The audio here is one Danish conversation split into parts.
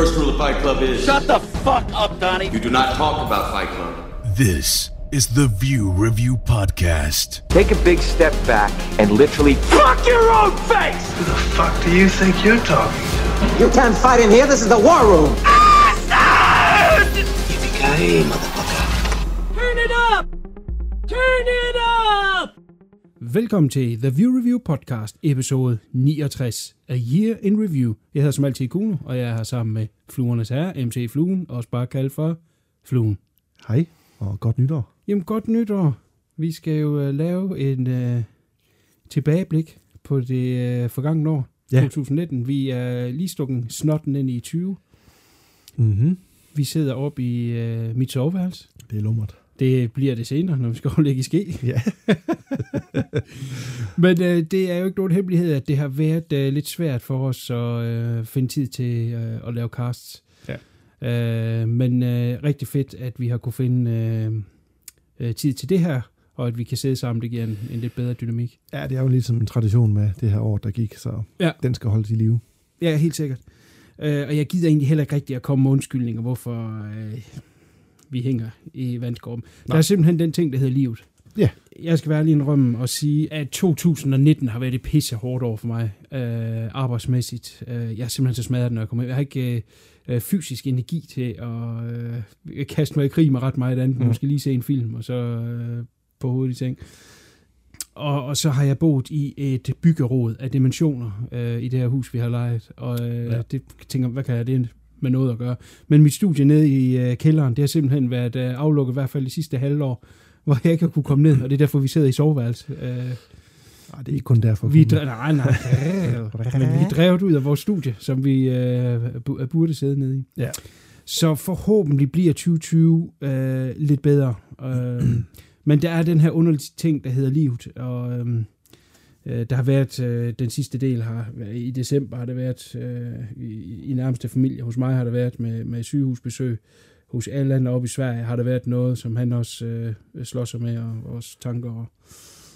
First rule of Fight Club is Shut the fuck up, Donnie. you do not talk about Fight Club. This is the View Review Podcast. Take a big step back and literally fuck your own face. Who the fuck do you think you're talking to? You can't fight in here. This is the war room. Yippee-ki-yay, motherfucker. Velkommen til The View Review Podcast, episode 69, A Year in Review. Jeg hedder som altid Kuno, og jeg er her sammen med Fluernes Herre, MC Fluen, også bare kaldt for Fluen. Hej, og godt nytår. Jamen, godt nytår. Vi skal jo uh, lave en uh, tilbageblik på det uh, forgangne år, Ja. 2019. Vi er lige stukken snotten ind i 20. Mm-hmm. Vi sidder oppe i uh, mit soveværelse. Det er lummert. Det bliver det senere, når vi skal overlægge i ske. Ja. Men øh, det er jo ikke nogen hemmelighed, at det har været øh, lidt svært for os at øh, finde tid til øh, at lave casts. Ja. Øh, men øh, rigtig fedt, at vi har kunne finde øh, øh, tid til det her, og at vi kan sidde sammen. Det giver en, en lidt bedre dynamik. ja, det er jo ligesom en tradition med det her år, der gik, så Ja. den skal holdes i live. Ja, helt sikkert. Øh, og jeg gider egentlig heller ikke rigtig at komme med undskyldninger, hvorfor øh, vi hænger i vandskorben. Der er simpelthen den ting, der hedder livet. Ja. Jeg skal være lige indrømme og sige, at 2019 har været et pisse hårdt år for mig, øh, arbejdsmæssigt. Øh, jeg er simpelthen så smadret, når jeg kommer hjem. Jeg har ikke øh, øh, fysisk energi til at øh, kaste mig i krig med ret meget andet. Mm. Måske lige se en film, og så øh, på hovedet i ting. Og, og så har jeg boet i et byggeråd af dimensioner øh, i det her hus, vi har lejet. Og øh, ja. Det tænker hvad kan jeg det med noget at gøre? Men mit studie nede i øh, kælderen, det har simpelthen været øh, aflukket i hvert fald de sidste halvår, hvor jeg ikke har kunne komme ned, og det er derfor, vi sidder i soveværelse. Øh, Nej, det er ikke kun derfor. vi Kuno. dre- nej, nej, men vi drevet ud af vores studie, som vi øh, bu- burde sidde nede i. Ja. Så forhåbentlig bliver 2020 øh, lidt bedre. Øh, men der er den her underlige ting, der hedder livet, og øh, øh, der har været øh, den sidste del her i december har det været øh, i, i nærmeste familie hos mig har det været med, med sygehusbesøg hos alle andre oppe i Sverige har der været noget som han også øh, slår sig med og vores tanker og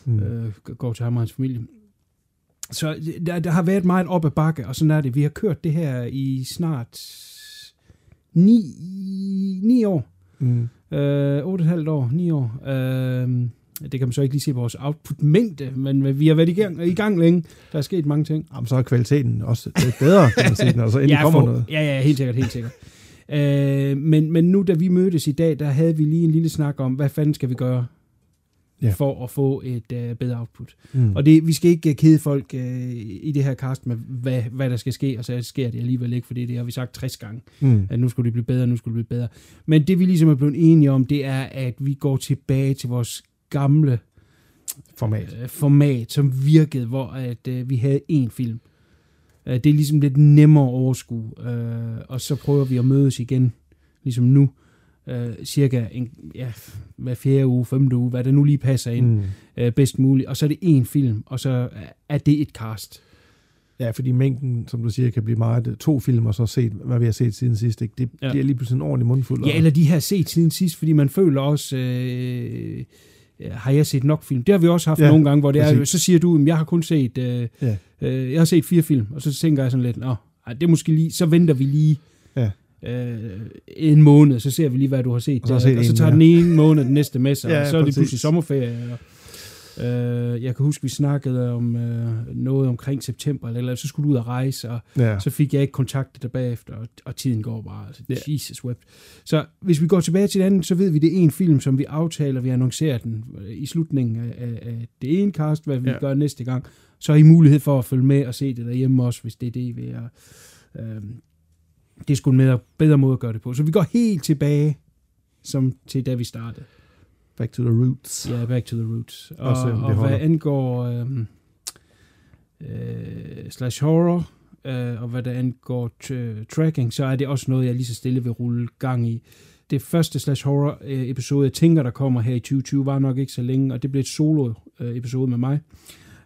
Mm. øh, går til ham og hans familie. Så der, der har været meget op ad bakke, og sådan er det. Vi har kørt det her i snart ni, ni år. Mm. Øh, 8,5 år, 9 år. Øh, det kan man så ikke lige se på vores output-mængde, men vi har været i gang, i gang længe. Der er sket mange ting. Jamen, så er kvaliteten også lidt bedre, kan man sige, når så endelig kommer for, noget. Ja, ja, helt sikkert, helt sikkert. øh, men, men nu, da vi mødtes i dag, der havde vi lige en lille snak om, hvad fanden skal vi gøre Ja. for at få et øh, bedre output. Mm. Og det, vi skal ikke øh, kede folk øh, i det her cast med, hvad, hvad der skal ske, og så sker det alligevel ikke, fordi det har vi sagt 60 gange, Mm. at nu skulle det blive bedre, nu skulle det blive bedre. Men det vi ligesom er blevet enige om, det er, at vi går tilbage til vores gamle Format. øh, format, som virkede, hvor at, øh, vi havde én film. Øh, det er ligesom lidt nemmere at overskue, øh, og så prøver vi at mødes igen, ligesom nu, øh, cirka en, ja, hver fjerde uge, femte uge, hvad der nu lige passer ind, Mm. øh, bedst muligt. Og så er det én film, og så er det et cast. Ja, fordi mængden, som du siger, kan blive meget. To film, og så set, hvad vi har set siden sidst. Ikke? Det Ja. bliver lige pludselig en ordentlig mundfuld. Ja, eller de her set siden sidst, fordi man føler også, øh, har jeg set nok film? Det har vi også haft ja, nogle gange, hvor det er, præcis. så siger du, at jeg har kun set, øh, Ja. øh, jeg har set fire film, og så tænker jeg sådan lidt, nå, ej, det er måske lige, så venter vi lige Ja. øh, en måned, så ser vi lige, hvad du har set. Og så der, set og så tager mere. den ene måned den næste med sig, Ja, og så er det præcis. pludselig sommerferie. Og, øh, jeg kan huske, vi snakkede om øh, noget omkring september, eller, eller så skulle du ud og rejse, og ja. så fik jeg ikke kontaktet dig bagefter, og, og tiden går bare. Altså, Ja. Jesus web. Så hvis vi går tilbage til den anden, så ved vi, det er en film, som vi aftaler, vi annoncerer den øh, i slutningen af, af, det ene cast, hvad vi ja. Gør næste gang. Så har I mulighed for at følge med og se det derhjemme også, hvis det er det, vi er. Øhm, det er sgu en bedre, bedre måde at gøre det på. Så vi går helt tilbage, som til da vi startede. Back to the roots. Ja, back to the roots. Og, Og og hvad holder. angår øhm, øh, slash horror, øh, og hvad der angår t- tracking, så er det også noget, jeg lige så stille vil rulle gang i. Det første slash horror øh, episode, jeg tænker, der kommer her i 2020, var nok ikke så længe, og det bliver et solo øh, episode med mig.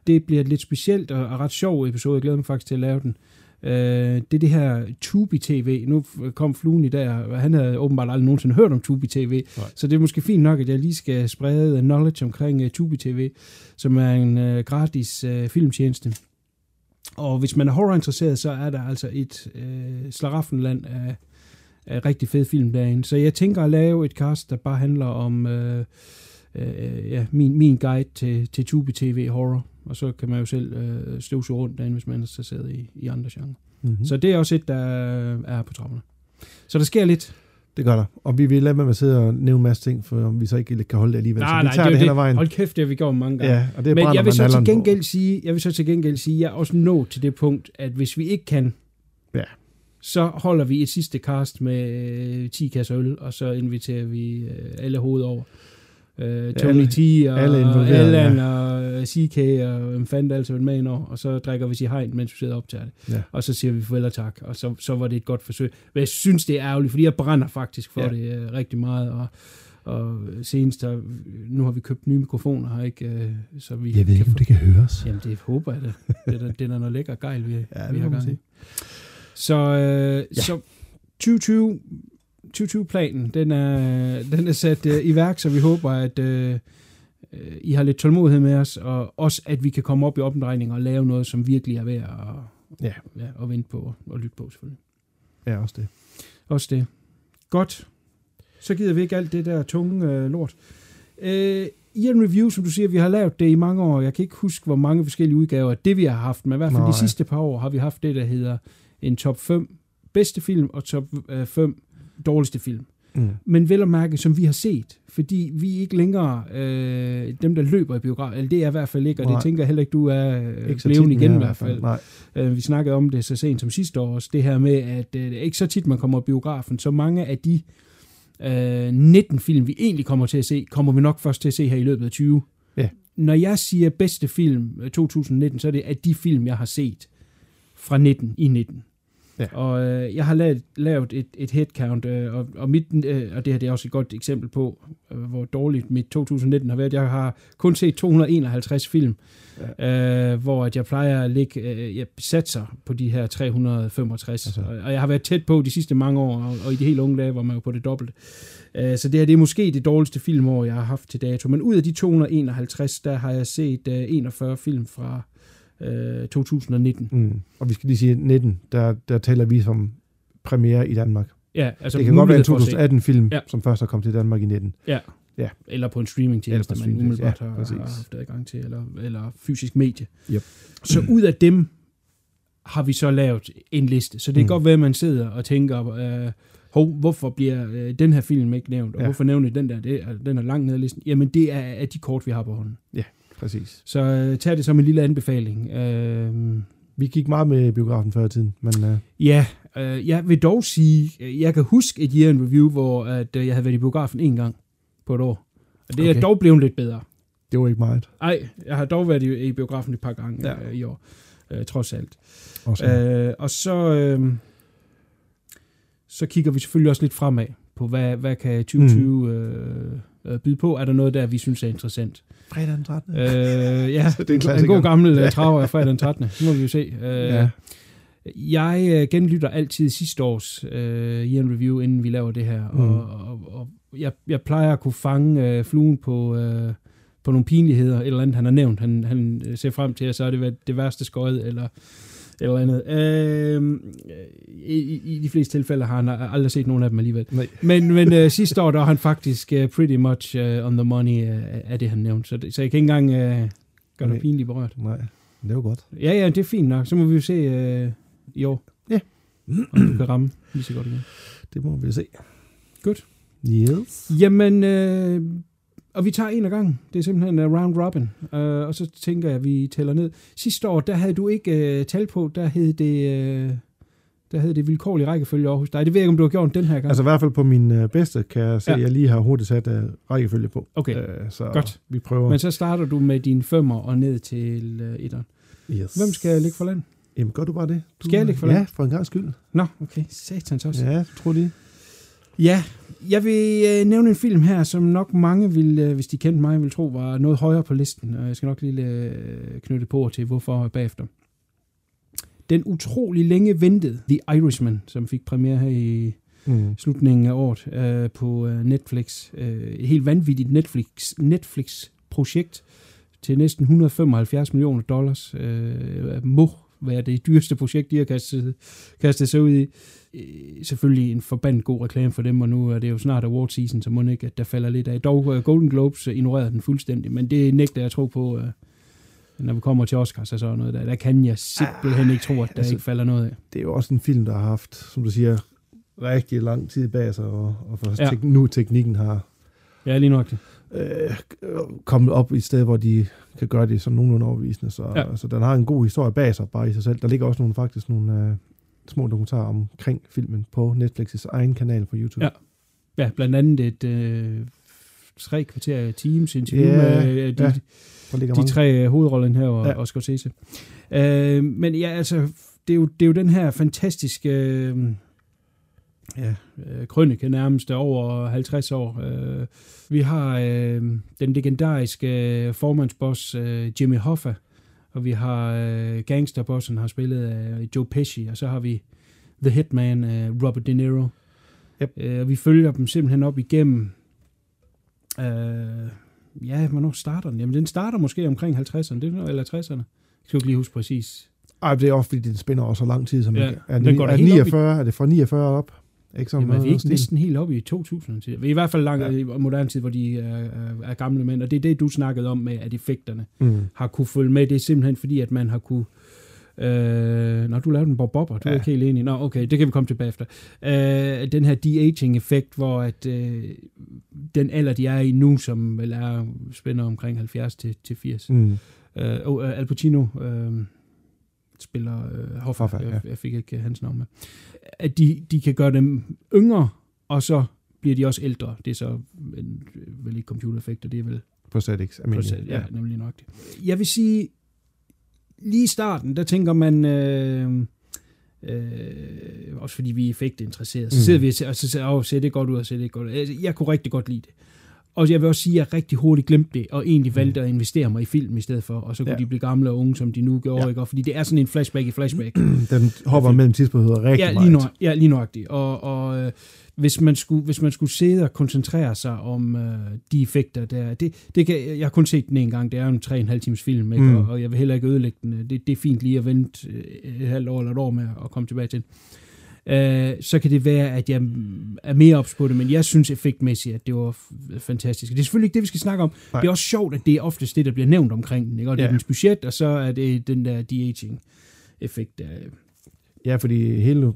Det bliver et lidt specielt og ret sjov episode, jeg glæder mig faktisk til at lave den. Øh, det er det her Tubi TV. Nu kom Fluen i dag, og han havde åbenbart aldrig nogensinde hørt om Tubi TV. Nej. Så det er måske fint nok, at jeg lige skal sprede knowledge omkring uh, Tubi TV, som er en uh, gratis uh, filmtjeneste. Og hvis man er horrorinteresseret, så er der altså et øh, slaraffenland af, af rigtig fed film derinde. Så jeg tænker at lave et cast, der bare handler om øh, øh, ja, min, min guide til, til Tubi TV horror. Og så kan man jo selv øh, støvsuge rundt derinde, hvis man er interesseret i, i andre genrer. Mm-hmm. Så det er også et, der er på trapperne. Så der sker lidt. Det gør der. Og vi vil lade med at sidde og nævne en masse ting, for vi så ikke kan holde det alligevel. Nej, så vi nej, tager det, det, ad vejen. Hold kæft, det har vi gjort mange gange. Ja, og det Men jeg vil så til gengæld sige, jeg vil så til gengæld sige, at jeg er også nået til det punkt, at hvis vi ikke kan, Ja. så holder vi et sidste cast med øh, 10 kasser øl, og så inviterer vi øh, alle hoved over. Øh, Tony Alle- T og alle Allan ja. og CK og hvem fanden altså med ind over, og så drikker vi sig hegn, mens vi sidder og optager det. Ja. Og så siger vi farvel og tak, og så, så var det et godt forsøg. Men jeg synes, det er ærgerligt, fordi jeg brænder faktisk for Ja. det øh, rigtig meget, og, og senest, der, nu har vi købt nye mikrofoner her, ikke? Øh, Så vi Jeg ved ikke, om det kan høres. Jamen, det håber jeg da. Det er, da- det er da noget lækker gejl, vi, Ja, vi har gang i. Så, øh, ja. så 2020, 2020-planen, den er, den er sat øh, i værk, så vi håber, at øh, øh, I har lidt tålmodighed med os, og også, at vi kan komme op i omdrejninger og lave noget, som virkelig er værd at, Ja. ja, at vente på og lytte på, selvfølgelig. Ja, også det. Også det. Godt. Så gider vi ikke alt det der tunge øh, lort. Øh, I en review, som du siger, vi har lavet det i mange år. Jeg kan ikke huske, hvor mange forskellige udgaver det, vi har haft. Men i hvert fald Nej. de sidste par år har vi haft det, der hedder en top 5 bedste film og top øh, 5 dårligste film. Mm. Men vel at mærke, som vi har set. Fordi vi ikke længere øh, dem, der løber i biograf. Eller det er i hvert fald ikke, og Nej. det tænker jeg heller ikke, du er øh, Ikke blevet igen i hvert fald. Nej. Øh, vi snakkede om det så sent som sidste år også, det her med, at øh, det er ikke så tit, man kommer i biografen, så mange af de øh, 19 film, vi egentlig kommer til at se, kommer vi nok først til at se her i løbet af 20. Ja. Når jeg siger bedste film øh, 2019, så er det af de film, jeg har set fra 19 i 19. Ja. Og øh, jeg har lavet, lavet et, et headcount, øh, og, og, mit, øh, og det her det er også et godt eksempel på, øh, hvor dårligt mit 2019 har været. Jeg har kun set 251 film, ja. øh, hvor at jeg plejer at ligge, øh, jeg satser på de her 365. Altså. Altså. Og jeg har været tæt på de sidste mange år, og, og i de helt unge dage var man jo på det dobbelte. Øh, så det her det er måske det dårligste filmår, jeg har haft til dato. Men ud af de 251, der har jeg set øh, 41 film fra øh, 2019. Mm. Og vi skal lige sige, 19, der, der taler vi som premiere i Danmark. Ja, altså det kan godt være en mulighed for at se. 2018-film, Ja. ja. som først er kommet til Danmark i 19. Ja. Ja. Eller på en streamingtjeneste, man umiddelbart ja, har, præcis. har haft adgang til, eller, eller fysisk medie. Yep. Så ud af dem har vi så lavet en liste. Så det kan Mm. godt være, at man sidder og tænker, øh, hov, hvorfor bliver øh, den her film ikke nævnt, og Ja. hvorfor nævner den der? Det, er- den er langt nede af listen. Jamen, det er af de kort, vi har på hånden. Præcis. Så øh, tag det som en lille anbefaling. Øh, Vi gik meget med biografen før i tiden, men øh, Ja, øh, jeg vil dog sige, øh, jeg kan huske et year in review, hvor at, øh, jeg havde været i biografen en gang på et år. Og det er Okay. dog blevet lidt bedre. det var ikke meget. Ej, jeg har dog været i, i biografen et par gange ja. øh, i år, øh, trods alt. Også, Øh, og så, øh, så kigger vi selvfølgelig også lidt fremad på, hvad, hvad kan 2020 mm. øh, øh, byde på? Er der noget der, vi synes er interessant? Fredag den 13. Øh, ja, Det er en en god gammel ja. traver fredag den 13. Nu må vi jo se. Øh, Ja. Jeg øh, genlytter altid sidste års øh, year review, inden vi laver det her. Mm. Og, og, og jeg, jeg plejer at kunne fange øh, fluen på, øh, på nogle pinligheder, eller andet, han har nævnt. Han, han øh, ser frem til, at så er det det værste skøjet, eller eller andet. Øh, i, i, de fleste tilfælde har han aldrig set nogen af dem alligevel. Nej. Men, men øh, sidste år, der var han faktisk øh, pretty much øh, on the money øh, af det, han nævnte. Så, det, så jeg kan ikke engang øh, gøre noget pinligt berørt. Nej, det var godt. Ja, ja, det er fint nok. Så må vi jo se øh, i år. Ja. Om du kan ramme lige så godt igen. Det må vi se. Godt. Yes. Jamen, øh, og vi tager en af gangen. Det er simpelthen uh, round robin. Uh, og så tænker jeg, at vi tæller ned. Sidste år, der havde du ikke uh, tal på. Der hed det... Uh, der hed det vilkårlig rækkefølge hos dig. Det ved jeg ikke, om du har gjort den her gang. Altså i hvert fald på min øh, bedste, kan jeg se, Ja. at jeg lige har hurtigt sat øh, rækkefølge på. Okay, Øh, så godt. vi prøver. Men så starter du med dine femmer og ned til uh, etteren. yes. Hvem skal ligge for land? Jamen gør du bare det. Du, Skal jeg ligge for land? Ja, for en gang skyld. Nå, okay. Satans også. Ja, tror lige. Ja, jeg vil øh, nævne en film her, som nok mange vil, øh, hvis de kendte mig, vil tro var noget højere på listen. Og jeg skal nok lige øh, knytte på til, hvorfor bagefter. Den utrolig længe ventede The Irishman, som fik premiere her i Mm. slutningen af året øh, på øh, Netflix. Øh, et helt vanvittigt Netflix, Netflix-projekt til næsten 175 millioner dollars. Øh, må være det dyreste projekt, de har kastet, kastet sig ud i. Øh, selvfølgelig en forbandet god reklame for dem, og nu er det jo snart award season, så må ikke, at der falder lidt af. Dog uh, Golden Globes ignorerede den fuldstændig, men det nægter jeg at tro på, uh, når vi kommer til Oscars og sådan noget der. Der kan jeg simpelthen ikke tro, at der altså, ikke falder noget af. Det er jo også en film, der har haft, som du siger, rigtig lang tid bag sig, og, og for Ja. tek- nu teknikken har Ja, lige nok det. Øh, kommet op i et sted, hvor de kan gøre det sådan nogenlunde overbevisende. Så Ja. altså, den har en god historie bag sig bare i sig selv. Der ligger også nogle, faktisk nogle øh, små dokumentarer omkring filmen på Netflix' egen kanal på YouTube. Ja. Ja, blandt andet et øh, tre kvarter Teams interview Ja, med øh, de, ja. De mange. tre øh, hovedroller her og. Ja. og Scorsese. Øh, men ja, altså, det er, jo, det er jo den her fantastiske øh, ja, øh, krønike nærmest over 50 år. Øh, vi har øh, den legendariske formandsboss øh, Jimmy Hoffa, og vi har øh, gangsterbossen, har spillet Joe Pesci, og så har vi The Hitman, øh, Robert De Niro. Yep. Øh, og vi følger dem simpelthen op igennem øh, ja, hvornår starter den? Jamen, den starter måske omkring 50'erne, det er, eller 60'erne. Jeg skal ikke lige huske præcis. Ej, det er også fordi, den spænder over så lang tid. Som Ja, ja, er, den den går er, helt op i- 49, er det fra 49 op? Ikke sådan Jamen, er vi noget ikke stil? næsten helt oppe i 2000 til? I hvert fald langt Ja. i moderne tid, hvor de er, er, gamle mænd. Og det er det, du snakkede om med, at effekterne Mm. har kunne følge med. Det er simpelthen fordi, at man har kunne... Øh, når du lavede en Bob Bobber, du ja. er ikke helt enig. Nå, okay, det kan vi komme tilbage efter. Øh, den her de-aging-effekt, hvor at, øh, den alder, de er i nu, som vel er spænder omkring 70 til, til 80. Mm. Øh, øh, Al Pacino øh, spiller øh, Hoffa, Hoffa, jeg, ja. jeg fik ikke øh, hans navn med. At de, de kan gøre dem yngre, og så bliver de også ældre. Det er så en, vel ikke computereffekter, det er vel Prosthetics. almindelig. ja, nemlig nok det. Jeg vil sige, lige i starten, der tænker man, øh, øh, også fordi vi er effektinteresserede, så Mm. sidder vi og og så siger, åh, ser det godt ud, og ser det godt ud. Altså, Jeg kunne rigtig godt lide det. Og jeg vil også sige, at jeg rigtig hurtigt glemte det, og egentlig valgte at investere mig i film i stedet for, og så kunne ja. Mm. De blive gamle og unge, som de nu gjorde, ja. Ikke? Og fordi det er sådan en flashback i flashback. Den hopper mellem tidsperioder rigtig ja, meget. lige nøj, ja, lige nøjagtigt. Og, og øh, hvis, man skulle, hvis man skulle sidde og koncentrere sig om øh, de effekter der, det, det kan, jeg har kun set den en gang, det er jo en 3,5 times film, ikke? Mm. Og, og jeg vil heller ikke ødelægge den. Det, det er fint lige at vente øh, et halvt år eller et år med at komme tilbage til den. Øh, så kan det være, at jeg er mere ops på det, men jeg synes effektmæssigt, at det var fantastisk. Det er selvfølgelig ikke det, vi skal snakke om. Nej. Det er også sjovt, at det er oftest det, der bliver nævnt omkring den. Ikke? Og det er Ja. dens budget, og så er det den der de-aging-effekt. Der. Ja, fordi hele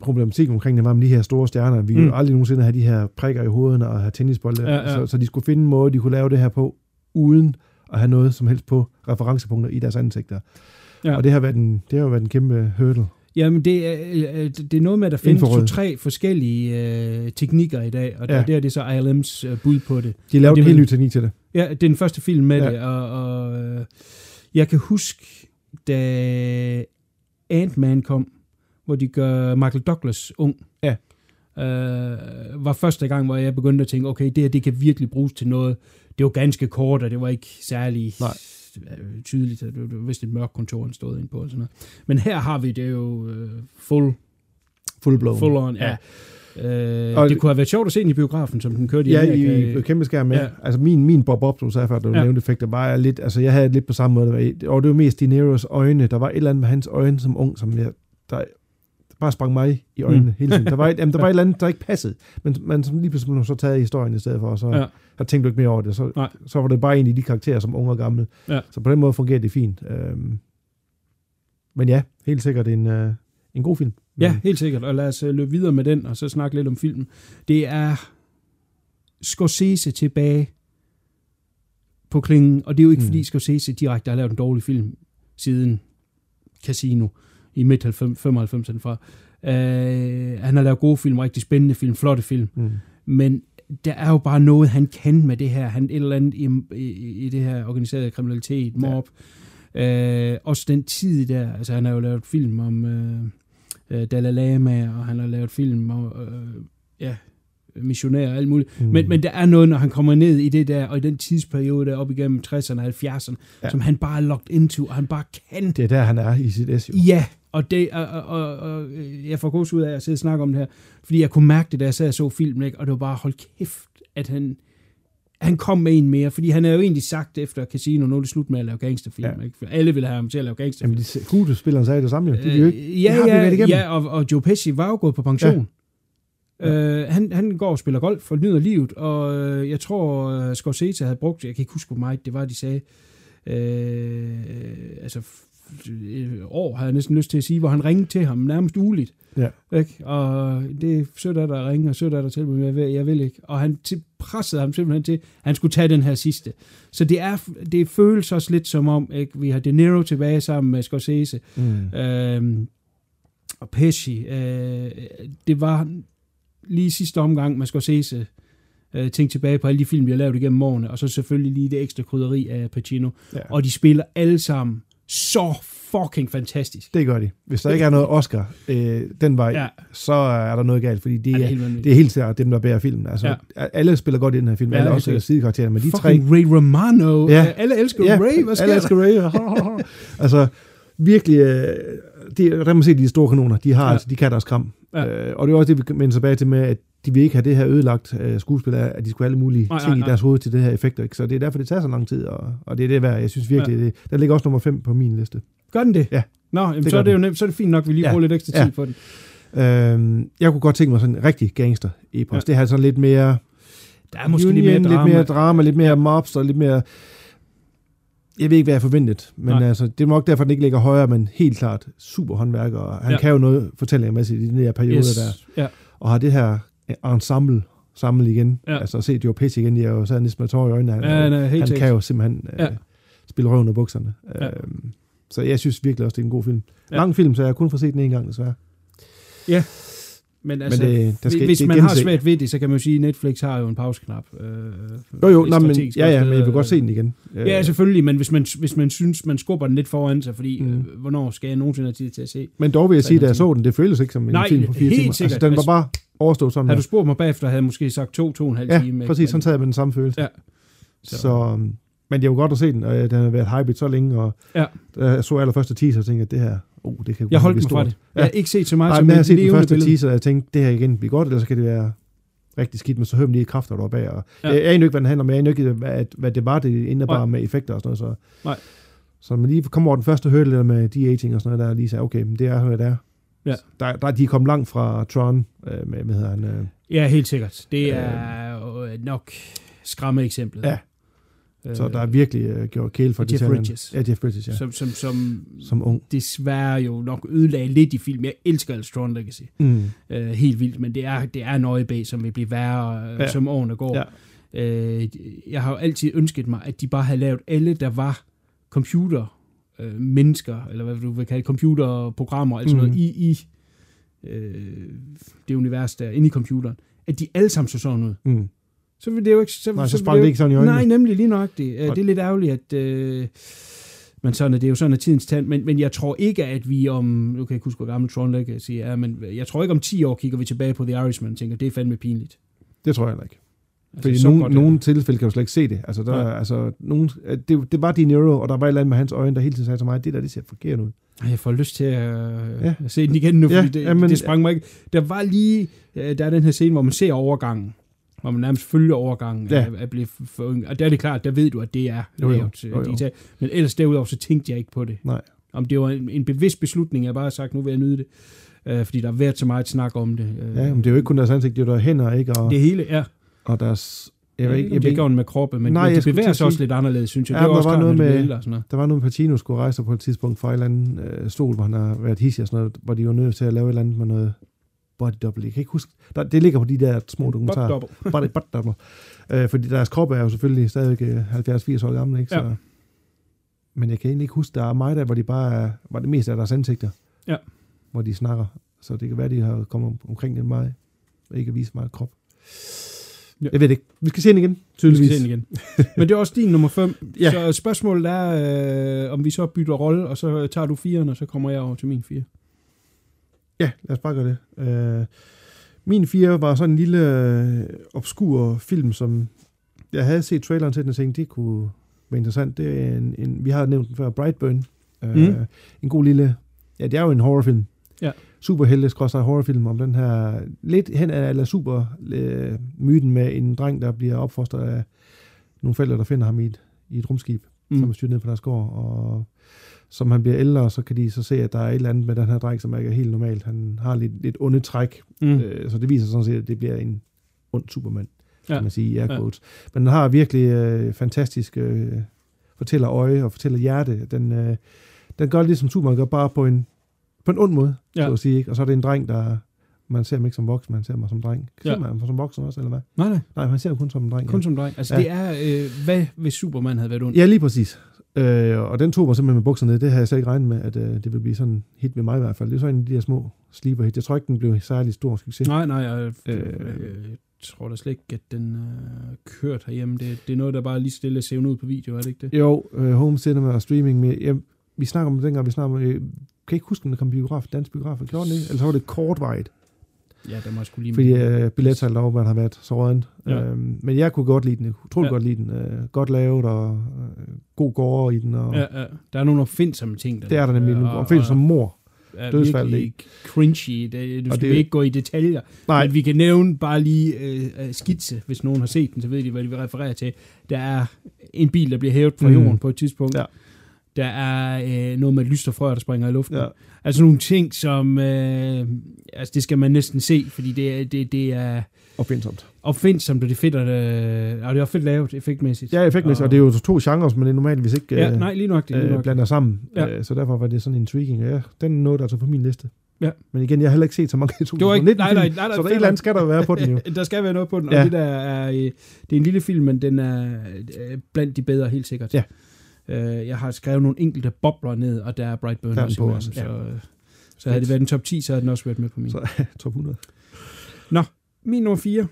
problematikken omkring det var med de her store stjerner. Vi Mm. jo aldrig nogensinde have de her prikker i hovederne og have tennisbolde. Ja, ja. Så, så de skulle finde en måde, de kunne lave det her på, uden at have noget som helst på referencepunkter i deres ansigter. Ja. Og det har, været en, det har jo været en kæmpe hurdle. Jamen, det er, øh, det er noget med, at der findes to-tre forskellige øh, teknikker i dag, og ja. Ja. det er det så ILM's øh, bud på det. De lavede det en helt ny teknik til det. Ja, det er den første film med. Ja. det, og, og øh, jeg kan huske, da Ant-Man kom, hvor de gør Michael Douglas ung. Ja. Øh, var første gang, hvor jeg begyndte at tænke, okay, det her, det kan virkelig bruges til noget. Det var ganske kort, og det var ikke særlig Nej. Øh, tydeligt. Var, det var vist et mørkt kontor, han stod ind på. Og sådan noget. Men her har vi det jo øh, full, Full blown. full on. Ja. Øh, Og- det kunne have været sjovt at se den i biografen, som den kørte i Ja, Amerika. i, i kæmpe skærm med. Ja. Ja. Altså min, min Bob Bob, du sagde før, du Ja. ja. nævnte effekter, var lidt, altså jeg havde lidt på samme måde, det var, og det var mest De Niros øjne, der var et eller andet med hans øjne som ung, som jeg, der bare sprang mig i øjnene Mm. hele tiden. Der var, et, jamen, der var et eller andet, der ikke passede, men man som lige pludselig så taget i historien i stedet for, og så Ja. jeg tænkte du ikke mere over det, så, Nej. så var det bare en af de karakterer som unge og gamle. Ja. Så på den måde fungerer det fint. Øhm, men ja, helt sikkert en, øh, en god film. Ja, helt sikkert. Og lad os øh, løbe videre med den, og så snakke lidt om filmen. Det er Scorsese tilbage på klingen, og det er jo ikke. Mm. fordi Scorsese direkte har lavet en dårlig film siden Casino i midt 95'erne fra. Uh, han har lavet gode film, rigtig spændende film, flotte film, Mm. men der er jo bare noget, han kan med det her. Han et eller andet i, i, i det her organiserede kriminalitet, mob. Ja. Øh, også den tid der, altså han har jo lavet film om øh, øh, Dalai Lama, og han har lavet film om, øh, ja, missionærer og alt muligt. Mm. Men, men der er noget, når han kommer ned i det der, og i den tidsperiode der op igennem 60'erne og 70'erne, ja. Ja. som han bare er locked into, og han bare kan Det er der, han er i sit SU. Ja, og, det, og, og, og, og jeg får gås ud af at sidde og snakke om det her, fordi jeg kunne mærke det, da jeg sad og så filmen, ikke? og det var bare, hold kæft, at han han kom med en mere, fordi han er jo egentlig sagt efter Casino, nu er det slut med at lave gangsterfilm. Ja. Ja. Ikke? For alle vil have ham til at lave gangsterfilm. Jamen, de skuespillerne sagde det samme jo. De vil jo ikke, Øh, det ja, ja, igennem. ja, og, og Joe Pesci var jo gået på pension. Ja. Øh, han, han går og spiller golf og nyder livet, og øh, jeg tror, uh, Scorsese havde brugt, jeg kan ikke huske, hvor meget det var, de sagde, øh, altså øh, år, har jeg næsten lyst til at sige, hvor han ringede til ham nærmest ugeligt. Ja. Ikke? Og det er sødt af dig at ringe, og sødt af dig til mig, jeg vil, jeg vil ikke. Og han til, pressede ham simpelthen til, at han skulle tage den her sidste. Så det, er, det føles også lidt som om, ikke? vi har De Niro tilbage sammen med Scorsese, Mm. Øhm, og Pesci, øh, det var lige sidste omgang, man skal se øh, tænke tilbage på alle de film, vi har lavet igennem årene, og så selvfølgelig lige det ekstra krydderi af Pacino. Ja. Og de spiller alle sammen så fucking fantastisk. Det gør de. Hvis der ikke er noget Oscar øh, den vej, ja. Så er der noget galt, fordi de Ja, det er helt vanvittigt. det er helt sikkert dem, der bærer filmen. Altså, ja. Alle spiller godt i den her film, Ja, alle også sidekarakterer, men de tre... fucking Ray Romano. Ja. Alle elsker Ja, Ray. Hvad sker alle elsker Ray. altså, virkelig, øh, de, der man se, de store kanoner, de har, ja. Altså, de kan deres kram. Ja. Øh, og det er også det, vi vender tilbage til med, at de vil ikke have det her ødelagt øh, skuespil af, at de skulle have alle mulige Nej, ting nej, i nej. deres hoved til det her effekter. Ikke? Så det er derfor, det tager så lang tid, og, og det er det værd. Jeg synes virkelig, ja. det, der ligger også nummer 5 på min liste. Gør den det? Ja. Nå, jamen, Det så er det jo nemt, så er det fint nok, at vi lige Ja. bruger lidt ekstra Ja. tid på den. Øhm, jeg kunne godt tænke mig sådan en rigtig gangster-epos. Ja. Ja. Det har sådan lidt mere... Der er måske Union, lidt mere drama. lidt mere drama, lidt mere mobs og lidt mere... Jeg ved ikke, hvad jeg forventet, men Nej. altså, det er nok derfor, den ikke ligger højere, men helt klart super håndværker, og han ja. Ja. kan jo noget fortællingermæssigt i den her periode yes. der, Ja. og har det her ensemble samlet igen, ja. Ja. altså se Joe Pesci igen, jeg er jo så næsten med tårer i øjnene, han, Ja, nej, helt han kan jo simpelthen ja. Ja. øh, spille røven af bukserne. Ja. Øhm, så jeg synes virkelig også, det er en god film. Ja. Ja. Lang film, så jeg har kun fået set den en gang, desværre. Men altså, men det, der skal, hvis det man har svært ved det, så kan man jo sige, at Netflix har jo en pauseknap. Øh, Jo, jo, nej, men, ja, ja, men jeg vil godt øh, se den igen. Ja, selvfølgelig, men hvis man, hvis man synes, man skubber den lidt foran sig, fordi Mm. øh, hvornår skal jeg nogensinde have tid til at se? Men dog vil jeg sige, da jeg så den, det føltes ikke som en Nej, film på fire helt timer. sikkert. Altså, den var Altså, bare overstået sådan Havde der. du spurgt mig bagefter, havde jeg måske sagt to, to og en halv Ja, time. ikke? præcis, sådan sad jeg med den samme følelse. Ja. Så, så um, men det var godt at se den, og øh, den har været hyped så længe, og Ja. da jeg så allerførste teaser, og tænkte at det her, oh, det kan Jeg holdt blive mig fra det. Jeg har ikke set så meget Nej, som men jeg har et set den første billede. teaser, og jeg tænkte, det her igen bliver godt, eller så kan det være rigtig skidt, men så hører man lige kræfter deroppe af. Og Ja. Jeg aner ikke, hvad den handler om, jeg aner ikke, hvad, hvad det var, det indebar Nej. med effekter og sådan noget. Så, Nej. så man lige kommer over den første hurdle der med de-aging og sådan noget, der lige sagde, okay, men det er, hvad det er. Ja. Der, der, de er kommet langt fra Tron, øh, med, hvad hedder han, øh, Ja, helt sikkert. Det er øh, nok skræmme eksemplet. Ja. Så der er virkelig øh, gjort kæle for Jeff detaljerne. Bridges. Ja, Jeff Bridges, ja. som, som, som, Som ung. desværre jo nok ødelagde lidt i film. Jeg elsker Al Strong Legacy. Mm. Øh, helt vildt, men det er, det er en som vil blive værre, øh, Ja. som årene går. Ja. Øh, jeg har jo altid ønsket mig, at de bare havde lavet alle, der var computer øh, mennesker, eller hvad du vil kalde computerprogrammer, altså Mhm. noget i, i øh, det univers der, inde i computeren, at de alle sammen så sådan ud. Mm. Så vil det jo ikke... Så, Nej, så vil sprang jo det ikke sådan i øjnene. Nej, nemlig lige nøjagtigt. Øh, Og- Det er lidt ærgerligt, at... Øh, men sådan er det jo sådan er tidens tand. Men, men jeg tror ikke, at vi om... Nu kan jeg ikke huske, hvor gammel Tron Legacy er, men jeg tror ikke om 10 år kigger vi tilbage på The Irishman og tænker, det er fandme pinligt. Det tror jeg heller ikke. Altså, Fordi så nogen, nogle tilfælde kan du slet ikke se det. Altså, der, er, altså nogen, det, det var De Niro, og der var et eller andet med hans øjne, der hele tiden sagde til mig, det der, det ser forkert ud. Jeg får lyst til at, Ja. ja. at se den igen nu, Ja, fordi det, jamen- ja, det sprang mig ikke. Der var lige... øh, Der er den her scene, hvor man ser overgangen. Hvor man nærmest følger overgangen. Ja. At, at blive for, og der er det klart, der ved du, at det er Jo, jo. lavet øh, Jo, jo. digitalt. Men ellers derudover, så tænkte jeg ikke på det. Nej. Om det var en, en bevidst beslutning, jeg bare har sagt, nu vil jeg nyde det. Øh, fordi der har været så meget snak om det. Øh, Ja, men det er jo ikke kun deres ansigt, det er jo deres hænder, ikke? Og, det hele, ja. og deres... Jeg Jeg ved ikke, jeg om ved det ikke, med kroppe, men, Nej, jeg det bevæger sig også sige- lidt anderledes, synes jeg. Ja, det men også der var klart, noget med- vælter og sådan noget. der var noget, Pacino skulle rejse på et tidspunkt fra en eller anden øh, stol, hvor han har været hissig og sådan noget, hvor de var nødt til at lave et eller andet med noget body double. Jeg kan ikke huske. Der, det ligger på de der små dokumentarer. Butt double. Body, body double. Øh, fordi deres krop er jo selvfølgelig stadig øh, 70-80 år gammel, ikke? Så, Ja. Men jeg kan egentlig ikke huske, der er mig der, hvor de bare er, hvor det meste af deres ansigter. Ja. Hvor de snakker. Så det kan være, de har kommet om- omkring den meget. Og ikke vise meget krop. Ja. Jeg ved det ikke. Vi skal se den igen, Vi tydeligvis. skal se den igen. Men det er også din nummer 5. Ja. Så spørgsmålet er, øh, om vi så bytter rolle, og så tager du 4'eren, og så kommer jeg over til min 4. Ja, lad os bare gøre det. Øh, min 4 var sådan en lille øh, obskur film, som jeg havde set traileren til den og tænkte, det kunne være interessant. Det er en, en vi har nævnt den før, Brightburn. Øh, Mm. En god lille, ja, det er jo en horrorfilm. Ja. Superhelte skråstrej horrorfilm om den her, lidt hen af eller super øh, myten med en dreng, der bliver opfostret af nogle forældre, der finder ham i et, i et rumskib, mm. som er styrt ned på deres gård, og som han bliver ældre, så kan de så se, at der er et eller andet med den her dreng, som ikke er helt normalt. Han har lidt, lidt onde træk, Mm. øh, så det viser sådan set, at det bliver en ond Superman, kan Ja. man sige, i Ja. quotes. Men den har virkelig øh, fantastisk øh, fortæller øje og fortæller hjerte. Den, øh, den gør det, som Superman gør, bare på en, på en ond måde, Ja. ja. så at sige. Ikke? Og så er det en dreng, der... Man ser ham ikke som voksen, man ser ham som dreng. Ser Ja. man ham som voksen også, eller hvad? Nej, nej. Nej, man ser ham kun som en dreng. Kun ja. som dreng. Altså, Ja. det er, øh, hvad hvis Superman havde været ond? Ja, lige præcis. Øh, og den tog mig simpelthen med bukserne ned. Det havde jeg slet ikke regnet med, at øh, det ville blive sådan en hit med mig i hvert fald. Det er sådan en af de der små sleeper hit. Jeg tror ikke, den blev særlig stor succes. Nej, nej, jeg, øh, jeg tror da slet ikke, at den øh, kørt herhjemme. Det, det er noget, der bare lige stille ser ud på video, er det ikke det? Jo, øh, home cinema og streaming. Med, ja, vi snakker om dengang, vi snakker om... Øh, kan ikke huske, om der kom biograf, dansk biograf. Gjorde den ikke? Eller så var det kortvarigt. Ja, der må skulle lige... Fordi øh, billetsalget derovre har været så rådent. Ja. Øhm, men jeg kunne godt lide den. Utrolig Ja. godt lide den. Øh, godt lavet og øh, god gårde i den. Og, Ja, ja. Der er nogle opfindsomme ting. Der, Det er der nemlig. og- Og, som mor. er dødsfald, virkelig cringy. Det, du Og skal det- ikke gå i detaljer. Nej, Men vi kan nævne bare lige øh, øh, skitse, hvis nogen har set den, så ved de, hvad de vil referere til. Der er en bil, der bliver hævet fra Mm. jorden på et tidspunkt. Ja. Der er øh, noget med et lysterfrø, der springer i luften. Ja. Altså nogle ting, som... Øh, altså det skal man næsten se, fordi det, er- det, det er opfindsomt. opfindsomt, og det er fedt, at, øh, og det er fedt lavet effektmæssigt. Ja, effektmæssigt. Og det er jo to genrer, som man normalt hvis ikke Ja, øh, nej, lige nok det. Lige øh, nok. blander sammen. Ja. Øh, så derfor var det sådan intriguing. Ja, den er noget, der er på min liste. Ja. Men igen, jeg har heller ikke set så mange Det var ikke, nej, nej, nej, nej, så der er et eller andet skal der være på den jo. der skal være noget på den, og Ja. det der er, øh, det er en lille film, men den er øh, blandt de bedre, helt sikkert. Ja. Øh, jeg har skrevet nogle enkelte bobler ned, og der er Brightburn Der er den også på også, så, ja. øh, så havde det været en top 10, så havde den også været med på min. Så top 100. Min nummer 4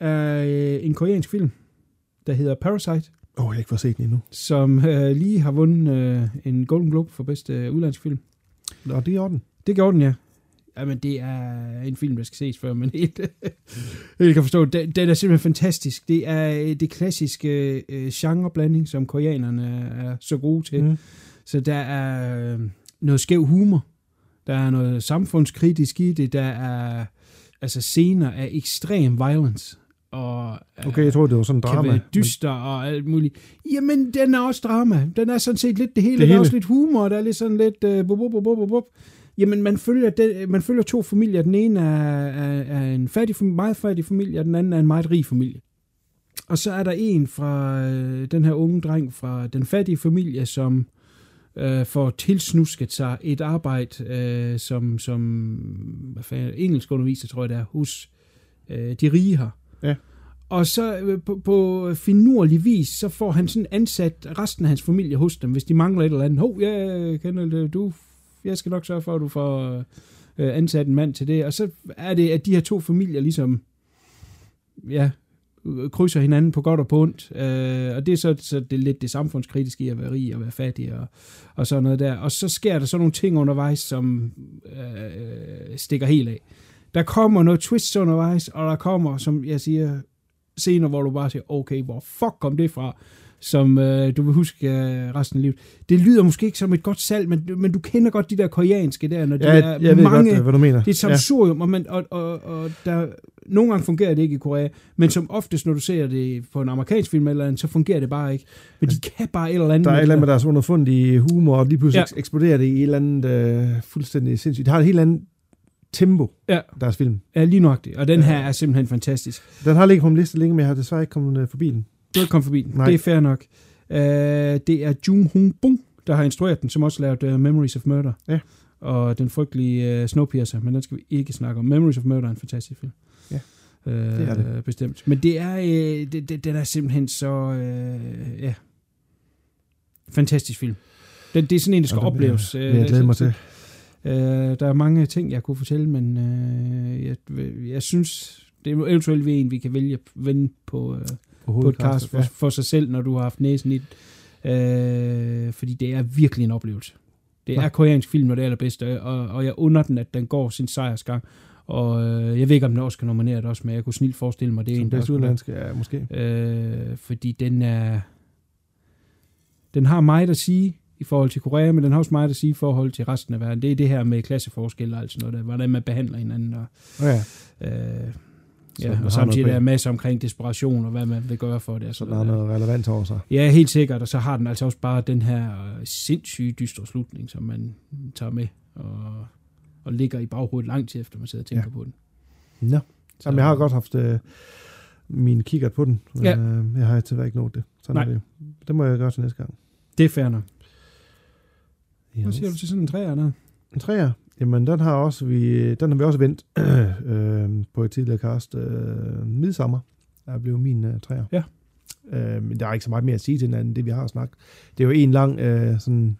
er øh, en koreansk film, der hedder Parasite, Åh, oh, jeg har ikke fået set den endnu. som øh, lige har vundet øh, en Golden Globe for bedste øh, udlandsk film. Nå, det i orden. Det gjorde den, ja. Jamen, det er en film, der skal ses før, men helt, helt kan forstå. Den, den er simpelthen fantastisk. Det er øh, det klassiske øh, genreblanding, som koreanerne er så gode til. Mm. Så der er øh, noget skæv humor. Der er noget samfundskritisk i det. Der er altså scener af ekstrem violence. Og, øh, Okay, jeg tror det var sådan en kan drama. være dyster og alt muligt. Jamen, den er også drama. Den er sådan set lidt det hele. Det Det der er hele. også lidt humor, der er lidt sådan lidt... Uh, bup, bup, bup, bup, bup. Jamen, man følger, den, man følger to familier. Den ene er, er, er en fattig, meget fattig familie, og den anden er en meget rig familie. Og så er der en fra øh, den her unge dreng fra den fattige familie, som øh, får tilsnusket sig et arbejde øh, som, som hvad fanden, engelsk underviser, tror jeg det er, hos øh, de rige her. Ja. Og så øh, på, på finurlig vis, så får han sådan ansat resten af hans familie hos dem, hvis de mangler et eller andet. Hov, jeg kender det, du, jeg skal nok sørge for, at du får øh, ansat en mand til det. Og så er det, at de her to familier ligesom, ja, krydser hinanden på godt og på ondt. Øh, og det er så, så det er lidt det samfundskritiske i at være rig og være fattig og, og sådan noget der. Og så sker der så nogle ting undervejs, som øh, stikker helt af. Der kommer noget twist undervejs, og der kommer, som jeg siger, scener, hvor du bare siger, okay, hvor fuck kom det fra? Som øh, du vil huske øh, resten af livet. Det lyder måske ikke som et godt salg, men, men du kender godt de der koreanske der, når de Ja, er jeg, mange, godt, hvad du mener. det er et samsurium, og, man, og, og, og der, nogle gange fungerer det ikke i Korea, men som oftest, når du ser det på en amerikansk film eller andet, så fungerer det bare ikke. Men de kan bare et eller andet. Der er et eller andet med deres underfundige humor, og lige pludselig Ja. ja. eksploderer det i et eller andet øh, fuldstændig sindssygt. Det har et helt andet tempo, Ja. deres film. Ja, lige nok det. Og den her er simpelthen fantastisk. Den har ligget på min liste længe, men jeg har desværre ikke kommet øh, forbi den. Du er ikke kommet forbi den. Nej. Det er fair nok. Uh, det er Jung Hong Bung, der har instrueret den, som også lavede uh, Memories of Murder. Ja. Og den frygtelige uh, Snowpiercer, men den skal vi ikke snakke om. Memories of Murder er en fantastisk film. Ja, uh, det er det. Bestemt. Men det er, uh, det, det, den er simpelthen så, uh, ja, fantastisk film. Den, det er sådan en, der skal Og den jeg- opleves. vil jeg glæde mig til. Uh, der er mange ting, jeg kunne fortælle, men uh, jeg, jeg synes, det er eventuelt en, vi kan vælge at vende på, uh, På podcast for, Ja. for sig selv, når du har haft næsen i det. Øh, fordi det er virkelig en oplevelse. Det er koreansk film, når det er allerbedste, og, og jeg under den, at den går sin sejrsgang. Og øh, jeg ved ikke, om den også kan nominere det også, men jeg kunne snilt forestille mig, det er Som en, der udenlandske, ja, måske. Øh, fordi den er... Den har meget at sige i forhold til Korea, men den har også meget at sige i forhold til resten af verden. Det er det her med klasseforskel og alt sådan noget, der, hvordan man behandler hinanden. Og, Oh, ja. øh, Ja, og samtidig er der masser omkring desperation og hvad man vil gøre for det. og Så der er noget der. relevant over sig. Ja, helt sikkert, og så har den altså også bare den her øh, sindssyge dystre slutning, som man tager med og, og ligger i baghovedet lang tid efter, man sidder og tænker Ja. på den. Nå. Så, Jamen, jeg har godt haft øh, min kikkert på den. Ja. Øh, jeg har til ikke nået det. Sådan Nej. er det. Det må jeg gøre til næste gang. Det er fair nok. Hvad Yes. siger du til sådan en træer der? En træer. Jamen, den har, også vi, den har vi også vendt øh, på et tidligere cast. Øh, Midsommer er blevet min øh, træer. Ja. Øh, men der er ikke så meget mere at sige til den anden, det vi har snakket. Det er jo en lang øh, sådan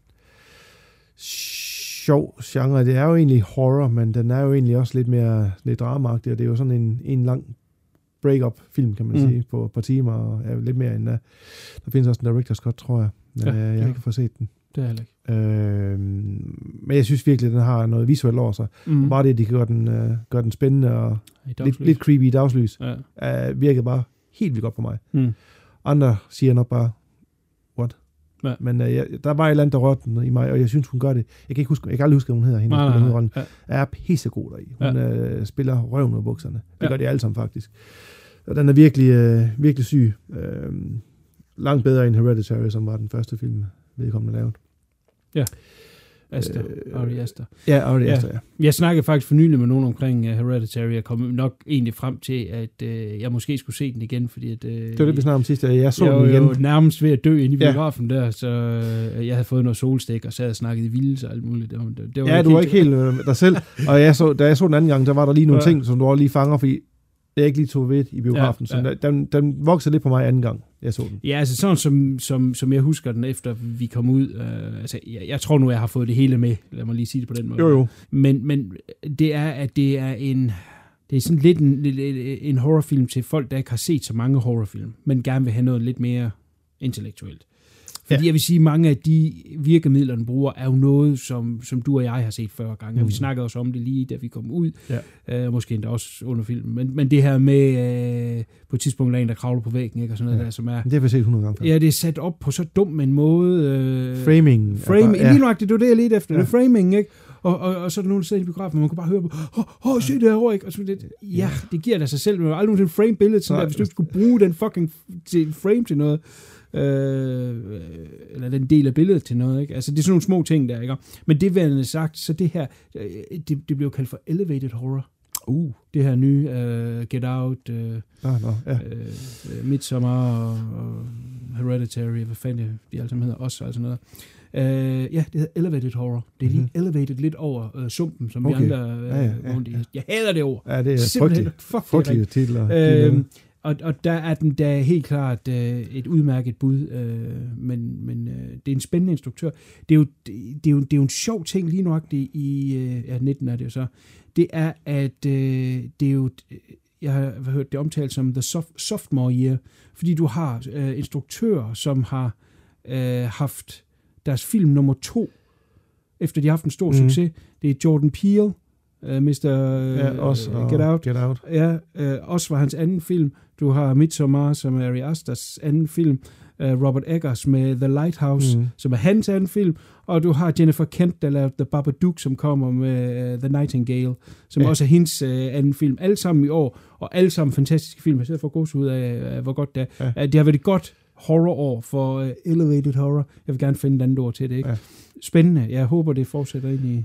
sjov genre. Det er jo egentlig horror, men den er jo egentlig også lidt mere lidt dramaagtig, og det er jo sådan en, en lang break-up film, kan man Mm. sige, på et par timer, og er lidt mere end, uh, der findes også en director's cut, tror jeg, men Ja, ja, øh, jeg ja. har ikke fået set den. Det er heller ikke. Øh, men jeg synes virkelig, at den har noget visuelt over sig. Mm. Mm. Bare det, at de gør den, øh, gør den spændende og lidt, lidt creepy i dagslys, Ja. øh, virkede bare helt vildt godt på mig. Mm. Andre siger nok bare, what? Ja. Men øh, jeg, der var et eller andet, der rørte den i mig, og jeg synes, hun gør det. Jeg kan ikke huske, jeg kan aldrig huske, hvad hun hedder, hende, Nej, nej, nej. Ja. er pissegod deri. Hun ja. øh, spiller røven af bukserne. Det ja. gør de alle sammen faktisk. Og den er virkelig, øh, virkelig syg. Øh, langt bedre end Hereditary, som var den første film, vedkommende lavet. Aster. Øh, Ari Aster. Ja, og det Ja. ja. Jeg snakkede faktisk for nylig med nogen omkring uh, Hereditary, og kom nok egentlig frem til, at uh, jeg måske skulle se den igen, fordi at, uh, Det var det, vi snakkede om sidst. Jeg så jeg den var igen. jo nærmest ved at dø inde i Ja. biografen der, så øh, jeg havde fået noget solstik og sad og snakkede i vildt og alt muligt. Det var, det, var Ja, du var ikke helt øh, dig selv. Og jeg så, da jeg så den anden gang, der var der lige nogle Ja. ja. ting, som du også lige fanger, fordi jeg ikke lige tog ved i biografen. Ja, Ja. Så den, den voksede lidt på mig anden gang, jeg så den. Ja, altså sådan som, som, som jeg husker den, efter vi kom ud. Øh, altså, jeg, jeg tror nu, jeg har fået det hele med. Lad mig lige sige det på den måde. Jo, jo. Men, men det er, at det er en... Det er sådan lidt en, en horrorfilm til folk, der ikke har set så mange horrorfilm, men gerne vil have noget lidt mere intellektuelt. Fordi ja. Jeg vil sige, at mange af de virkemidler, den bruger, er jo noget, som, som du og jeg har set før gange. Mm. Og vi snakkede også om det lige, da vi kom ud. Ja. Øh, måske endda også under filmen. Men, men det her med, øh, på et tidspunkt, der er en, der kravler på væggen, ikke? og sådan noget Ja. der, som er... Det har vi set 100 gange før. Ja, det er sat op på så dum en måde. Øh, Framing. er Framing, ja. lige nøjagtigt, det var det, jeg ledte efter. Ja. Det er framing, ikke? Og, og, og så er der nogen, der sidder i biografen, og man kan bare høre på, åh, oh, se det her, ikke? Og så det, ja, det giver da sig selv, men aldrig nogensinde frame billedet sådan der, hvis du ikke skulle bruge den fucking til frame til noget, øh, eller den del af billedet til noget, ikke? Altså, det er sådan nogle små ting der, ikke? Men det værende sagt, så det her, øh, det, det blev kaldt for elevated horror. Uh. Det her nye uh, Get Out, uh, Nå, nå, ja. uh, Midsommar og, og Hereditary, hvad fanden de alle sammen hedder, også og sådan noget. Uh, ja, det hedder Elevated Horror. Det er lige Mhm. elevated lidt over uh, sumpen, som Okay. vi andre uh, Ja, ja, ja, ja. Jeg hader det ord. Ja, det er Simpelthen, Frygtelige rigtigt. titler. Øhm, og, og der er den da helt klart øh, et udmærket bud, øh, men, men øh, det er en spændende instruktør. Det er jo, det, er jo, det er jo en sjov ting lige nok det i, øh, ja 19 er det jo så, det er at øh, det er jo, jeg har hørt det omtalt som the soft, sophomore year, fordi du har øh, instruktører, som har øh, haft deres film nummer to, efter de har haft en stor mm. Succes. Det er Jordan Peele, øh, Mr. Ja, også. og Get Out, Get Out. Ja, øh, også var hans anden film. Du har Midsommar, som er Ari Asters anden film. Øh, Robert Eggers med The Lighthouse, mm. Som er hans anden film. Og du har Jennifer Kent, der lavede The Babadook, som kommer med uh, The Nightingale, som ja. Også er hendes uh, anden film. Alle sammen i år, og alle sammen fantastiske film. Jeg sidder for gås ud af, uh, hvor godt det er. Ja. Uh, det har været et godt horrorår for uh, Elevated Horror. Jeg vil gerne finde et andet ord til det, ikke? Ja. Spændende. Jeg håber, det fortsætter ind i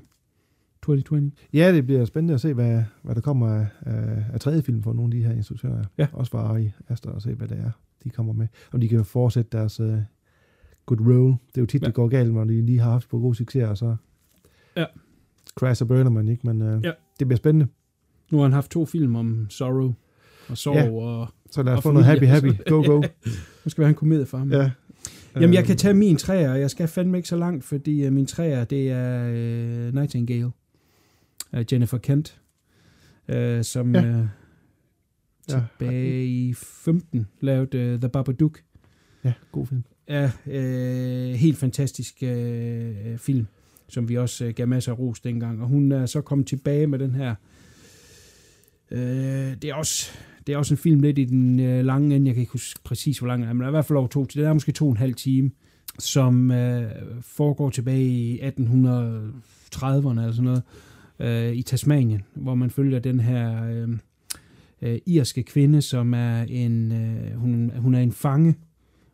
2020. Ja, det bliver spændende at se, hvad, hvad der kommer af, af, af tredje film for nogle af de her instruktører. Ja. Også for Ari Aster og se, hvad det er, de kommer med. Om de kan fortsætte deres uh, good roll. Det er jo tit, Ja. det går galt, når de lige har haft på god succes, og så Ja. crash og burner man, ikke? Men uh, Ja. det bliver spændende. Nu har han haft to film om sorrow og sorg, Ja. og Så lad os få noget happy, happy. Go, go. nu skal vi have en komedie for ham. ja. Jamen, jeg kan Øhm, tage min træer, og jeg skal fandme ikke så langt, fordi uh, min træer, det er uh, Nightingale. Uh, Jennifer Kent, uh, som Ja. ja. uh, Ja. tilbage i 15 lavede uh, The Babadook. Ja, god film. Ja, uh, helt fantastisk uh, film, som vi også uh, gav masser af ros dengang. Og hun er så kommet tilbage med den her. Uh, det er også det er også en film lidt i den øh, lange ende. Jeg kan ikke huske præcis, hvor lang den er, men der er i hvert fald over to. Det er måske to og en halv time, som øh, foregår tilbage i 1830'erne eller sådan noget, øh, i Tasmanien, hvor man følger den her øh, øh, irske kvinde, som er en, øh, hun, hun er en fange,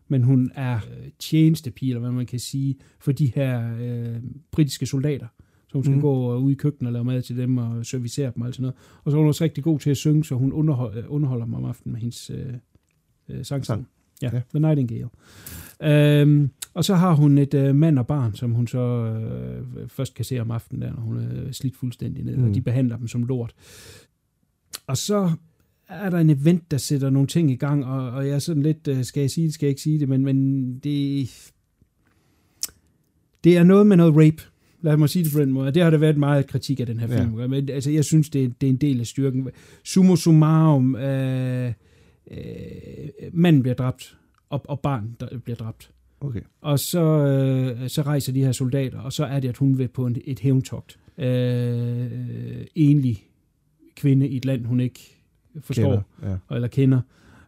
men hun er øh, tjenestepige, eller hvad man kan sige, for de her øh, britiske soldater. Så hun skal mm. gå ud i køkkenet og lave mad til dem og servicere dem og alt sådan noget. Og så er hun også rigtig god til at synge, så hun underholder, underholder mig om aftenen med hendes øh, øh, sangsang. Sang. Ja, Ja. ja, The Nightingale. Øhm, og så har hun et øh, mand og barn, som hun så øh, først kan se om aftenen, der, når hun er slidt fuldstændig ned, mm. Mm. og de behandler dem som lort. Og så er der en event, der sætter nogle ting i gang, og, og jeg er sådan lidt, øh, skal jeg sige det, skal jeg ikke sige det, men, men det, det er noget med noget rape. Lad mig sige det på den måde. Det har der været meget kritik af den her film. Ja. Men altså, jeg synes, det, er- det er en del af styrken. Summa summarum, øh, øh, manden bliver dræbt, og, og barn der bliver dræbt. Okay. Og så, øh, så rejser de her soldater, og så er det, at hun vil på en, et hævntogt. Øh, enlig kvinde i et land, hun ikke forstår Kender. Ja. eller kender.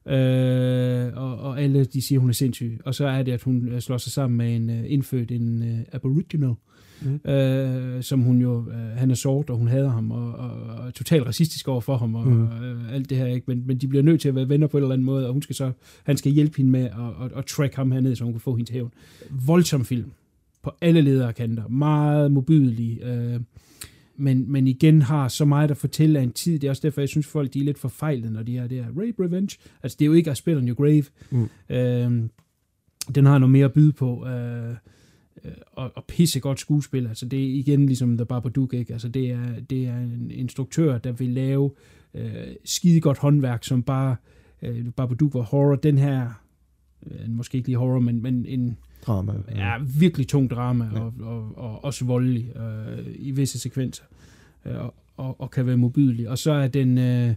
Øh, og, og alle de siger, hun er sindssyg. Og så er det, at hun øh, slår sig sammen med en uh, indfødt, en uh, aboriginal, Mm. Mm. øh, som hun jo, øh, han er sort, og hun hader ham, og, og, og er totalt racistisk over for ham, og Mm. mm. øh, alt det her, ikke? Men, men de bliver nødt til at være venner på en eller anden måde, og hun skal så, han skal hjælpe hende med at, at, at track ham herned, så hun kan få hendes hævn. Voldsom film, på alle ledere og kanter, meget mobidelig, øh, men, men igen har så meget at fortælle af en tid. Det er også derfor, jeg synes, folk de er lidt forfejlet, når de er det her rape revenge. Altså, det er jo ikke at spille on your grave. Mm. Øhm, den har noget mere at byde på. Øh, øh, og, og pisse godt skuespil. Altså, det er igen ligesom The Babadook, ikke? Altså, det er, det er en instruktør, der vil lave øh, skide godt håndværk, som bare... Øh, Babadook var horror. Den her, øh, måske ikke lige horror, men, men en Drama. ja, virkelig tung drama, Ja. ja. og, og, og også voldelig øh, i visse sekvenser, øh, og, og, og kan være modbydelig. Og så er den øh,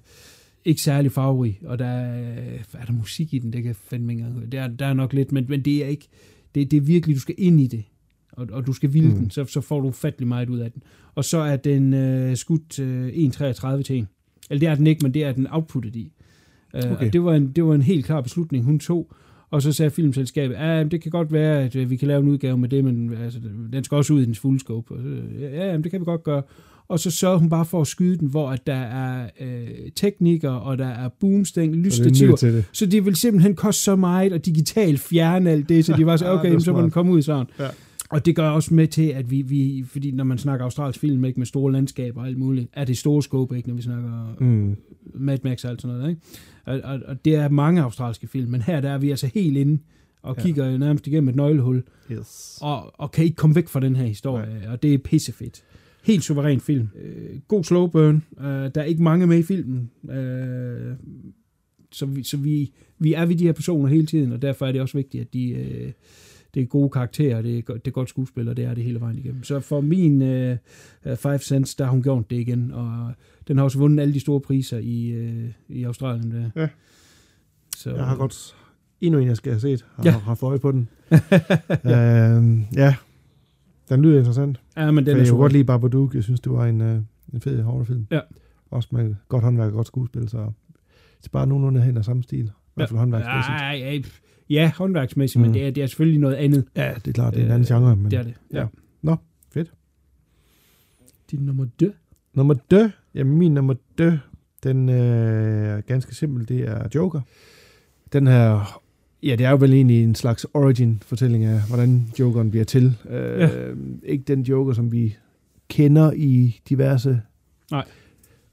ikke særlig farverig, og der er, er der musik i den, det kan jeg fandme ikke engang- der, der er nok lidt, men, men det er ikke, det, det er virkelig, du skal ind i det, og, og du skal ville Mm. den, så, så får du ufattelig meget ud af den. Og så er den øh, skudt øh, 1.33 til 1. Eller det er den ikke, men det er den outputtet i. Øh, Okay. Og det var, en, det var en helt klar beslutning, hun tog. Og så sagde filmselskabet, ja, det kan godt være, at øh, vi kan lave en udgave med det, men altså, den skal også ud i dens fulde scope. Og så, ja, jamen, det kan vi godt gøre. Og så sørgede hun bare for at skyde den, hvor at der er øh, teknikker, og der er boomstæng, Så er lysstativer. til det. Så det vil simpelthen koste så meget at digitalt fjerne alt det, så de var så, okay, jamen, så må den komme ud sådan. Ja. Og det gør også med til, at vi, vi fordi når man snakker australsk film, ikke, med store landskaber og alt muligt, er det store scope, ikke, når vi snakker Mm. Mad Max og alt sådan noget, ikke? Og, og, og det er mange australske film, men her der er vi altså helt inde og ja. kigger nærmest igennem et nøglehul, Yes. og, og kan ikke komme væk fra den her historie, Nej. og det er pissefedt. Helt suveræn film. Øh, god slow burn. Øh, der er ikke mange med i filmen. Øh, så vi, så vi, vi er ved de her personer hele tiden, og derfor er det også vigtigt, at de, øh, det er gode karakterer, det er, det er godt skuespil, og det er det hele vejen igennem. Så for min øh, øh, Five Cents, der har hun gjort det igen, og den har også vundet alle de store priser i, øh, i Australien. Der. Ja. Så, Jeg har godt endnu en, jeg skal have set. Har, Ja. har haft øje på den. øhm, ja, den lyder interessant. Ja, men den er jeg kunne godt lide Babadook. Jeg synes, det var en, øh, en fed horrorfilm. Ja. Også med godt håndværk og godt skuespil, så det er bare nogenlunde hen af samme stil. I hvert fald håndværksmæssigt. Ja, ja, håndværksmæssigt, mm. Men det er, det er selvfølgelig noget andet. Ja, det er klart, det er en Øh, anden genre. Men Det er det. Ja. ja. Nå, fedt. Din nummer dø. Nummer dø. Jamen, min nummer dø, den øh, er ganske simpel. Det er Joker. Den her... Ja, det er jo vel egentlig en slags origin-fortælling af, hvordan Jokeren bliver til. Øh, Ja. Ikke den Joker, som vi kender i diverse Nej.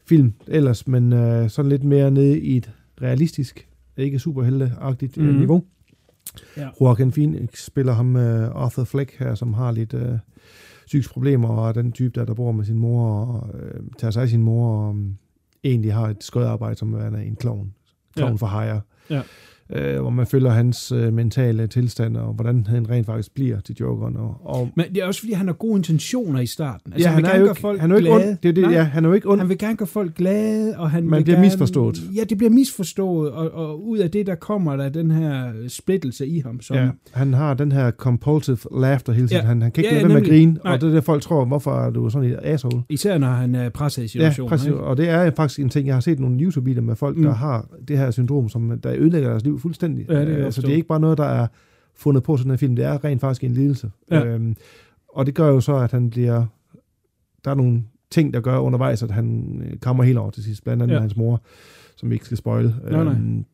film ellers, men øh, sådan lidt mere nede i et realistisk, ikke superhelteagtigt mm. Mhm. niveau. Ja. Joaquin Phoenix spiller ham øh, Arthur Fleck her, som har lidt øh, psykiske problemer, og er den type, der, der bor med sin mor, og øh, tager sig af sin mor, og øh, egentlig har et skødarbejde som er en klovn. Klovn Ja. for hire. Ja. Øh, hvor man følger hans øh, mentale tilstand, og hvordan han rent faktisk bliver til Jokeren. Og, og Men det er også, fordi han har gode intentioner i starten. Altså, ja, han, han, vil er gerne jo ikke, folk han er jo ikke glade. ond. Det er det, Nej, ja, han er jo ikke ond. Han vil gerne gøre folk glade, og han Man vil bliver gerne, misforstået. Ja, det bliver misforstået, og, og ud af det, der kommer der den her splittelse i ham, som, Ja, han har den her compulsive laughter hele tiden. Ja. Han, han kan ikke Ja, lade være med at grine, Nej. og det er det, folk tror, hvorfor er du sådan et asshole? især når han er presset i Ja, præcis. ikke? Og det er faktisk en ting, jeg har set nogle YouTube-videoer med folk. Mm. der har det her syndrom, som der ødelægger deres liv fuldstændig. Ja, det kan jeg Øh, så forstå. det er ikke bare noget, der er fundet på sådan en film. Det er rent faktisk en lidelse. Ja. Øhm, og det gør jo så, at han bliver... Der er nogle ting, der gør undervejs, at han øh, kommer helt over til sidst, blandt andet Ja. hans mor, som vi ikke skal spoil, Nej, nej. øhm,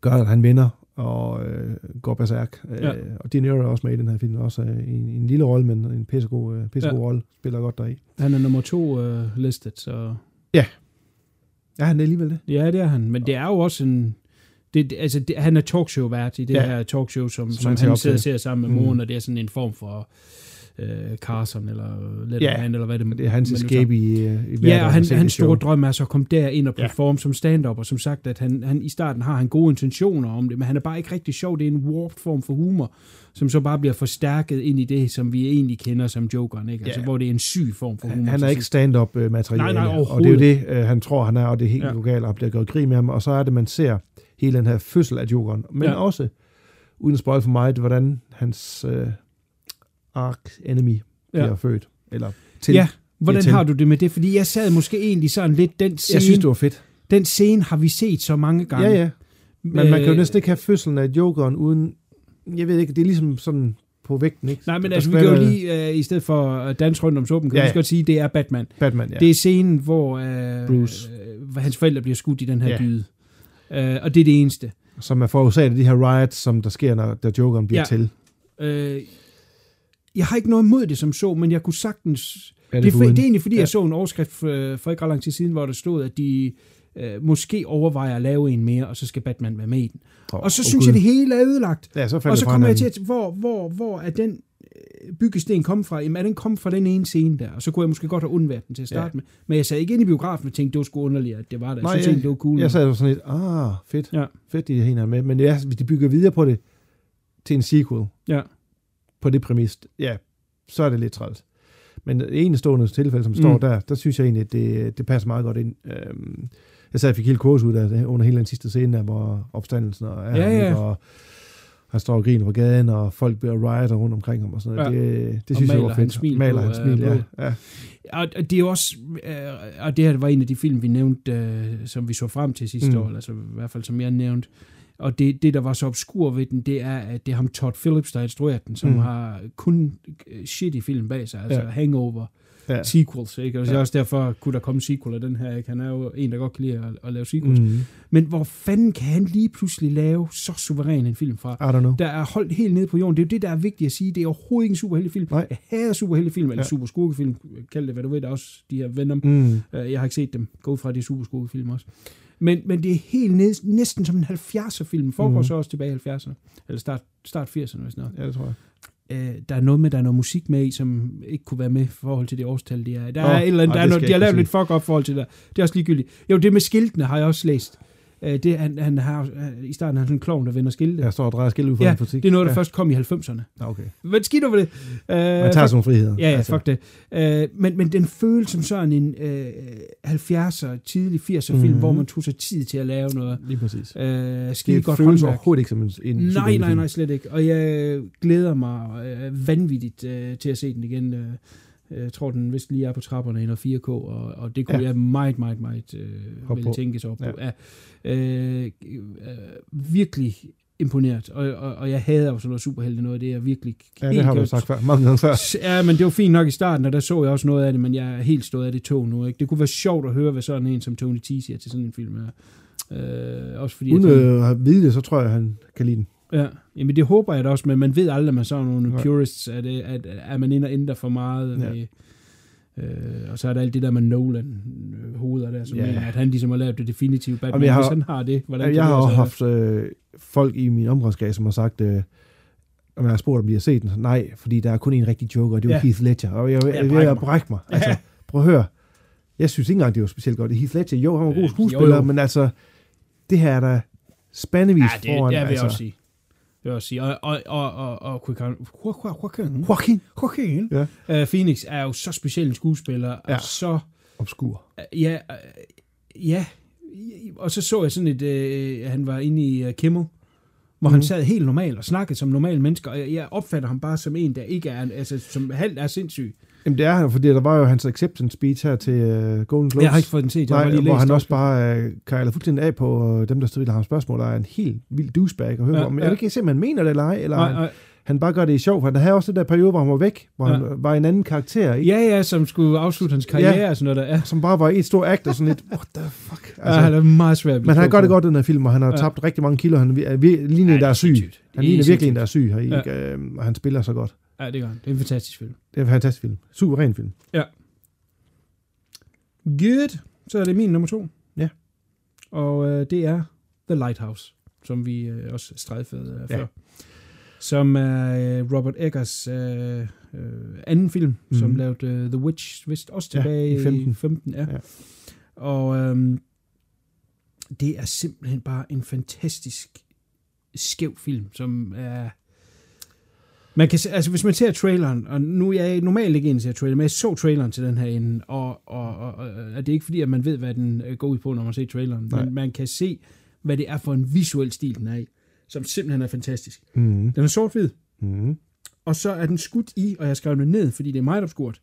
gør, at han vinder og øh, går berserk. Ja. Øh, og De Niro er også med i den her film, også øh, en, en lille rolle, men en pissegod, øh, pissegod Ja. rolle, spiller godt deri. Han er nummer to øh, listet, så Ja, han er alligevel det. ja, det er han. Men det er jo også en... Det, altså, det, han er talkshow-vært i det Ja. ja. her talkshow, som, Som som, han sidder og ser sammen med Mm. moren, og det er sådan en form for øh, Carson eller Letterman, Ja. eller hvad det Det er hans escape i, øh, i hverdagen Ja, og han, hans det show. store drøm er så at komme derind og Ja. performe som stand-up, og som sagt, at han, han i starten har han gode intentioner om det, men han er bare ikke rigtig sjov. Det er en warped form for humor, som så bare bliver forstærket ind i det, som vi egentlig kender som jokeren, ikke? Altså, Ja. hvor det er en syg form for humor. Han, han er ikke stand-up øh, materiale, Nej, nej, og det er jo det, øh, han tror, han er, og det er helt Ja. ja. lokalt, og bliver gjort grin med ham, og så er det, man ser hele den her fødsel af jokeren, men Ja. også, uden at spoil for mig, hvordan hans øh, ark enemy bliver Ja. født, eller til. Ja, hvordan til. har du det med det? Fordi jeg sad måske egentlig sådan lidt, den scene, Jeg synes, det var fedt. den scene har vi set så mange gange. Ja, ja. Men man kan jo Øh, næsten ikke have fødslen af jokeren uden, jeg ved ikke, det er ligesom sådan på vægten, ikke? Nej, men Der altså, vi kan jo lige, øh, i stedet for at danse rundt om suppen, kan Ja, vi ja. godt sige, at det er Batman. Batman, ja. Det er scenen, hvor øh, Bruce. øh, hans forældre bliver skudt i den her Ja. gyde. Øh, og det er det eneste. som er forårsaget af de her riots, som der sker, når der jokeren bliver Ja. til. Øh, jeg har ikke noget imod det som så, men jeg kunne sagtens... Ja, Det, det, er, for, det er egentlig fordi, Ja. jeg så en overskrift for, for ikke ret lang tid siden, hvor der stod, at de øh, måske overvejer at lave en mere, og så skal Batman være med i den. Åh, Og så åh, synes Gud. jeg, det hele er ødelagt. Ja, så Og så kommer jeg til, at hvor, hvor, hvor er den øh, byggesten kommet fra? Jamen, den kommet fra den ene scene der? Og så kunne jeg måske godt have undvært den til at starte Ja. med. Men jeg sad ikke ind i biografen og tænkte, det var sgu underligt, at det var der. Nej, så jeg- tænkte det var cool. Jeg sad jo sådan lidt, ah, fedt. Ja. Fedt, de er hænger med. Men ja, hvis de bygger videre på det til en sequel, Ja. på det præmis, ja, så er det lidt træls. Men enestående tilfælde, som står Mm. der, der synes jeg egentlig, at det, det passer meget godt ind. Øhm, jeg sad og fik helt kurs ud af under hele den sidste scene, der, hvor opstandelsen og, Ja, ja. og han står og griner på gaden, og folk bliver rioter rundt omkring ham og sådan noget. Ja. Det, det synes jeg var fedt. smil maler på, øh, smil, ja. ja. Og og det er jo også, øh, og det her var en af de film, vi nævnte, øh, som vi så frem til sidste Mm. år, altså i hvert fald som jeg nævnte. Og det, det, der var så obskur ved den, det er, at det er ham Todd Phillips, der har instrueret den, som Mm. har kun øh, shit i film bag sig, altså Ja. hangover, Ja. Ja. sequels, ikke? Og er Ja. også derfor, kunne der komme sequel af den her, ikke? Han er jo en, der godt kan lide at, at lave sequels. Mm. Men hvor fanden kan han lige pludselig lave så suveræn en film fra? I don't know. der er holdt helt nede på jorden. Det er jo det, der er vigtigt at sige. Det er overhovedet ikke en superheldig film. Nej. Jeg hader superheldig film, eller Ja. ja. super skurkefilm. Kald det, hvad du ved. Der er også de her Venom. Mm. Øh, Jeg har ikke set dem. Gå fra, at det er super skurkefilm også. Men, men det er helt ned, næsten som en 70'er film. Foregår mm. så også tilbage i 70'erne. Eller start, start 80'erne, hvis nok. Ja, det tror jeg. Øh, der er noget med, der er noget musik med i, som ikke kunne være med i forhold til det årstal, de er. Der Nå, er et eller andet, ej, der er noget, de har lavet lidt fuck up forhold til det. Det er også ligegyldigt. Jo, det med skiltene har jeg også læst. Øh, det, han, han har, øh, I starten er han sådan en klovn, der vender skilte. Jeg står og drejer skilt ud for Ja, en butik. det er noget, der ja. først kom i 90'erne. Ja, okay. Hvad skidt over det? Uh, Man tager sådan friheder. Ja, ja, altså. fuck det. Uh, men, men den føles som sådan en uh, 70'er, tidlig 80'er film, Mhm. hvor man tog sig tid til at lave noget Lige præcis. Det skide godt føles håndværk. overhovedet ikke som en, en Nej, nej, nej, slet ikke. Og jeg glæder mig uh, vanvittigt uh, til at se den igen. Uh, jeg tror, den vist lige er på trapperne i noget 4K, og, og det kunne Ja. ja. jeg meget, meget, meget vel tænke sig op Ja. på. Ja. Uh, uh, virkelig imponeret, og, og, og jeg hader jo sådan noget superhelte noget, det er virkelig Ja, det har du sagt før. Mange gange før. Ja, men det var fint nok i starten, og der så jeg også noget af det, men jeg er helt stået af det tog nu. Ikke? Det kunne være sjovt at høre, hvad sådan en som Tony T siger til sådan en film er. Øh, også fordi, Uden at han, at vide det, så tror jeg, han kan lide den. Ja, jamen det håber jeg da også, men man ved aldrig med sådan nogle Nej. purists, at, at, at man ind og ændrer for meget. Ja. Ja. Øh, og så er der alt det der med Nolan øh, hoveder der, som Ja. ja. mener, at han ligesom har lavet det definitive Batman. Jamen, jeg har- Hvis han har det, hvordan Jeg, kan jeg det har lade også haft øh, folk i min omgangskreds, som har sagt, øh, om jeg har spurgt, om de har set den. Nej, fordi der er kun en rigtig joker, og det var Ja. Heath Ledger. Og jeg, jeg, jeg, jeg, mig. brække mig. Altså, prøv at høre. Jeg synes ikke engang, det var specielt godt. Heath Ledger, jo, han var en god Øh, skuespiller, jo, jo. men altså, det her er der spandevis Ja, det, foran. det vil jeg altså. også sige. Vil jeg også sige. Og, og, og, og, og Joaquin, Joaquin, Joaquin. Ja. Uh, Phoenix er jo så speciel en skuespiller, Ja. og så, Obskur. uh, ja, uh, ja, og så så jeg sådan et, uh, han var inde i uh, Kimmel, hvor mm. han Mhm. sad helt normalt og snakkede som normal mennesker, jeg opfatter ham bare som en, der ikke er, altså som halvt er sindssyg. Jamen det er han, fordi der var jo hans acceptance speech her til uh, Golden Globes. Jeg har ikke fået den set, jeg har Nej, bare lige hvor læst han også bare uh, kejler fuldstændig af på uh, dem, der stiller ham spørgsmål, der er en helt vild douchebag at høre Ja, om. Men ja. jeg kan ikke se, om han mener det eller ej, eller Nej, han, nej, han bare gør det i sjov, for han havde også den der periode, hvor han var væk, hvor ja. Han var en anden karakter, ikke? Ja, ja, som skulle afslutte hans karriere Ja. og sådan noget der. Ja, som bare var et stort act og sådan lidt, what the fuck? altså, ja han er meget svært men han gør det godt i den her film, og han har Ja. tabt rigtig mange kilo. Han er ligner en, der er er syg. Han er ligner virkelig en, der er syg her, Ja. ikke? Øhm, og han spiller så godt. Ja, det gør han. Det er en fantastisk film. Det er en fantastisk film. Suveræn film. Good. Så er det min nummer to. Ja. Og øh, det er The Lighthouse, som vi øh, også strejfede øh, Ja. før. Som er øh, Robert Eggers øh, øh, anden film, mm. som Mhm. lavede øh, The Witch, vist også Ja, tilbage i 15. 15 ja. Ja. Og øhm, det er simpelthen bare en fantastisk skæv film, som er... Man kan altså hvis man ser traileren, og nu er jeg normalt ikke en, ser trailer, men jeg så traileren til den her ende, og, og, og, og, det er ikke fordi, at man ved, hvad den øh, går ud på, når man ser traileren, Nej. men man kan se, hvad det er for en visuel stil, den er i, som simpelthen er fantastisk. Mm. Den er sort-hvid, Mm. og så er den skudt i, og jeg skrev det ned, fordi det er meget obskurt,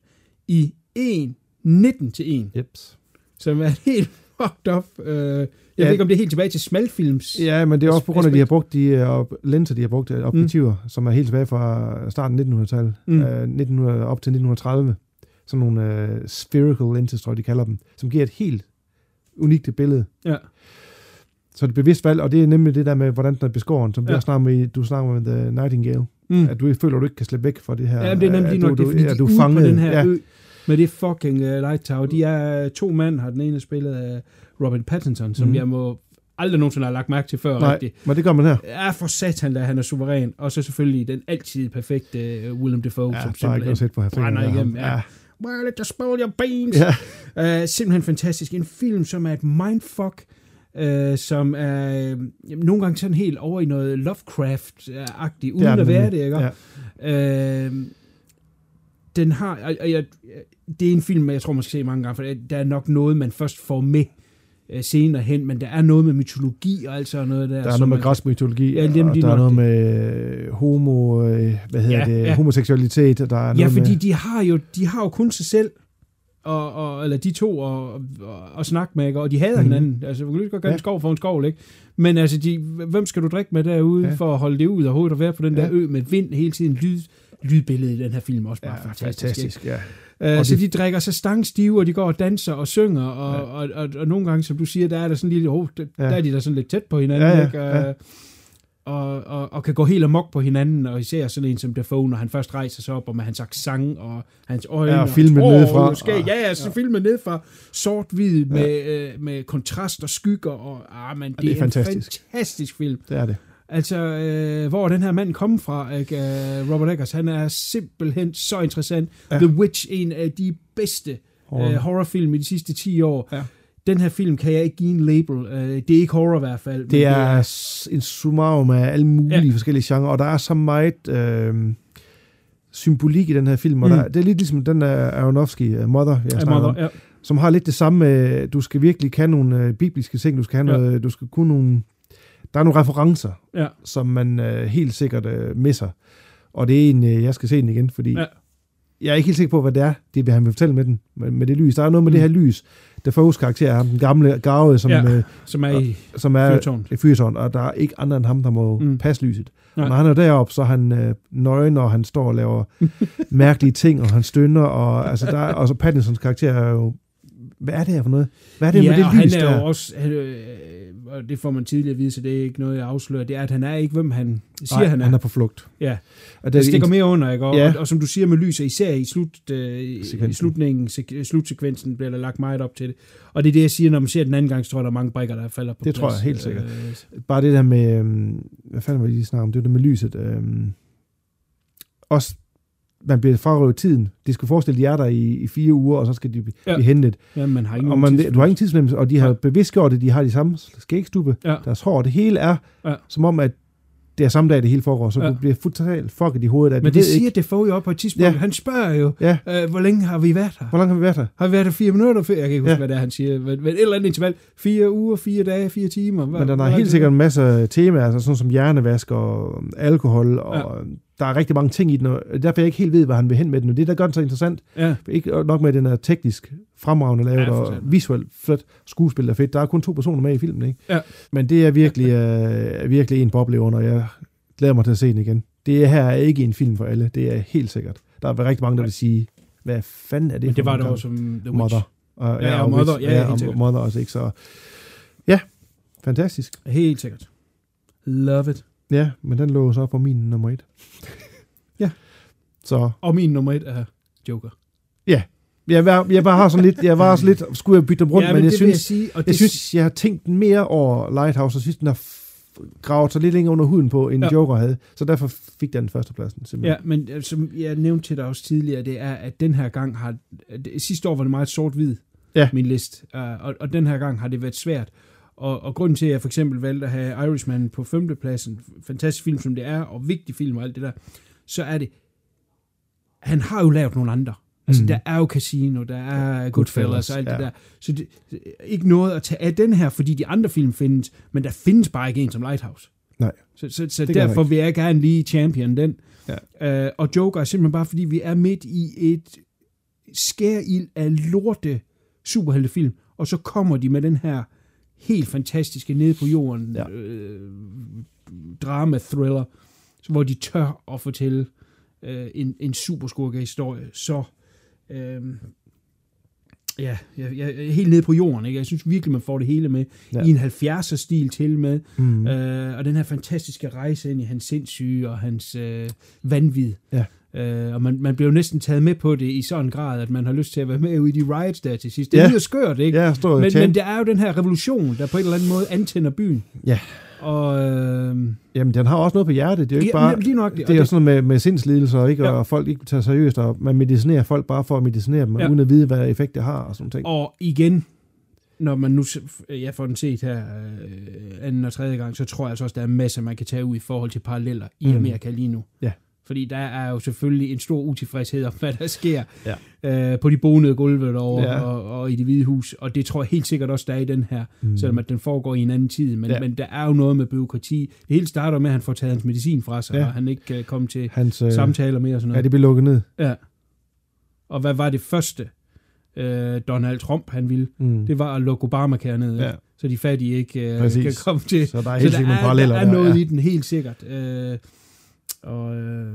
i 1, 19 til 1, Jeps. som er helt fucked up. Uh, jeg Ja. ved ikke, om det er helt tilbage til smalfilms. Ja, men det er også på grund af, at de har brugt de øh, op- linser, de har brugt, øh, objektiver, mm. som er helt tilbage fra starten af 1900-tallet, Mm. øh, 1900, op til 1930. Sådan nogle øh, spherical lenses, tror jeg, de kalder dem, som giver et helt unikt billede. Ja. Så det er bevidst valg, og det er nemlig det der med, hvordan den er beskåren, som Ja. snakker med, du snakker med The Nightingale. Mm. At du føler, at du ikke kan slippe væk fra det her. Ja, det er nemlig at nok, du, det er, fordi at de du er ude fanget. på den her ja. ø med det fucking uh, Light Tower. De er to mænd, har den ene spillet af Robin Pattinson, som Mhm. jeg må aldrig nogensinde har lagt mærke til før Nej, rigtigt. men det gør man her. Ja, for satan, da han er suveræn. Og så selvfølgelig den altid perfekte uh, Willem Dafoe, Ja, som simpelthen på brænder igennem. Ja. Ja. Well, it just your beans. Ja. Uh, simpelthen fantastisk. En film, som er et mindfuck, uh, som er jamen, nogle gange sådan helt over i noget Lovecraft-agtigt, uden Det er at den være det, ikke? Ja. Øh, den har, og, og jeg, det er en film, jeg tror, man skal se mange gange, for der er nok noget, man først får med øh, senere hen, men der er noget med mytologi og alt sådan noget der. Der er noget med græsk mytologi, Ja, og de der er noget med øh, homo, øh, hvad hedder Ja, det, ja. homoseksualitet, og der er Ja, noget fordi med, de har jo, de har jo kun sig selv, og, og, eller de to, og, og, og snakke med, ikke? og de hader Mhm. hinanden. Altså, man kan lige godt gøre Ja. en skov for en skov, ikke? Men altså, de, hvem skal du drikke med derude, Ja. for at holde det ud af hovedet og være på den der Ja. ø med vind hele tiden? Lyd, lydbilledet i den her film også bare ja, fantastisk. ikke? fantastisk, ja. Uh, Og så de drikker sig stangstive, og de går og danser og synger, og, Ja. ja. og, og, og, nogle gange, som du siger, der er der sådan lille, oh, der, Ja. ja. der er de der sådan lidt tæt på hinanden, Ja, ja, ikke? ja. Uh, og, og, og kan gå helt amok på hinanden, og især sådan en som Dafoe, når han først rejser sig op, og med hans accent, og hans øjne, Ja, og og filme hans nedefra. hår, skæg. Ja, ja, så filme nedefra, sort-hvid, med, øh, med kontrast og skygger, og ah, man, det, det er er, fantastisk. en fantastisk film. Det er det. Altså, øh, hvor er den her mand kommet fra, ikke? Uh, Robert Eggers, han er simpelthen så interessant. Ja. The Witch, en af de bedste Horror. Uh, horrorfilm i de sidste 10 år. Ja. Den her film kan jeg ikke give en label. Uh, det er ikke horror i hvert fald. men Det er s- en summarum af alle mulige Ja. forskellige genrer, og der er så meget øh, symbolik i den her film, og Mm. der, det er lidt ligesom den der Aronofsky, uh, Mother, jeg Ja, snakker om, mother, ja. som har lidt det samme med, du skal virkelig kan nogle øh, bibelske ting, du skal have Ja. noget, du skal kunne nogle, der er nogle referencer, Ja. som man øh, helt sikkert øh, misser. Og det er en, øh, jeg skal se den igen, fordi Ja. jeg er ikke helt sikker på, hvad det er, det han vil fortælle med den, med, med det lys. Der er noget med Mm. det her lys. Defoes karakter er ham, den gamle garve, som, Ja. øh, Som er i som er fyrtårnet. i fyrtårn, og der er ikke andre end ham, der må Mm. mm. passe lyset. Nej. Og når han er deroppe, så er han øh, nøgen, og han står og laver mærkelige ting, og han stønner, og, altså, der, er- og så Pattinsons karakter er jo, hvad er det her for noget? Hvad er det ja, med det og lys han er der? jo også, han, øh, og det får man tidligere at vide, så det er ikke noget, jeg afslører, det er, at han er ikke, hvem han siger, Nej, han er. han er på flugt. Ja, Og der det, stikker mere under, ikke? Og, Ja. og, og som du siger med lys, og især i, slut, øh, i slutningen, sek, slutsekvensen, bliver der lagt meget op til det. Og det er det, jeg siger, når man ser den anden gang, så tror jeg, der er mange brikker, der falder på Det tror plads. jeg helt sikkert. Øh, bare det der med, øhm, hvad fanden var det lige snakke om? Det var det med lyset. Øhm, også, man bliver frarøvet tiden. De skal forestille, de er der i, i fire uger, og så skal de blive, Ja. ja. hentet. ja, man har ingen Og man, du har ingen tidsfornemmelse, og de har Nej. bevidst gjort det. De har de samme skægstube, Ja. deres hår. Det hele er Ja. som om, at det er samme dag, det hele foregår. Så Ja. du bliver totalt fucket i hovedet. At Men det ved siger ikke, Defoe jo op på et tidspunkt. Ja. Han spørger jo, Ja, øh, hvor længe har vi været her? hvor langt har vi været her? Har vi været her fire minutter? Jeg kan ikke huske, Ja. hvad det er, han siger. Men, men et eller andet interval. Fire uger, fire dage, fire timer. Hvad, Men der er helt det? sikkert en masse temaer, altså sådan som hjernevask og alkohol, og der er rigtig mange ting i den, og derfor jeg ikke helt ved, hvad han vil hen med den. Og det, der gør den så interessant, Ja, ikke nok med, at den er teknisk fremragende lavet, Ja, og visuelt flot, skuespil er fedt. Der er kun to personer med i filmen, ikke? Ja. Men det er virkelig, øh, virkelig en boble under, og jeg glæder mig til at se den igen. det her er ikke en film for alle. Det er helt sikkert. Der er rigtig mange, der vil sige, hvad fanden er det Men for det var kamp? også som The Witch. Mother. Og, Ja, og Mother. Ja, helt og sikkert. Mother også, ikke? Så ja, fantastisk. Helt sikkert. Love it. Ja, men den lå så på min nummer et. Ja. Så Og min nummer et er Joker. ja, jeg var, jeg bare har sådan lidt, jeg var sådan lidt, skulle jeg bytte dem rundt, ja, men, men jeg synes, jeg sige, og jeg det, synes, jeg har tænkt mere over Lighthouse, og synes, den har gravet sig lidt længere under huden på, end Ja. ja. Joker havde. Så derfor fik den førstepladsen, Ja, simpelthen. men øh, som jeg nævnte til dig også tidligere, det er, at den her gang har... Det, sidste år var det meget sort-hvid, Ja. min liste. Uh, og, og den her gang har det været svært. Og, og grunden til, at jeg for eksempel valgte at have Irishman på femtepladsen, fantastisk film som det er, og vigtig film og alt det der, så er det... Han har jo lavet nogle andre. Altså, mm. Der er jo Casino, der er Goodfellas og alt ja. det ja. der. Så det, ikke noget at tage af den her, fordi de andre film findes, men der findes bare ikke en som Lighthouse. Nej. Så, så, så Det derfor vil jeg gerne lige champion den. Ja. Uh, og Joker er simpelthen bare, fordi vi er midt i et skærild af lorte superheltefilm, og så kommer de med den her helt fantastiske nede på jorden Ja. øh, drama-thriller, hvor de tør at fortælle øh, en, en superskurke-historie. Så øh, ja, jeg, jeg, er helt nede på jorden. Ikke? Jeg synes virkelig, man får det hele med. Ja. I en 70'er-stil til med. Mm. Øh, og den her fantastiske rejse ind i hans sindssyge og hans øh, vanvid. Ja. Øh, og man, man bliver jo næsten taget med på det i sådan en grad, at man har lyst til at være med ude i de riots der til sidst. Det Ja. lyder skørt, ikke? Ja, men, men det er jo den her revolution, der på en eller anden måde antænder byen. Ja. Og øh, Jamen, den har også noget på hjertet. Det er jo ikke Ja, bare... lige nok det. det, er jo det- sådan noget med, med sindslidelser, ikke? Ja. Og folk ikke tager seriøst, og man medicinerer folk bare for at medicinere dem, Ja. ja. uden at vide, hvad effekt det har, og sådan ting. Og igen, når man nu jeg får den set her øh, anden og tredje gang, så tror jeg altså også, der er masser, man kan tage ud i forhold til paralleller i Mm. Amerika lige nu. Ja. Fordi der er jo selvfølgelig en stor utilfredshed om, hvad der sker Ja. øh, på de bonede gulve derovre Ja. og, og i det hvide hus. Og det tror jeg helt sikkert også, der er i den her, mm. selvom at den foregår i en anden tid. Men, ja. Ja. men der er jo noget med byråkrati. Det hele starter med, at han får taget hans medicin fra sig, ja. Ja. og han ikke kan komme til Hans, øh, samtaler mere og sådan Ja, noget. det bliver lukket ned. Ja. Og hvad var det første, øh, Donald Trump han ville? Mm. Det var at lukke Obamacare ned, Ja. ja. så de fattige ikke øh, Præcis. kan komme til. Så der er så helt der sikkert nogle er, paralleller der er der, noget ja. i den, helt sikkert. Øh, og øh,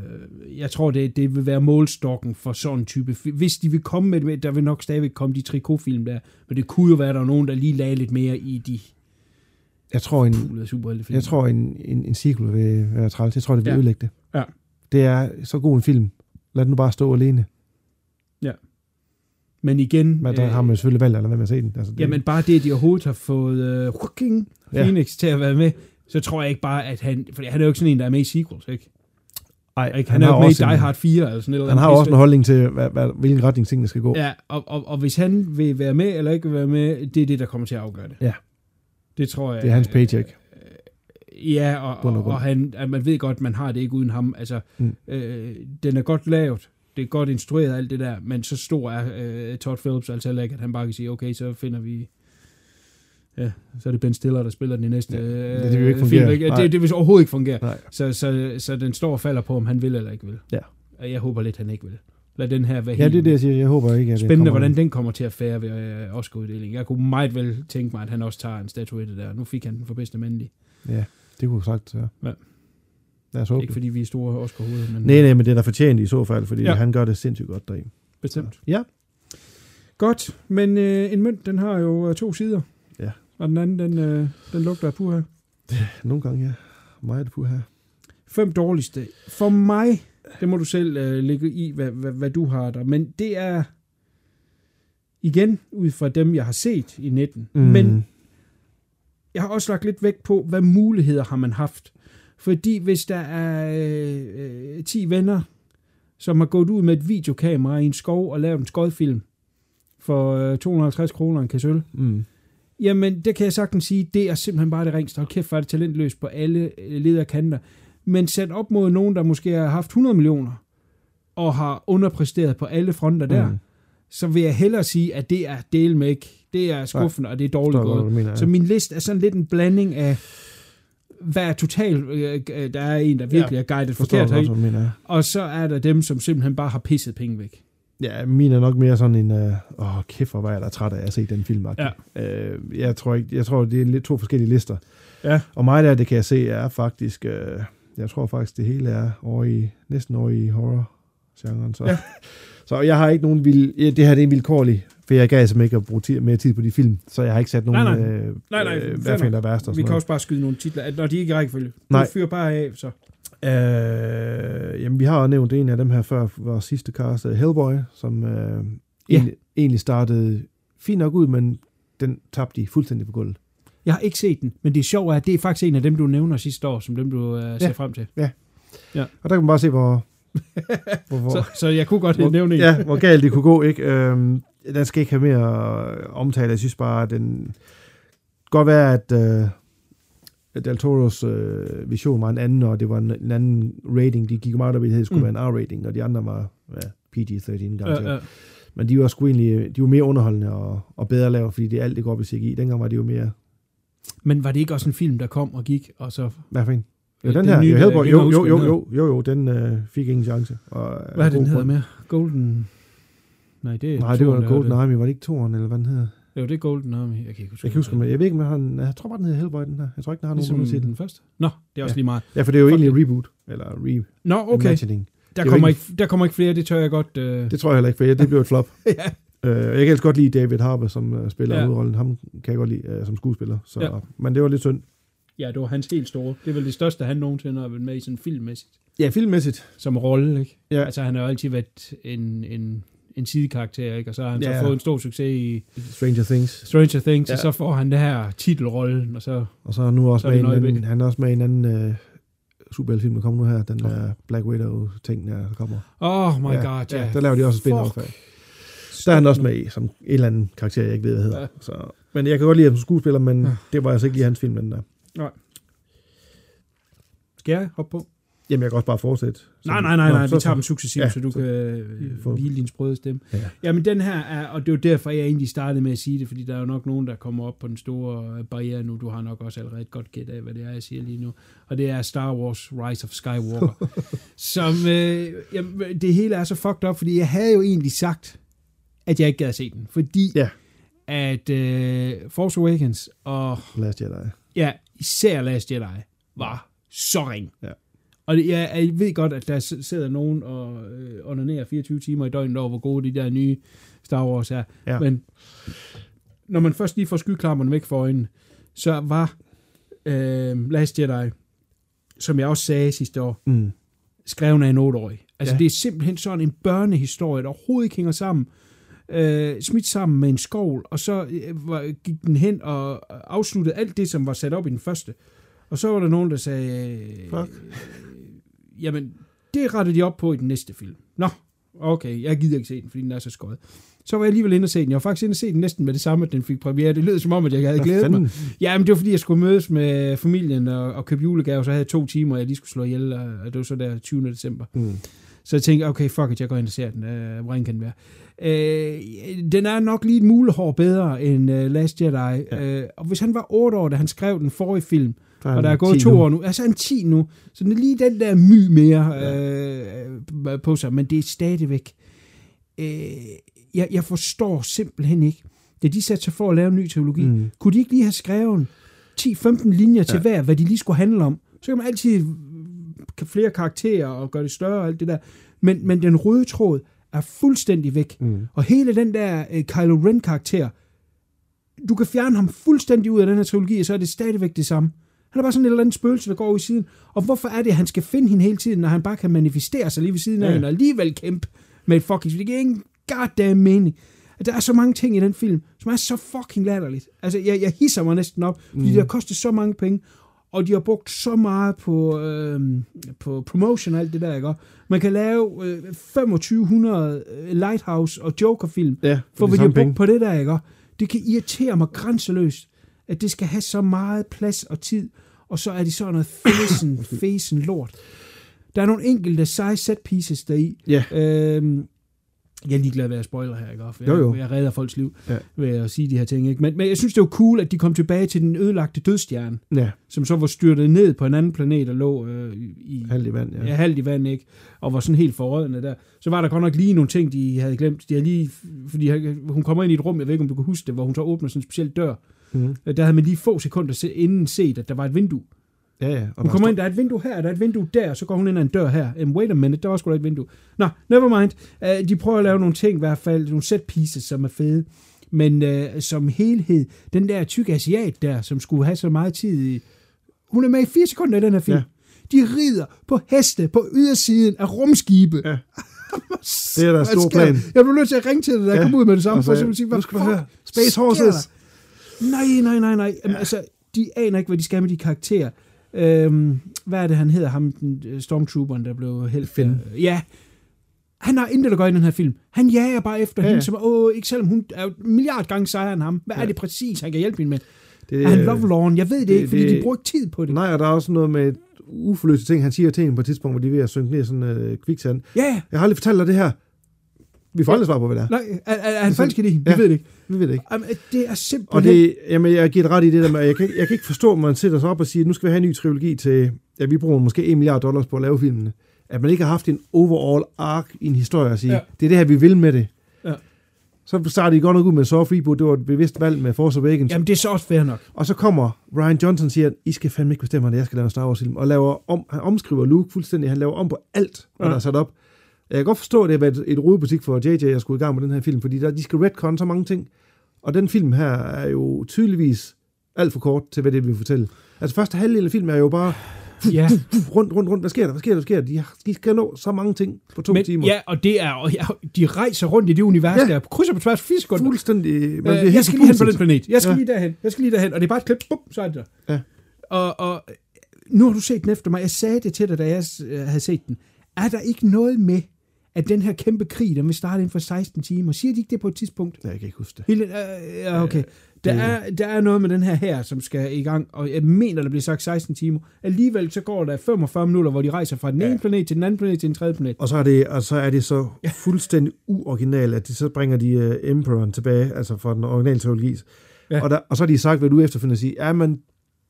jeg tror, det, det vil være målstokken for sådan en type Hvis de vil komme med det, der vil nok stadigvæk komme de trikotfilm der, men det kunne jo være, der er nogen, der lige lagde lidt mere i de Jeg tror, en, superheltefilm. jeg tror en, en, en sequel vil være træls. Jeg tror, det vil Ja. ja. ødelægge det. Ja. Det er så god en film. Lad den nu bare stå alene. Men igen... Men der øh, har man selvfølgelig valgt, eller hvad man se den. Altså, det, Jamen bare det, at de overhovedet har fået øh, Joaquin Ja. Phoenix til at være med, så tror jeg ikke bare, at han... For han er jo ikke sådan en, der er med i sequels, ikke? Ej, ikke? Han, han er jo med i Die Hard 4 eller sådan noget. Han har også en holdning til, hvad, hvad, hvilken retning tingene skal gå. Ja, og, og, og hvis han vil være med eller ikke vil være med, det er det, der kommer til at afgøre det. Ja. Det tror jeg. Det er hans paycheck. Ja, og, og og, han, at man ved godt, man har det ikke uden ham. Altså, mm. Mm. øh, den er godt lavet, det er godt instrueret alt det der, men så stor er øh, Todd Phillips altså heller ikke, at han bare kan sige, okay, så finder vi... Ja, så er det Ben Stiller, der spiller den i næste Ja, øh, det vil jo ikke film. fungere. Ikke? Nej. Det, det vil overhovedet ikke fungere. Nej. Så, så, så den står og falder på, om han vil eller ikke vil. Ja. Og jeg håber lidt, han ikke vil. Lad den her være Ja, det er det, jeg siger. Jeg håber ikke, at det spændende, kommer- hvordan den kommer til at fære ved øh, Oscar-uddelingen. Jeg kunne meget vel tænke mig, at han også tager en statuette der. Nu fik han den for bedste mandlige. Ja, det kunne sagt, ja. Ja. Lad os håbe Ikke det. fordi vi er store Oscar-hoveder, men Nej, nej, men det er fortjent i så fald, fordi Ja. han gør det sindssygt godt deri. bestemt. Ja. Godt, men øh, en mønt, den har jo øh, to sider. Og den anden, den, øh, den lugter af puha. Nogle gange, ja. Meget på her. Fem dårligste. For mig, det må du selv øh, lægge i, hvad, hvad, hvad du har der. Men det er igen ud fra dem, jeg har set i 19. Mm. Men jeg har også lagt lidt vægt på, hvad muligheder har man haft. Fordi hvis der er øh, øh, 10 venner, som har gået ud med et videokamera i en skov og lavet en skodfilm for øh, 250 kroner en kasse øl, Mm. Jamen, det kan jeg sagtens sige, det er simpelthen bare det ringste. Hold kæft, hvor er det talentløst på alle øh, lederkanter. Men sat op mod nogen, der måske har haft 100 millioner, og har underpræsteret på alle fronter der, Mm. så vil jeg hellere sige, at det er del med ikke. Det er skuffende, og det er dårligt gået. du mener, ja. Så min liste er sådan lidt en blanding af, hvad er totalt, øh, der er en, der virkelig Ja, er guidet forkert og så er der dem, som simpelthen bare har pisset penge væk. Ja, min er nok mere sådan en, øh, åh kæft, hvor var jeg da træt af at se den film. Ja. Øh, jeg tror ikke, jeg tror, det er lidt to forskellige lister. Ja. Og mig der, det kan jeg se, er faktisk, øh, Jeg tror faktisk, det hele er over i, næsten over i horror-genren. Så. Ja. så jeg har ikke nogen vild... ja, Det her det er en vilkårlig, for jeg gav simpelthen ikke at bruge tid, mere tid på de film, så jeg har ikke sat nogen... Nej, nej. Øh, Nej, nej, øh, hvad finder nok. værst og Vi kan noget. også bare skyde nogle titler, når de ikke er rækkefølge. Nej. Du fyrer bare af, så. Øh, jamen, vi har jo nævnt en af dem her før, vores sidste cast, øh, Hellboy, som øh, Ja. egentlig, egentlig startede fint nok ud, men den tabte de fuldstændig på gulvet. Jeg har ikke set den, men det er sjovt, at det er faktisk en af dem, du nævner sidste år, som dem, du uh, ser Ja. frem til. Og der kan man bare se, hvor, hvor, hvor, Så, så jeg kunne godt hvor, nævne en. ja, hvor galt det kunne gå. Ikke? Øhm, den skal ikke have mere omtale. Jeg synes bare, at den godt være, at øh, Del Toros øh, vision var en anden, og det var en, en anden rating. De gik meget op i, at det skulle Mm. være en R-rating, og de andre var ja, PG-13 garanteret. Ja, ja. Men de var sgu egentlig, de var mere underholdende og, og bedre lavet, fordi det alt, det går op i CGI. Dengang var det jo mere, Men var det ikke også en film, der kom og gik, og så... hvad for en? Jo, Øh, den den her, nye, Hellboy, jo, jo, hvad jo, jo, jo, jo, den øh, fik ingen chance. Og, Hvad er den hedder med? Golden... Nej, det er Nej, det var Golden. Army, var det ikke toren, eller hvad den hedder? Jo, det er Golden Army. Jeg kan ikke huske. Jeg kan huske, men jeg ved ikke, om han, jeg tror bare, den hedder Hellboy, den her. Jeg tror ikke, den har Ligesom nogen titel. den første. Nå, det er også Ja. lige meget. Ja, for det er jo Fuck egentlig reboot, eller re Nå, okay. Der er kommer, ikke- der kommer ikke flere, det tør jeg godt... Øh... Det tror jeg heller ikke, for det blev et flop. ja. Øh, jeg kan ellers godt lide David Harbour, som spiller Ja. hovedrollen. Ham kan jeg godt lide som skuespiller. Så, ja. Men det var lidt synd. Ja, det var hans helt store. Det er vel det største, han nogensinde har været med i sådan filmmæssigt. Ja, filmmæssigt. Som rolle, ikke? Ja. Altså, han har jo altid været en, en, en sidekarakter, ikke? Og så har han Ja. så fået en stor succes i Stranger Things. Stranger Things, ja. Og så får han det her titelrollen, og så... Og så er nu også Så med en anden, han er også med en anden uh, superheltefilm, der kommer nu her. Den der Black Widow-ting, der kommer. Oh my ja, god, ja. ja. Der laver de også et spin-off af. Der er han også med i, som en eller anden karakter, jeg ikke ved, hvad hedder. Ja. Så, men jeg kan godt lide ham som skuespiller, men ja. det var altså ikke lige hans film, den der. Skal jeg hoppe på? Jamen, jeg kan også bare fortsætte. Nej, nej, nej, nej, Nå, vi tager dem successivt, Ja, så du så- kan øh, får- hvile din sprøde stemme. Ja. Jamen den her er, og det er jo derfor, jeg egentlig startede med at sige det, fordi der er jo nok nogen, der kommer op på den store barriere nu. Du har nok også allerede et godt gæt af, hvad det er, jeg siger lige nu. Og det er Star Wars Rise of Skywalker. som, øh, jamen, det hele er så fucked up, fordi jeg havde jo egentlig sagt, at jeg ikke gad at se den. Fordi Ja. at øh, Force Awakens og Last Jedi. ja, især Last Jedi var så ring. Ja. Og det, jeg, jeg ved godt, at der sidder nogen og øh, onanerer 24 timer i døgnet over, hvor gode de der nye Star Wars er. Ja. Men når man først lige får skyklapperne væk for øjnene, så var øh, Last Jedi, som jeg også sagde sidste år, Mm. skrevet af en 8-årig. Altså ja. Ja. det er simpelthen sådan en børnehistorie, der overhovedet ikke hænger sammen. Øh, smidt sammen med en skovl, og så øh, gik den hen og afsluttede alt det, som var sat op i den første. Og så var der nogen, der sagde, øh, Fuck. jamen, det rettede de op på i den næste film. Nå, okay, jeg gider ikke se den, fordi den er så skøjet. Så var jeg alligevel inde og se den. Jeg var faktisk inde og se den næsten med det samme, at den fik premiere. Det lød som om, at jeg havde Hvad glædet mig. fanden? Ja, men det var fordi, jeg skulle mødes med familien og, og købe julegave, så havde jeg to timer, og jeg lige skulle slå ihjel, og det var så der 20. december. Mm. Så jeg tænkte, okay, fuck it, jeg går ind og ser den. Øh, hvordan kan den være? Øh, den er nok lige et mulehår bedre end uh, Last Jedi. Ja. Øh, og hvis han var 8 år, da han skrev den forrige film, og der er gået 10 to nu. år nu, altså han 10 nu, så den er lige den der my mere øh, på sig, men det er stadigvæk... Øh, jeg, jeg forstår simpelthen ikke, da de satte sig for at lave en ny teologi, mm. Kunne de ikke lige have skrevet 10-15 linjer til Ja. hver, hvad de lige skulle handle om? Så kan man altid flere karakterer og gøre det større og alt det der. Men, men den røde tråd er fuldstændig væk. Mm. Og hele den der uh, Kylo Ren-karakter, du kan fjerne ham fuldstændig ud af den her trilogi, og så er det stadigvæk det samme. Han er bare sådan et eller andet spøgelse, der går ud i siden. Og hvorfor er det, at han skal finde hende hele tiden, når han bare kan manifestere sig lige ved siden af Ja. hende, og alligevel kæmpe med et fucking... Det giver ingen goddamn mening. At Der er så mange ting i den film, som er så fucking latterligt. Altså, jeg, jeg hisser mig næsten op, fordi mm. det har kostet så mange penge, og de har brugt så meget på, øh, på promotion og alt det der, ikke? Man kan lave øh, 2500 øh, Lighthouse og Joker-film, Ja, for de hvad de har brugt penge. på det der, ikke? Det kan irritere mig grænseløst, at det skal have så meget plads og tid, og så er det sådan noget fæsen, fæsen lort. Der er nogle enkelte seje set pieces deri. Ja. Øhm, jeg er ligeglad ved at spoiler her, ikke? Jeg, Jo, jo. jeg redder folks liv Ja. ved at sige de her ting, ikke? Men, men jeg synes, det var cool, at de kom tilbage til den ødelagte dødstjerne, Ja, som så var styrtet ned på en anden planet og lå øh, i, halvt i vand, ja. ja. halvt i vand, ikke? Og var sådan helt forrådende der. Så var der godt nok lige nogle ting, de havde glemt. De havde lige, fordi hun kommer ind i et rum, jeg ved ikke, om du kan huske det, hvor hun så åbner sådan en speciel dør. Mm. Der havde man lige få sekunder se- inden set, at der var et vindue. Ja, ja. Og Hun der kommer ind, der er et vindue her, der er et vindue der, så går hun ind ad en dør her. Um, wait a minute, der var sgu da et vindue. Nå, never mind. Uh, de prøver at lave nogle ting, i hvert fald nogle set pieces, som er fede. Men uh, som helhed, den der tykke asiat der, som skulle have så meget tid i... Hun er med i fire sekunder i den her film. Ja. De rider på heste på ydersiden af rumskibe. Ja. det er deres store plan. Jeg blev nødt til at ringe til dig, da jeg Ja. kom ud med det samme, for at sige, hvad skal fuck. Space Horses. der? Nej, nej, nej, nej. Jamen, altså, de aner ikke, hvad de skal med de karakterer. Øhm, hvad er det, han hedder? Ham, den, øh, stormtrooperen, der blev helt... Finn. Øh, ja. Han har intet at gøre i den her film. Han jager bare efter Ja, hende, som, åh, ikke selvom hun er milliard gange sejere end ham. Hvad ja. er det præcis, han kan hjælpe hende med? Det, Er han love Lauren? Jeg ved det, det- ikke, fordi det- de bruger ikke tid på det. Nej, og der er også noget med uforløste ting. Han siger til hende på et tidspunkt, hvor de er ved at synke ned i sådan en øh, kviksand. Ja, Jeg har aldrig fortalt dig det her. Vi får aldrig svar på, hvad det er. nej, er, er, han falsk i det? Vi ja. ved det ikke. Vi ved det ikke. Jamen, det er simpelthen... Og det, jamen, jeg giver ret i det der med, jeg kan, ikke- jeg kan ikke forstå, at man sætter sig op og siger, nu skal vi have en ny trilogi til, ja, vi bruger måske 1 milliard dollars på at lave filmene. At man ikke har haft en overall arc i en historie at sige, Ja. det er det her, vi vil med det. Ja. Så startede de godt nok ud med Soft Reboot, det var et bevidst valg med Force Awakens. Jamen, det er så også fair nok. Og så kommer Ryan Johnson og siger, I skal fandme ikke bestemme, at jeg skal lave en Star Wars film. Og laver om, han omskriver Luke fuldstændig. Han laver om på alt, hvad Ja. der er sat op. Jeg kan godt forstå, at det har været et rodebutik for JJ at skulle i gang med den her film, fordi der, de skal retcon så mange ting. Og den film her er jo tydeligvis alt for kort til, hvad det vil fortælle. Altså første halvdel af filmen er jo bare Ja. rundt, rundt, rundt. Hvad sker der? Hvad sker der? Hvad sker der? De, de skal nå så mange ting på to Men, timer. ja, og det er, og ja, de rejser rundt i det univers Ja. der, på kryds og på tværs, fire sekunder. Fuldstændig. Man Øh, jeg skal lige hen på den planet. Jeg skal Ja. ja. lige derhen. Jeg skal lige derhen. Og det er bare et klip. Bum, så er det der. Ja. Og, og nu har du set den efter mig. Jeg sagde det til dig, da jeg øh, havde set den. Er der ikke noget med, at den her kæmpe krig, den vil starte inden for 16 timer? Siger de ikke det på et tidspunkt? Ja, jeg kan ikke huske det. Hele, øh, ja, okay. Der er, der er noget med den her her, som skal i gang, og jeg mener, der bliver sagt 16 timer. Alligevel så går der 45 minutter, hvor de rejser fra den ene planet til den anden planet til den tredje planet. Og så er det, og så er det så fuldstændig uoriginalt, at de så bringer de uh, Emperoren tilbage, altså fra den originale trilogi. Ja. Ja. Og, der, og så har de sagt, hvad du efterfølgende siger, ja, men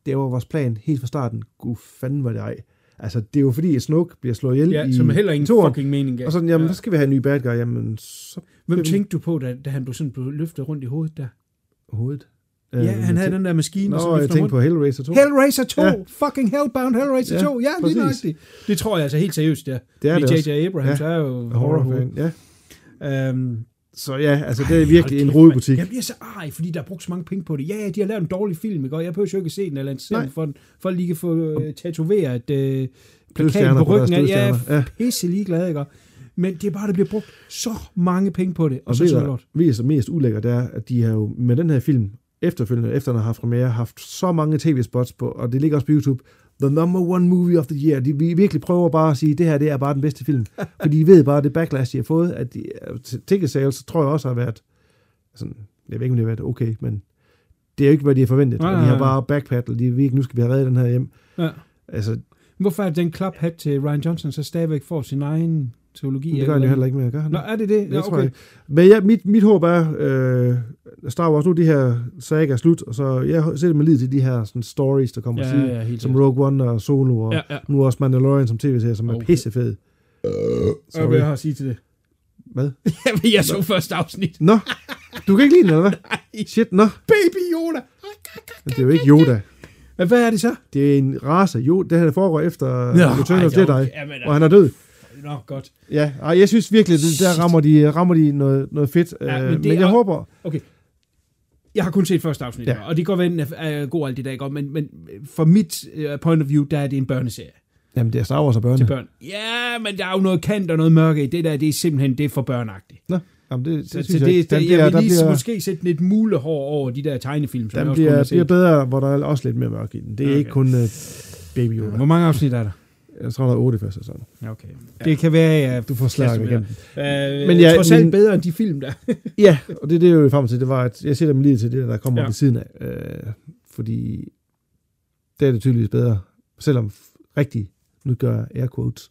det var vores plan helt fra starten. Gud fanden var det ej. Altså, det er jo fordi, at Snoke bliver slået ihjel Ja, i som heller ingen toeren. fucking mening gav. Og sådan, jamen, ja. så skal vi have en ny bad guy. Jamen, så Hvem tænkte du på, da, da han blev sådan blev løftet rundt i hovedet der? hovedet. Ja, Øh, han havde den der maskine, og så Nå, jeg tænkte rundt. på Hellraiser 2. Hellraiser 2! Ja. Fucking Hellbound Hellraiser Ja, 2! Ja, lige præcis. nøjagtigt. Det tror jeg altså helt seriøst, ja. Det er det Fordi også. J.J. Abrams Ja. er jo Horror horror. Ja. Um, Så ja, altså, det er virkelig en rodebutik. Jeg bliver så ej, fordi der er brugt så mange penge på det. Ja, ja, de har lavet en dårlig film, ikke? Og jeg behøver jo ikke at se den eller en for for at lige kan få uh, tatoveret uh, plakaten på på ryggen. af. Jeg er. Ja. pisse ligeglad, ikke? Men det er bare, der bliver brugt så mange penge på det. Og, Og så så du, lort. hvad er mest ulækkert, det er, at de har jo med den her film, efterfølgende, efter den har haft premiere, haft så mange tv-spots på, og det ligger også på YouTube, the number one movie of the year. De vi virkelig prøver bare at sige, det her det er bare den bedste film. Fordi de ved bare, det backlash, de har fået, at de, ticket sales, tror jeg også har været, sådan, jeg ved ikke, om det har været okay, men det er jo ikke, hvad de har forventet. Nej, de nej, har nej. bare backpaddlet, de ved ikke, nu skal vi have reddet den her hjem. Ja. Altså, Hvorfor er den klaphat til Ryan Johnson så stadigvæk får sin egen teologi? det gør han jo heller ikke mere, gør han? Nå, er det det? Det Ja, tror okay. jeg ikke. Men ja, mit, mit håb er, øh, Star Wars, nu er de her sager slut, og så jeg sætter mig lid til de her sådan, stories, der kommer Ja, sige, ja, som. Rogue One og Solo, og Ja, ja, nu også Mandalorian som tv-serie, som er Okay. pissefed. Hvad Sorry. vil jeg have at sige til det? Hvad? Jamen, jeg så første afsnit. Nå, du kan ikke lide den, eller hvad? Shit, nå. Baby Yoda! Men det er jo ikke Yoda. Men hvad er det så? Det er en race. Jo, det her foregår efter Nå, Return of Jedi, og han er død. Nå, godt. Ja, ej, jeg synes virkelig, det, der rammer de, rammer de noget, noget fedt. Ja, Ja, men men, det men jeg er- håber, Okay. Jeg har kun set første afsnit, ja. Og det kan godt være, at den er, god alt det der, ikke? men, men fra mit uh, point of view, der er det en børneserie jamen det er Star Wars og børne. til børn. Ja, men der er jo noget kant og noget mørke i det der, det er simpelthen, det er for børnagtigt. Nå, jamen det, det, Så, synes så jeg, det, ikke. det, Den jeg bliver- vil der lige bliver- måske sætte lidt mulehår over de der tegnefilm, som jeg også bliver, bliver bedre, hvor der er også lidt mere mørk i den. Det er okay. ikke kun uh, Baby Yoda. Hvor mange afsnit er der? Jeg tror, der er 8 første sæson. Okay. Det kan være, at Du får slag igen. Øh, Men jeg- trods alt men- bedre end de film der. Ja, og det er det, jeg vil frem til. Det var, at jeg sætter mig lige til det, der kommer Ja. ja. ved siden af. Øh, fordi det er det tydeligvis bedre. Selvom rigtig, nu gør jeg air quotes,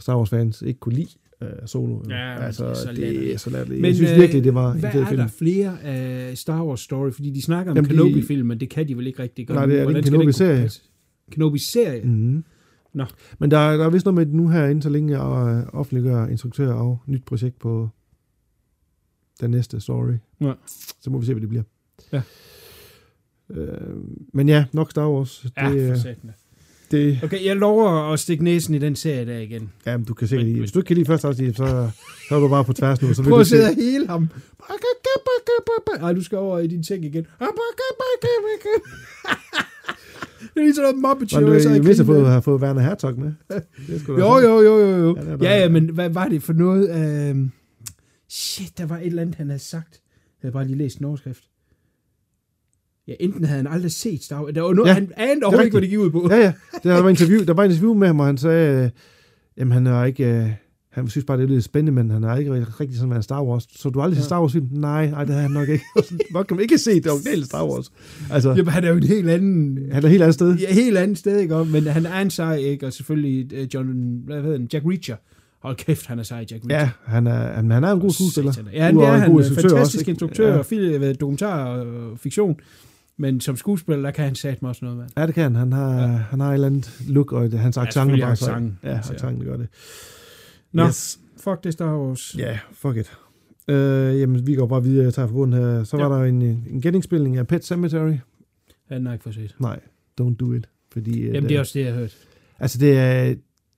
Star Wars fans ikke kunne lide øh, Solo. Ja, altså, det er så det latterligt. er så latterligt. Men, Jeg synes øh, virkelig, det var en Hvad fed er film. der flere af Star Wars story? Fordi de snakker om Kenobi-film, men det kan de vel ikke rigtig gøre. Nej, det er en Kenobi-serie. Kenobi-serie? Mm-hmm. Nå. Men der, er- der er vist noget med, nu her inden så længe jeg øh, offentliggør instruktør og nyt projekt på den næste story. Ja. Så må vi se, hvad det bliver. Ja. Øh, men ja, nok Star Wars. Det, Ja, for øh, satan. da. Det, Okay, jeg lover at stikke næsen i den serie der igen. jamen, du kan sikkert lide. Hvis du ikke kan lide første afsnit, så, så er du bare på tværs nu. Så vil Prøv du at se. sidde og hele ham. Ej, du skal over i din ting igen. Det er ligesom noget Muppet Show. Men du så er griner. fået, har fået Werner Herzog med. Det Jo, jo, jo, jo, jo. Ja. Ja, ja, men hvad var det for noget? Uh, shit, der var et eller andet, han havde sagt. Jeg havde bare lige læst en overskrift. Ja, enten havde han aldrig set Star Wars. Der var noget, Ja, han anede er overhovedet ikke, hvad det gik ud på. Ja, ja. Der var, interview, der var en interview med ham, og han sagde, øh, jamen han er ikke... Øh, han synes bare, det er lidt spændende, men han har ikke rigtig- sådan været Star Wars. Så du har aldrig set Ja. Star Wars film? Nej, nej, det har han nok ikke. Hvor kan man ikke se det originale Star Wars? Altså, Jamen, han er jo et helt andet... han er et helt andet sted. Ja, helt andet sted, ikke? Men han er en sej, ikke? Og selvfølgelig uh, John... Hvad hedder han? Jack Reacher. Hold kæft, han er sej, Jack Reacher. Ja, han er, han, han er en god skuespiller. Ja, det Udover er en han. god øh, instruktør Fantastisk også, instruktør, Ja. og film, øh, dokumentar og fiktion. Men som skuespiller, der kan han satme også noget, mand. Ja, det kan han. Han har, ja. han har et eller andet look, og det, hans accent er så. accenten. Ja, Altså. accenten gør det. Nå, Yes. fuck det Star Wars. Ja, yeah, fuck it. Øh, jamen, vi går bare videre. Jeg tager for bunden her. Så Ja. var der en, en genindspilning af Pet Cemetery. Han har ikke fået set. Nej, don't do it. Fordi, at, Jamen, det er øh, også det, jeg har hørt. Altså, det, er,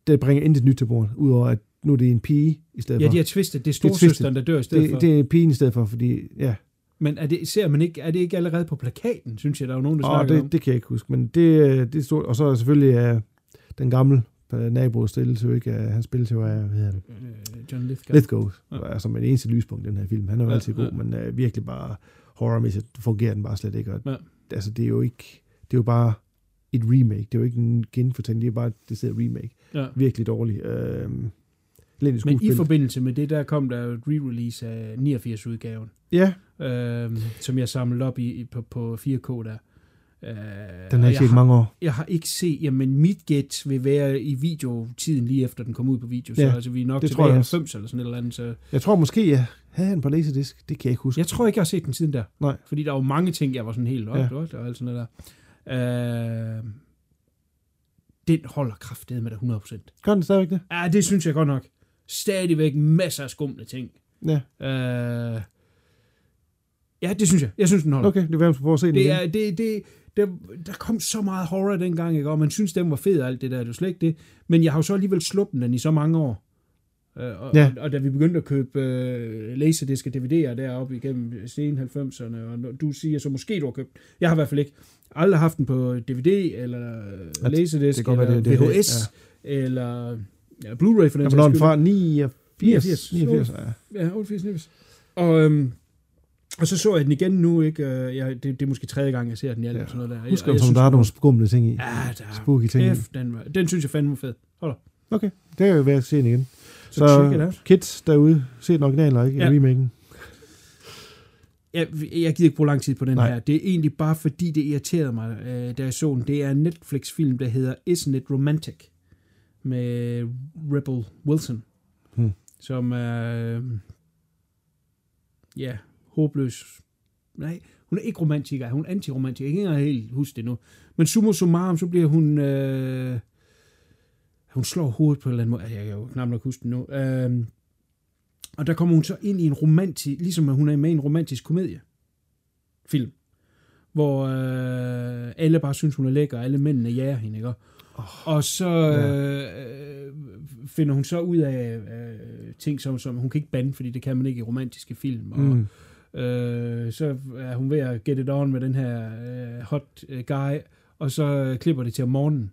det bringer intet nyt til bordet, udover at nu er det en pige i stedet Ja, for. de har twistet. Det er Det er storsøsteren, der dør i stedet for. det, det er pigen i stedet for, fordi, ja, Men er det, ser man ikke, er det ikke allerede på plakaten, synes jeg, der er jo nogen, der og snakker om? det, det kan jeg ikke huske, men det, øh, det er stort. Og så er selvfølgelig uh, den gamle nabo stilles jo ikke, uh, han spilles jo af, hvad hedder han, Øh, John Lithgow. Lithgow, Ja. som er det eneste lyspunkt i den her film. Han er jo Ja, altid god, ja. men uh, virkelig bare horrormæssigt fungerer den bare slet ikke. Og, Ja. Altså, det er jo ikke, det er jo bare et remake. Det er jo ikke en genfortælling, det er bare det sidder remake. Ja. Virkelig dårligt. Øh, Men i forbindelse med det, der kom der jo et re-release af 89-udgaven, Ja, øh, som jeg samlede op i- på, på 4K der. Øh, den har jeg ikke set mange år. Jeg har ikke set, jamen mit gæt vil være i videotiden lige efter den kom ud på video, så Ja, altså, vi er nok det tilbage i jeg 90 eller sådan et eller andet. Så Jeg tror måske, jeg havde han på Laserdisc. Det kan jeg ikke huske. jeg tror ikke, jeg har set den siden der. Nej. Fordi der var mange ting, jeg var sådan helt op, Ja. og alt sådan noget der. Øh, den holder kraftedet med dig 100%. Gør den stadigvæk det? Ja, det synes jeg godt nok. Stadigvæk masser af skumle ting. Ja. Øh, ja, det synes jeg. Jeg synes, den holder. Okay, det er værd at se den Det igen. er, det, det, der, der kom så meget horror dengang, ikke? og man synes, den var fed og alt det der, det er jo slet ikke det. Men jeg har jo så alligevel sluppet den i så mange år. Øh, og, Ja. ja. og, og, da vi begyndte at købe øh, laserdisc og DVD'er deroppe igennem sen 90'erne, og når du siger så måske du har købt, jeg har i hvert fald ikke aldrig haft den på DVD, eller Ja, laserdisc, det eller være, det det, VHS, eller ja, Blu-ray for den Ja, sags skyld. fra? 89? 89. 89, ja. Ja, 88, 89. Og, øhm, og så så jeg den igen nu, ikke? Øh, Jeg, det, det er måske tredje gang, jeg ser den i alt. Ja. Sådan noget der. Husk, jeg som synes, der er nogle skumle ting i. Ja, der er Spooky ting kæft, den, var, den synes jeg fandme var fed. Hold da. Okay, det er jo værd at se den igen. Så, så kids derude, se den originale og ikke ja. Remaken. Jeg, jeg gider ikke bruge lang tid på den Nej. Nej. her. Det er egentlig bare fordi, det irriterede mig, øh, da jeg så den. Det er en Netflix-film, der hedder Isn't It Romantic? Med Rebel Wilson. Hmm. Som er... Øh, ja, håbløs. Nej, hun er ikke romantiker. Hun er antiromantiker. Jeg kan ikke helt huske det nu. Men summa summarum, så bliver hun... Øh, hun slår hovedet på en eller anden måde. Jeg kan jo knap nok huske det nu. Øh, og der kommer hun så ind i en romantisk, ligesom at hun er med i en romantisk komedie. Film. Hvor øh, alle bare synes, hun er lækker, og alle mændene jager hende, ikke? Oh, og så øh, finder hun så ud af øh, ting, som, som hun kan ikke bande, fordi det kan man ikke i romantiske film. Og, Mm. Øh, så er hun ved at get it on med den her øh, hot øh, guy, og så øh, klipper det til om morgenen.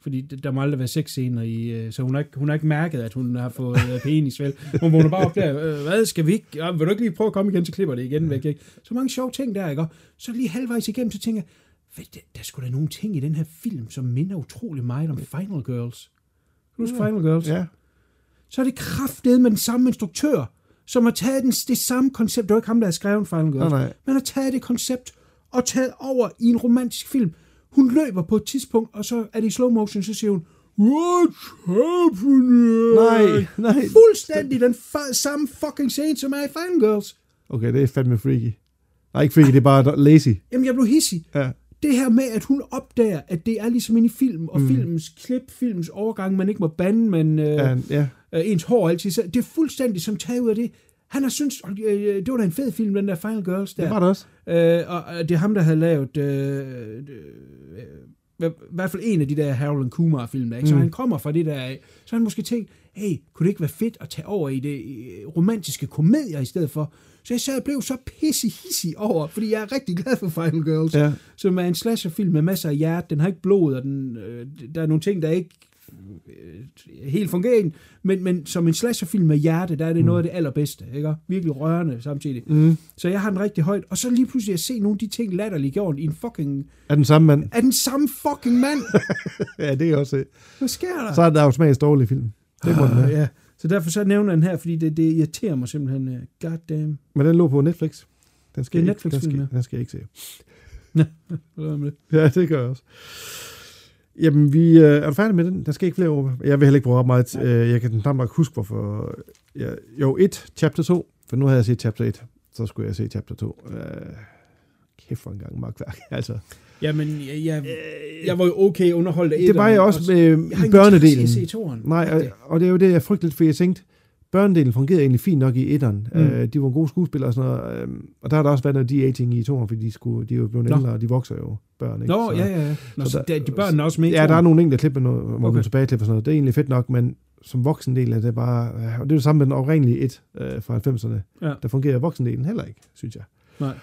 Fordi der må aldrig være sexscener i, øh, så hun har, ikke, hun har ikke mærket, at hun har fået øh, penis, vel? Hun vågner bare op der, øh, hvad skal vi ikke? Ja, vil du ikke lige prøve at komme igen, så klipper det igen væk, ikke? Så mange sjove ting der, ikke? Og så lige halvvejs igennem, så tænker jeg, "Ved du, der skulle da nogle ting i den her film, som minder utrolig meget om Final Girls. Huske Final Girls? Ja. så er det kraftedet med den samme instruktør, som har taget den, det samme koncept. Det var ikke ham, der har skrevet Final Girls. Nej, nej. Men har taget det koncept og taget over i en romantisk film. Hun løber på et tidspunkt, og så er det i slow motion, så siger hun, What's happening? Nej, nej. Fuldstændig den fa- samme fucking scene, som er i Final Girls. Okay, det er fandme freaky. Nej, ikke freaky, det er bare lazy. Jamen, jeg blev hissig. Ja. Det her med, at hun opdager, at det er ligesom inde i film, og mm. filmens klip, filmens overgang, man ikke må bande, men øh, Ja, ja. Øh, ens hår altid. Så det er fuldstændig som taget ud af det. Han har syntes, øh, det var da en fed film, den der Final Girls der. Det var det også. Øh, og det er ham, der havde lavet øh, øh, i hvert fald en af de der Harold and Kumar-film, der, ikke? så Mm. han kommer fra det der af. Så han måske tænkt, hey, kunne det ikke være fedt at tage over i det øh, romantiske komedier i stedet for? Så jeg sad og blev så pisse hissig over, fordi jeg er rigtig glad for Final Girls, Ja. som er en slasherfilm med masser af hjerte. Den har ikke blod, og den, øh, der er nogle ting, der ikke øh, helt fungerer, i den, men, men som en slasherfilm med hjerte, der er det mm. noget af det allerbedste, ikke? Virkelig rørende samtidig. Mm. Så jeg har den rigtig højt, og så lige pludselig at se nogle af de ting latterligt gjort i en fucking... Er den samme mand? Er den samme fucking mand? ja, det er også det. Hvad sker der? Så er der automatisk dårlig film. Det må den Ah, have. ja. Så derfor så nævner jeg den her, fordi det, det irriterer mig simpelthen. Uh, God damn. Men den lå på Netflix. Den skal, Det er jeg ikke, den, skal, den skal jeg ikke se. Med det? Ja, det gør jeg også. Jamen, vi, øh, er du færdig med den? Der skal ikke flere over. Jeg vil heller ikke bruge ret meget. Øh, jeg kan knap nok huske, hvorfor... Ja, jo, 1, chapter 2. For nu havde jeg set chapter 1. Så skulle jeg se chapter 2. Øh, kæft for en gang magtværk. Altså, Jamen, jeg, jeg, jeg var jo okay underholdt af det var jeg også med Jeg har børnedelen. interesse i at se toeren. Nej, og, og det er jo det, jeg frygtede for jeg tænkte, børnedelen fungerede egentlig fint nok i etteren. Mm. Øh, de var gode skuespillere og sådan noget. Øh, og der har der også været noget de-aging i toeren, fordi de, skulle, de er jo blevet Nå. ældre, og de vokser jo, børn. Ikke? Nå, Så- ja, ja. Nå, så så, der- de børn er også med Ja, der er nogle enkelte klip, med noget, hvor okay. Tilbageklipper og sådan noget. Det er egentlig fedt nok, men som voksendel er det bare... Og det er det samme med den oprindelige et øh, fra 90'erne. Ja. Der fungerer voksendelen heller ikke, synes jeg. Nej.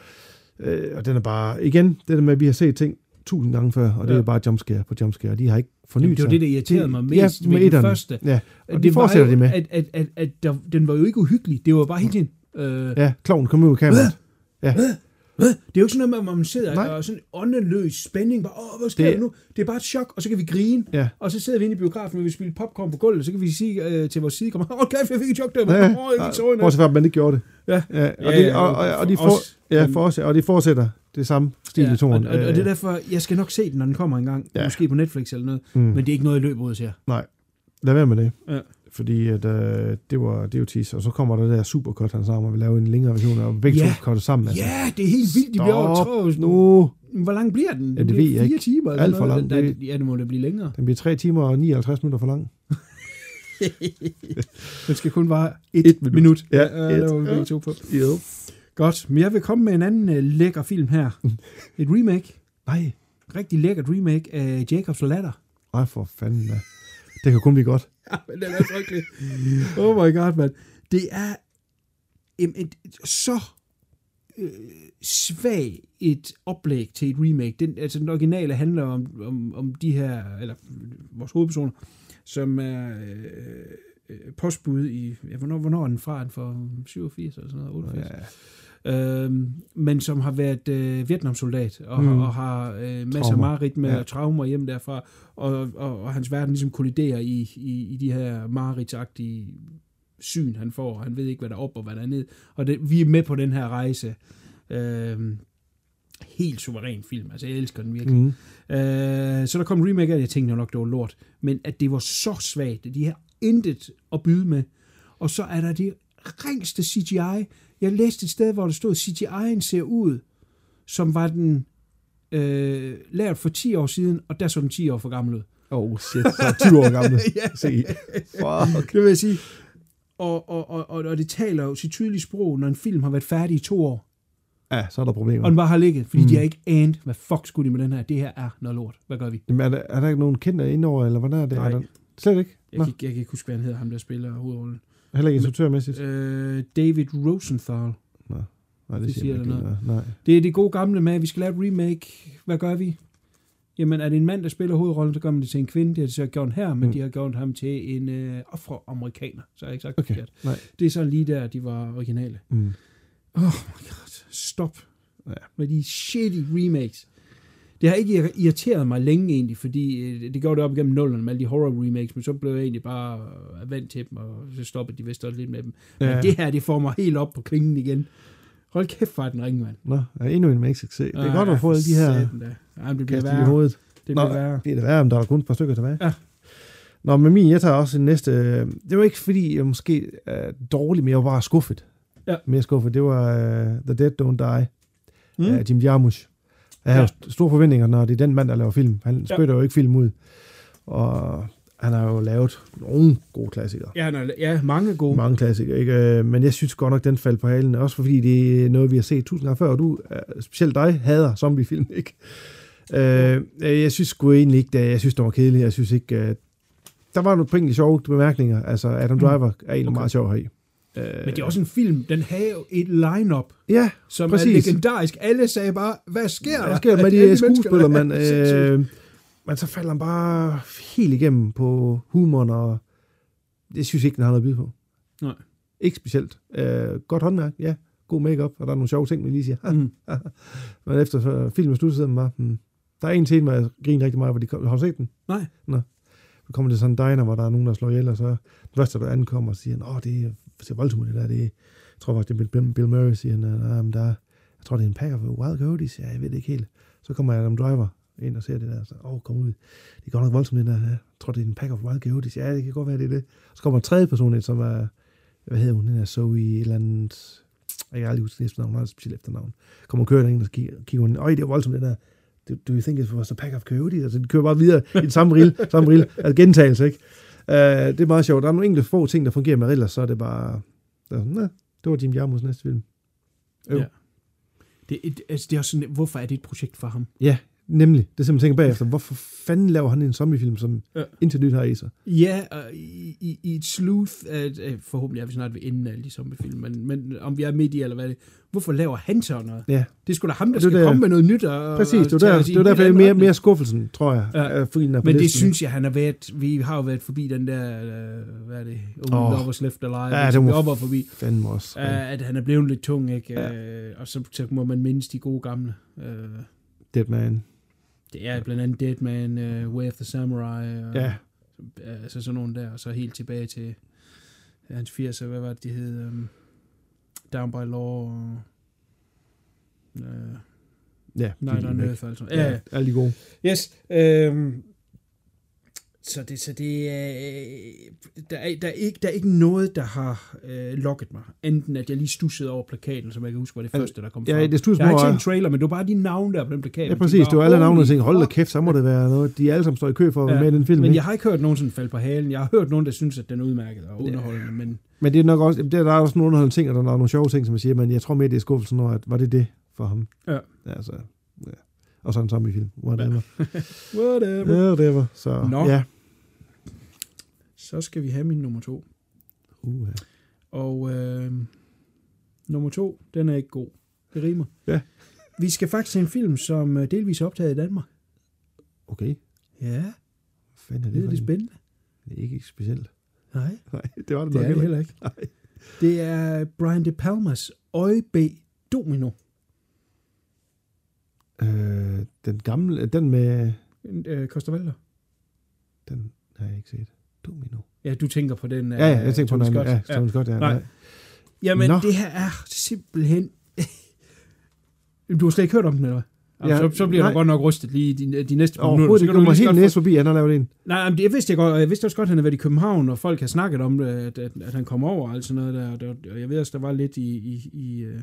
Øh, og den er bare... Igen, det der med, at vi har set ting tusind gange før, og det Ja. er bare jumpscare på jumpscare. De har ikke fornyet Jamen, det var sig. det, der irriterede mig Ja, mest med ved den første. Ja, og det de var fortsætter jo, de med. At, at, at, at der, den var jo ikke uhyggelig. Det var bare hele tiden... Øh, Ja, kloven kommer ud af kameraet. Ja. Hvad? Det er jo ikke sådan noget at man sidder Nej. Og sådan åndeløs spænding. Bare, Åh, hvad sker Det- det... der nu? Det er bare et chok, og så kan vi grine. Ja. Og så sidder vi inde i biografen, og vi spiller popcorn på gulvet, så kan vi sige øh, til vores side, åh, kæft, jeg fik et chok der. Ja, Åh, jeg fik tårer i Bortset fra, at man ikke gjorde det. Ja. ja. Og, Ja, de, ja, og, og, og, de for ja, Men- for os, ja, og de fortsætter det samme stil Ja, i toren. og, og, og, det er derfor, jeg skal nok se den, når den kommer en gang. Ja. Ja. Måske på Netflix eller noget. Mm. Mm. Men det er ikke noget, jeg løber ud til. Nej, lad være med det. Ja. Fordi at, øh, det, var, det jo tis, og så kommer der det der supercut, han sammen og vil lave en længere version, og begge Ja. to cutter sammen. Altså. Ja, det er helt vildt. De bliver over nu. Hvor lang bliver den? Ja, Den det bliver ved jeg fire ikke. timer. Alt for lang. Den- Ja, det må da blive længere. Den bliver 3 timer og 59 minutter for lang. Den skal kun vare et, Et minut. minut. Ja, ja, et. det var vi begge Ja. to på. Jo. Godt, men jeg vil komme med en anden uh, lækker film her. Et remake. Nej, Rigtig lækkert remake af Jacobs Ladder. nej for fanden da. Det kan kun blive godt. Ja, men den er frygtelig. oh my god, man. Det er et, et, et så øh, svag et oplæg til et remake. Den, altså den originale handler om, om, om de her, eller vores hovedpersoner, som er øh, øh, postbud i, ja, hvornår, hvornår er den fra? Den for 87 eller sådan noget, 88? Ja. Øhm, men som har været øh, Vietnamsoldat og, Mm. og har øh, masser af mareridt med Ja. traumer hjem derfra, og, og, og hans verden ligesom kolliderer i, i, i de her mareridtsagtige syn, han får, og han ved ikke, hvad der er op og hvad der er ned. Og det, vi er med på den her rejse. Øhm, helt suveræn film, altså jeg elsker den virkelig. Mm. Øh, så der kom en remake af det, jeg tænkte nok, det var lort. Men at det var så svagt, at de har intet at byde med. Og så er der det ringste CGI. Jeg læste et sted, hvor der stod, CGI'en ser ud, som var den øh, lavet for 10 år siden, og der så den 10 år for gammel ud. Oh shit, så er 20 år gammel. Ja. Se. Fuck. Det vil jeg sige. Og, og, og, og, det taler jo sit tydelige sprog, når en film har været færdig i to år, Ja, så er der problemer. og den bare har ligget, fordi mm. de har ikke anet, hvad fuck skulle de med den her. Det her er noget lort. Hvad gør vi? Jamen, er, der, er der ikke nogen kendte indover, eller hvordan er det? Nej. Er der, slet ikke? Jeg, Nå, kan, jeg kan ikke huske, hvad han hedder, ham der spiller hovedrollen. Heller ikke instruktørmæssigt? Øh, David Rosenthal. Nej, det, det siger jeg ikke. Nej. Det er det gode gamle med, at vi skal lave et remake. Hvad gør vi? Jamen, er det en mand, der spiller hovedrollen, så gør man det til en kvinde. Det har de så gjort her, men Mm. mm. de har gjort ham til en øh, afroamerikaner. Så har jeg ikke sagt Okay, forkert. nej. Det er så lige der, de var originale. Mm. Oh my god, stop Ja. med de shitty remakes. Det har ikke ir- irriteret mig længe egentlig, fordi øh, det gjorde det op igennem nullerne med alle de horror remakes, men så blev jeg egentlig bare øh, vant til dem, og så stoppede de vist også lidt med dem. Men Ja. det her, det får mig helt op på klingen igen. Hold kæft, for den ringe, mand. Nå, er endnu en se. Det er godt at få alle de her. Jamen, det bliver kastet i værre. hovedet. Det Nå, bliver værre. det er det værre, men der er kun et par stykker tilbage. Ja. Nå, men min, jeg tager også en næste... Det var ikke, fordi jeg måske er dårlig, men jeg var bare skuffet. Ja. Mere skuffet. Det var uh, The Dead Don't Die Mm. af Jim Jarmusch. Jeg har Ja. store forventninger, når det er den mand, der laver film. Han Ja. spytter jo ikke film ud. Og han har jo lavet nogle gode klassikere. Ja, han er, ja, mange gode. Mange klassikere, ikke? Øh, Men jeg synes godt nok, den faldt på halen. Også fordi det er noget, vi har set tusind gange før, og du, øh, specielt dig, hader zombiefilm, ikke? Øh, jeg synes sgu egentlig ikke, det, jeg synes, det var kedeligt. Jeg synes ikke, øh, der var nogle enkelte sjove bemærkninger. Altså, Adam Driver er egentlig okay. meget sjov her i. Øh, Men det er også en film, den havde jo et line-up, Ja, som præcis. er legendarisk. Alle sagde bare, hvad sker der? Hvad sker der med de skuespillere, man? Øh, men så falder han bare helt igennem på humoren, og det synes jeg ikke, den har noget at byde på. Nej. Ikke specielt. Øh, godt håndværk, ja. God makeup og der er nogle sjove ting, vi lige siger. Mm. Men efter filmen sluttede, så var hmm. Der er en scene, hvor jeg griner rigtig meget, hvor de kom, har du set den? Nej. Så kommer det sådan en diner, hvor der er nogen, der slår ihjel, og så den første, der ankommer og siger, åh, det er, ser voldsomt ud, det der. Det jeg tror faktisk, det er Bill, Bill Murray, siger han, nah, men der, jeg tror, det er en pack of wild coyotes. Ja, jeg ved det ikke helt. Så kommer Adam Driver ind og ser det der, så, åh, kom ud. Det er godt nok voldsomt, det der. Jeg tror, det er en pack of wild coyotes. Ja, det kan godt være, det er det. Så kommer en tredje person ind, som er, hvad hedder hun, den der Zoe, et eller andet, jeg kan aldrig huske det efternavn, hun har et specielt efternavn. Kommer kører ind og kigger, kigger hun, øj, det er voldsomt, det der. Do, do you think it was a pack of coyotes? Altså, de kører bare videre i den samme rille, samme rille, altså gentagelse, ikke? Uh, det er meget sjovt. Der er nogle enkelte få ting, der fungerer med ellers, så er det bare, der, er sådan, "Nå, det var Jim Jarmus næste film. Jo. Ja. Det, er et- altså, det er også sådan, hvorfor er det et projekt for ham? Ja, nemlig. Det er simpelthen tænker bagefter, hvorfor fanden laver han en zombiefilm, som Ja. ja. indtil nyt har i sig? Ja, og i, i, i et sleuth, at, at forhåbentlig er vi snart ved enden af alle de zombiefilm, men, men om vi er midt i, eller hvad det, hvorfor laver han så noget? Ja, Det er sgu da ham, der Det er skal der- komme med noget nyt. Og, præcis. og Det er der, det en derfor, er mere, mere skuffelsen, tror jeg. Ja. Ja. På Men det listen. synes jeg, han har været, vi har jo været forbi den der, øh, hvad er det, Only oh. Lovers Left Alive, Ja, ja, det må- op og forbi, fandme også. uh, at han er blevet lidt tung, ikke? Ja. Uh, og så, så må man mindes de gode gamle. Uh, Dead Man. Det er blandt andet Dead Man, uh, Way of the Samurai, og, Ja. altså sådan nogle der, og så helt tilbage til hans 80'er, hvad var det, de hed? Um, Down by Law, og, uh, Ja, Night on. Earth, altså. Ja, ja. Ja, alle de gode. Yes. Øhm, så det, så det øh, der, er, der, er ikke, der er ikke noget, der har øh, lokket mig. Enten at jeg lige stussede over plakaten, som jeg kan huske var det Altså, første, der kom ja, frem. det jeg har ikke set en trailer, men det var bare de navne der på den plakat. Ja, præcis. Det var alle navne, og tænkte, hold da kæft, så må det være noget. De alle sammen står i kø for at være med i den film. Men ikke? jeg har ikke hørt nogen sådan falde på halen. Jeg har hørt nogen, der synes, at den er udmærket og underholdende, men Men det er nok også, er, der er også nogle underholdende ting, og der er nogle sjove ting, som jeg siger, men jeg tror mere, det er skuffelsen over, at var det det for ham? Ja. ja altså, ja. Og så en zombiefilm. Whatever. whatever. Whatever. Så, Nå. ja. Så skal vi have min nummer to. Uh, ja. Og øh, nummer to, den er ikke god. Det rimer. Ja. Vi skal faktisk til en film, som øh, delvis er optaget i Danmark. Okay. Ja, Hvad fanden er det, det er det en? spændende. Det er ikke specielt. Nej, Nej, det var det, det nok er heller heller ikke. Nej. Det er Brian De Palmas Øjeb Domino. Øh, den gamle, den med, Øh, Costa Valder. den har jeg ikke set. Domino. Ja, du tænker på den. Ja, ja, jeg tænker på Tony den. Ja, Tony Scott, ja. Nej. Nej. Jamen, Nå. det her er simpelthen... du har slet ikke hørt om den, eller hvad? Ja, så, så bliver nej. du godt nok rystet lige de, de næste par minutter. Overhovedet Så kan Du lige så helt næse forbi, han har lavet en. Nej, men det jeg vidste jeg godt, jeg vidste også godt, at han havde været i København, og folk har snakket om det, at, at, at han kom over og alt sådan noget der, og der, og jeg ved også, der var lidt i, i, i, øh,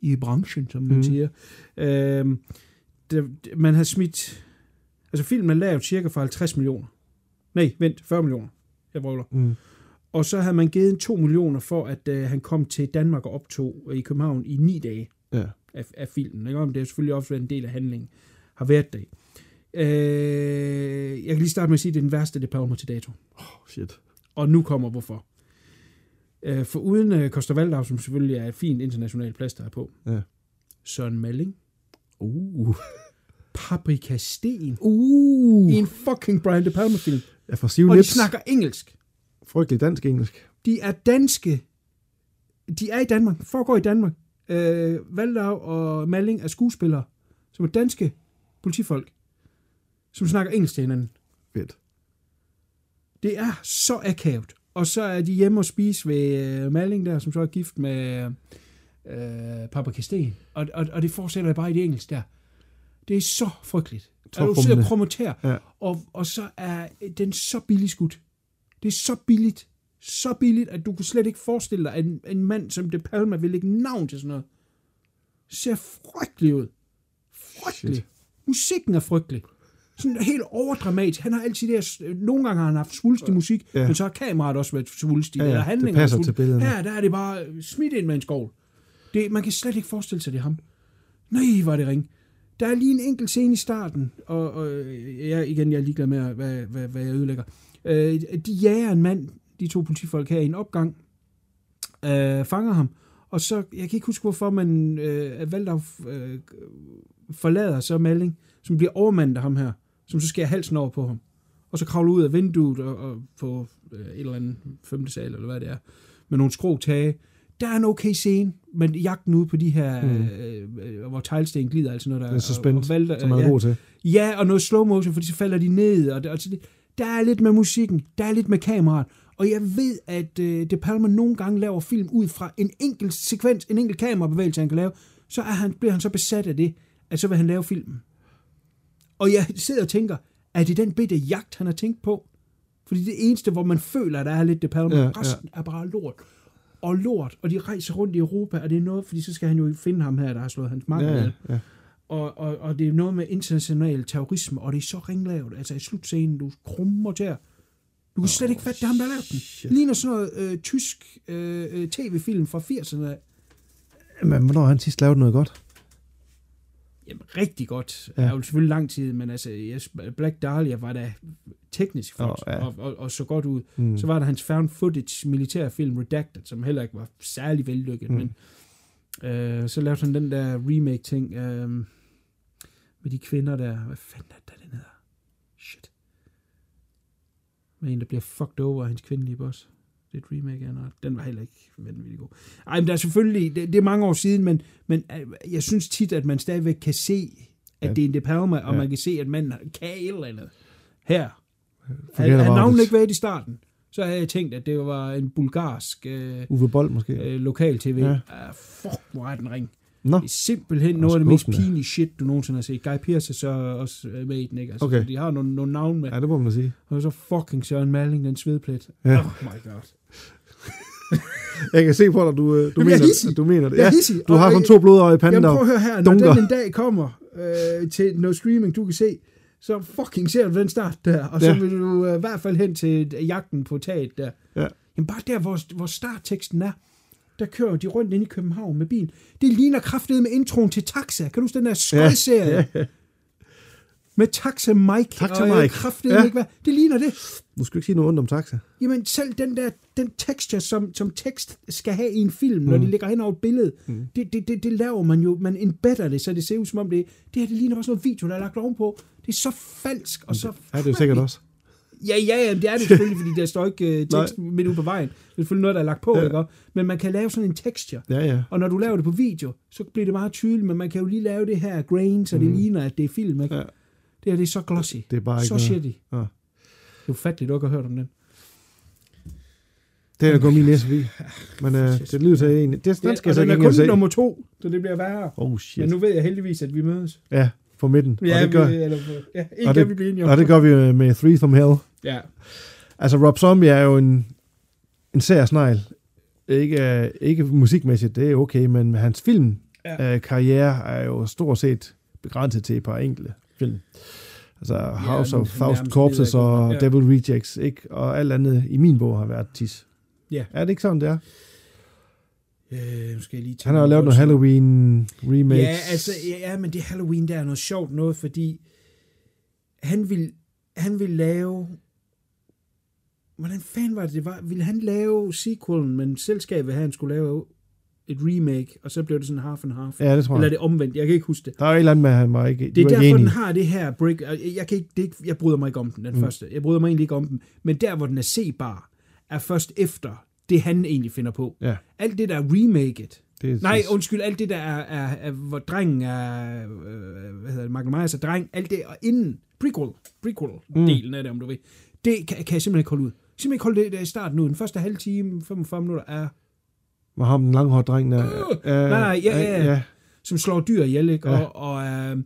i branchen, som man mm. siger. Øhm, det, det- man har smidt, altså filmen er lavet cirka for 50 millioner. Nej, vent, 40 millioner. Jeg vrøvler. Mm. Og så havde man givet 2 millioner for, at øh, han kom til Danmark og optog i København i 9 dage Ja. af, af filmen. Ikke? Og det er selvfølgelig også været en del af handlingen, har været det. Øh, jeg kan lige starte med at sige, at det er den værste De Palma til dato. Oh, shit. Og nu kommer hvorfor. Øh, for uden øh, Costa Valdau, som selvfølgelig er et fint internationalt plads, der er på. Ja. Søren Malling. Uh. Paprika Sten. Uh. I en fucking Brian De Palma film. Jeg får siv Og de snakker engelsk. Frygtelig dansk-engelsk. De er danske. De er i Danmark. Foregår i Danmark. Øh, Valdau og Malling er skuespillere, som er danske politifolk, som snakker engelsk til hinanden. Fedt. Det er så akavet. Og så er de hjemme og spise ved øh, Malling der, som så er gift med øh, Papa Kasten. Og, og, og det fortsætter bare i det engelsk der. Det er så frygteligt. Og du sidder og krummer Ja. og, og så er den så billig skudt. Det er så billigt. Så billigt, at du kunne slet ikke forestille dig, at en, en mand som De Palma vil lægge navn til sådan noget. Ser frygtelig ud. Frygtelig. Shit. Musikken er frygtelig. Sådan helt overdramatisk. Han har altid det her, nogle gange har han haft svulstig musik, Ja. men så har kameraet også været svulstig. Ja, ja, eller det handlingen passer er til billederne. Her, der er det bare smidt ind med en skål. Det, man kan slet ikke forestille sig, det er ham. Nej, var det ring. Der er lige en enkelt scene i starten, og, og øh, jeg, igen, jeg er ligeglad med, hvad, hvad, hvad jeg ødelægger. Øh, de jager en mand, de to politifolk her i en opgang, øh, fanger ham, og så, jeg kan ikke huske, hvorfor man øh, valgte at øh, forlader så Malling, som bliver overmandet af ham her, som så skærer halsen over på ham, og så kravler ud af vinduet og, og på øh, et eller andet femte sal, eller hvad det er, med nogle skrå tage. Der er en okay scene, men jagten ude på de her, mm. øh, øh, hvor teglsten glider, altså noget der... Det er suspense, og, og valter, som man er ja, god til. Ja, og noget slow motion, fordi så falder de ned, og, og det, der er lidt med musikken, der er lidt med kameraet, og jeg ved, at øh, De Palma nogle gange laver film ud fra en enkelt sekvens, en enkelt kamerabevægelse, han kan lave, så er han, bliver han så besat af det, at så vil han lave filmen. Og jeg sidder og tænker, er det den bitte jagt, han har tænkt på? Fordi det eneste, hvor man føler, at der er lidt De Palma, ja, resten ja. er bare lort. Og lort, og de rejser rundt i Europa, og det er noget, fordi så skal han jo finde ham her, der har slået hans mangel. Ja, ja. Og, og, og det er noget med international terrorisme, og det er så ringlavet. Altså i slutscenen, du krummer til Du kan slet ikke fatte, det er ham, der har lavet den. Ligner sådan noget øh, tysk øh, øh, tv-film fra 80'erne. af. Men hvornår har han sidst lavet noget godt? Jamen, rigtig godt. Ja. Det er jo selvfølgelig lang tid, men altså, yes, Black Dahlia var da teknisk flot, Åh, ja. og, og, og, så godt ud. Mm. Så var der hans found footage militærfilm Redacted, som heller ikke var særlig vellykket, Mm. men øh, så lavede han den der remake-ting øh, med de kvinder der. Hvad fanden er det, der den hedder? Shit. Med en, der bliver fucked over af hans kvindelige boss. Det er et remake af noget. Den var heller ikke vanvittig god. Ej, men der er selvfølgelig, det, det er mange år siden, men, men øh, jeg synes tit, at man stadigvæk kan se, at Ja. det er en De Palma, og Ja. man kan se, at manden kan et eller andet. Her. Havde about navnet ikke været i starten, så havde jeg tænkt, at det var en bulgarsk øh, Uwe Bold måske? øh, lokal-tv. Ja. Ja. Uh, fuck, hvor er den ring. Nå, Det er simpelthen noget af det mest pinlige shit, du nogensinde har set. Guy Pearce er så også øh, med i den, ikke? Altså, Okay. så De har nogle, nogle navne med. ja, det må man sige. Og så fucking Søren Malling, den svedplet. Ja. Oh my god. Jeg kan se på dig, du, øh, du, er mener, du mener det. Ja, du har sådan to blodøje i panden. Jamen prøv at høre her, når dunker. den en dag kommer øh, til noget streaming, du kan se, så fucking ser du den start der, og så Ja. vil du øh, i hvert fald hen til jagten på taget der. Ja. Jamen bare der, hvor, hvor startteksten er, der kører de rundt ind i København med bil. Det ligner kraftedet med introen til Taxa. Kan du huske den der skøjserie? Ja, ja. Med Taxa Mike. Taxa og, øh, Mike. Kraftedet Ja. ikke hvad. Det ligner det. Du skal ikke sige noget ondt om taxa. Jamen selv den der den texture, som, som tekst skal have i en film, mm. når de ligger hen over et billede, mm. det, det, det, det, laver man jo, man embedder det, så det ser ud som om det, det her, det ligner sådan noget video, der er lagt ovenpå. Det er så falsk, og så... Ja, det er jo sikkert også. Ja, ja, ja, det er det selvfølgelig, fordi der står ikke uh, tekst midt ude på vejen. Det er selvfølgelig noget, der er lagt på, Ja. ikke? Men man kan lave sådan en texture. Ja, ja. Og når du laver det på video, så bliver det meget tydeligt, men man kan jo lige lave det her grain, så det ligner, at det er film, ikke? Ja. Det her, det er så glossy. Det er bare ikke så shitty. Ja. Det er ufatteligt, du ikke har hørt om den. Det er går min næse forbi. Men øh, det lyder til en. Det, den skal Ja, jeg så er ikke kun engang se. nummer to, så det bliver værre. Oh shit. Men nu ved jeg heldigvis, at vi mødes. Ja, på midten. og det gør, vi, eller, ja, ikke og vi det, blive enige om. og det gør vi jo med Three from Hell. Ja. Altså, Rob Zombie er jo en, en sær snegl. Ikke, øh, ikke musikmæssigt, det er okay, men hans film Ja. øh, er jo stort set begrænset til et par enkelte film. Altså House den- of Thousand Corpses og. Ja. Devil Rejects, ikke? Og alt andet i min bog har været tis. Ja. Er det ikke sådan, det er? Øh, nu skal jeg lige tænke Han har jo lavet noget Halloween remakes. Ja, altså, ja, men det Halloween, der er noget sjovt noget, fordi han vil, han vil lave... Hvordan fanden var det, det var? Ville han lave sequelen, men selskabet han skulle lave et remake, og så blev det sådan half and half. Ja, det tror Eller jeg. det omvendt? Jeg kan ikke huske det. Der er et eller andet med, at han var ikke, de Det er derfor, den enige. har det her break. Jeg, kan ikke, det ikke, jeg bryder mig ikke om den, den mm. første. Jeg bryder mig egentlig ikke om den. Men der, hvor den er sebar, er først efter det, han egentlig finder på. Ja, Alt det, der er remaket. det Nej, undskyld, alt det, der er, er, er hvor drengen er, øh, hvad hedder det, Michael Myers er dreng, alt det, og inden, prequel, prequel-delen af det, om du vil, det kan, kan jeg simpelthen ikke holde ud. Simpelthen ikke holde det der i starten ud. Den første halve time, 45 minutter, er, var ham den langhårede dreng der. Uh, nej, nej, ja, ja, ja. ja. som slår dyr ihjel, ikke? Ja. Og, og øh,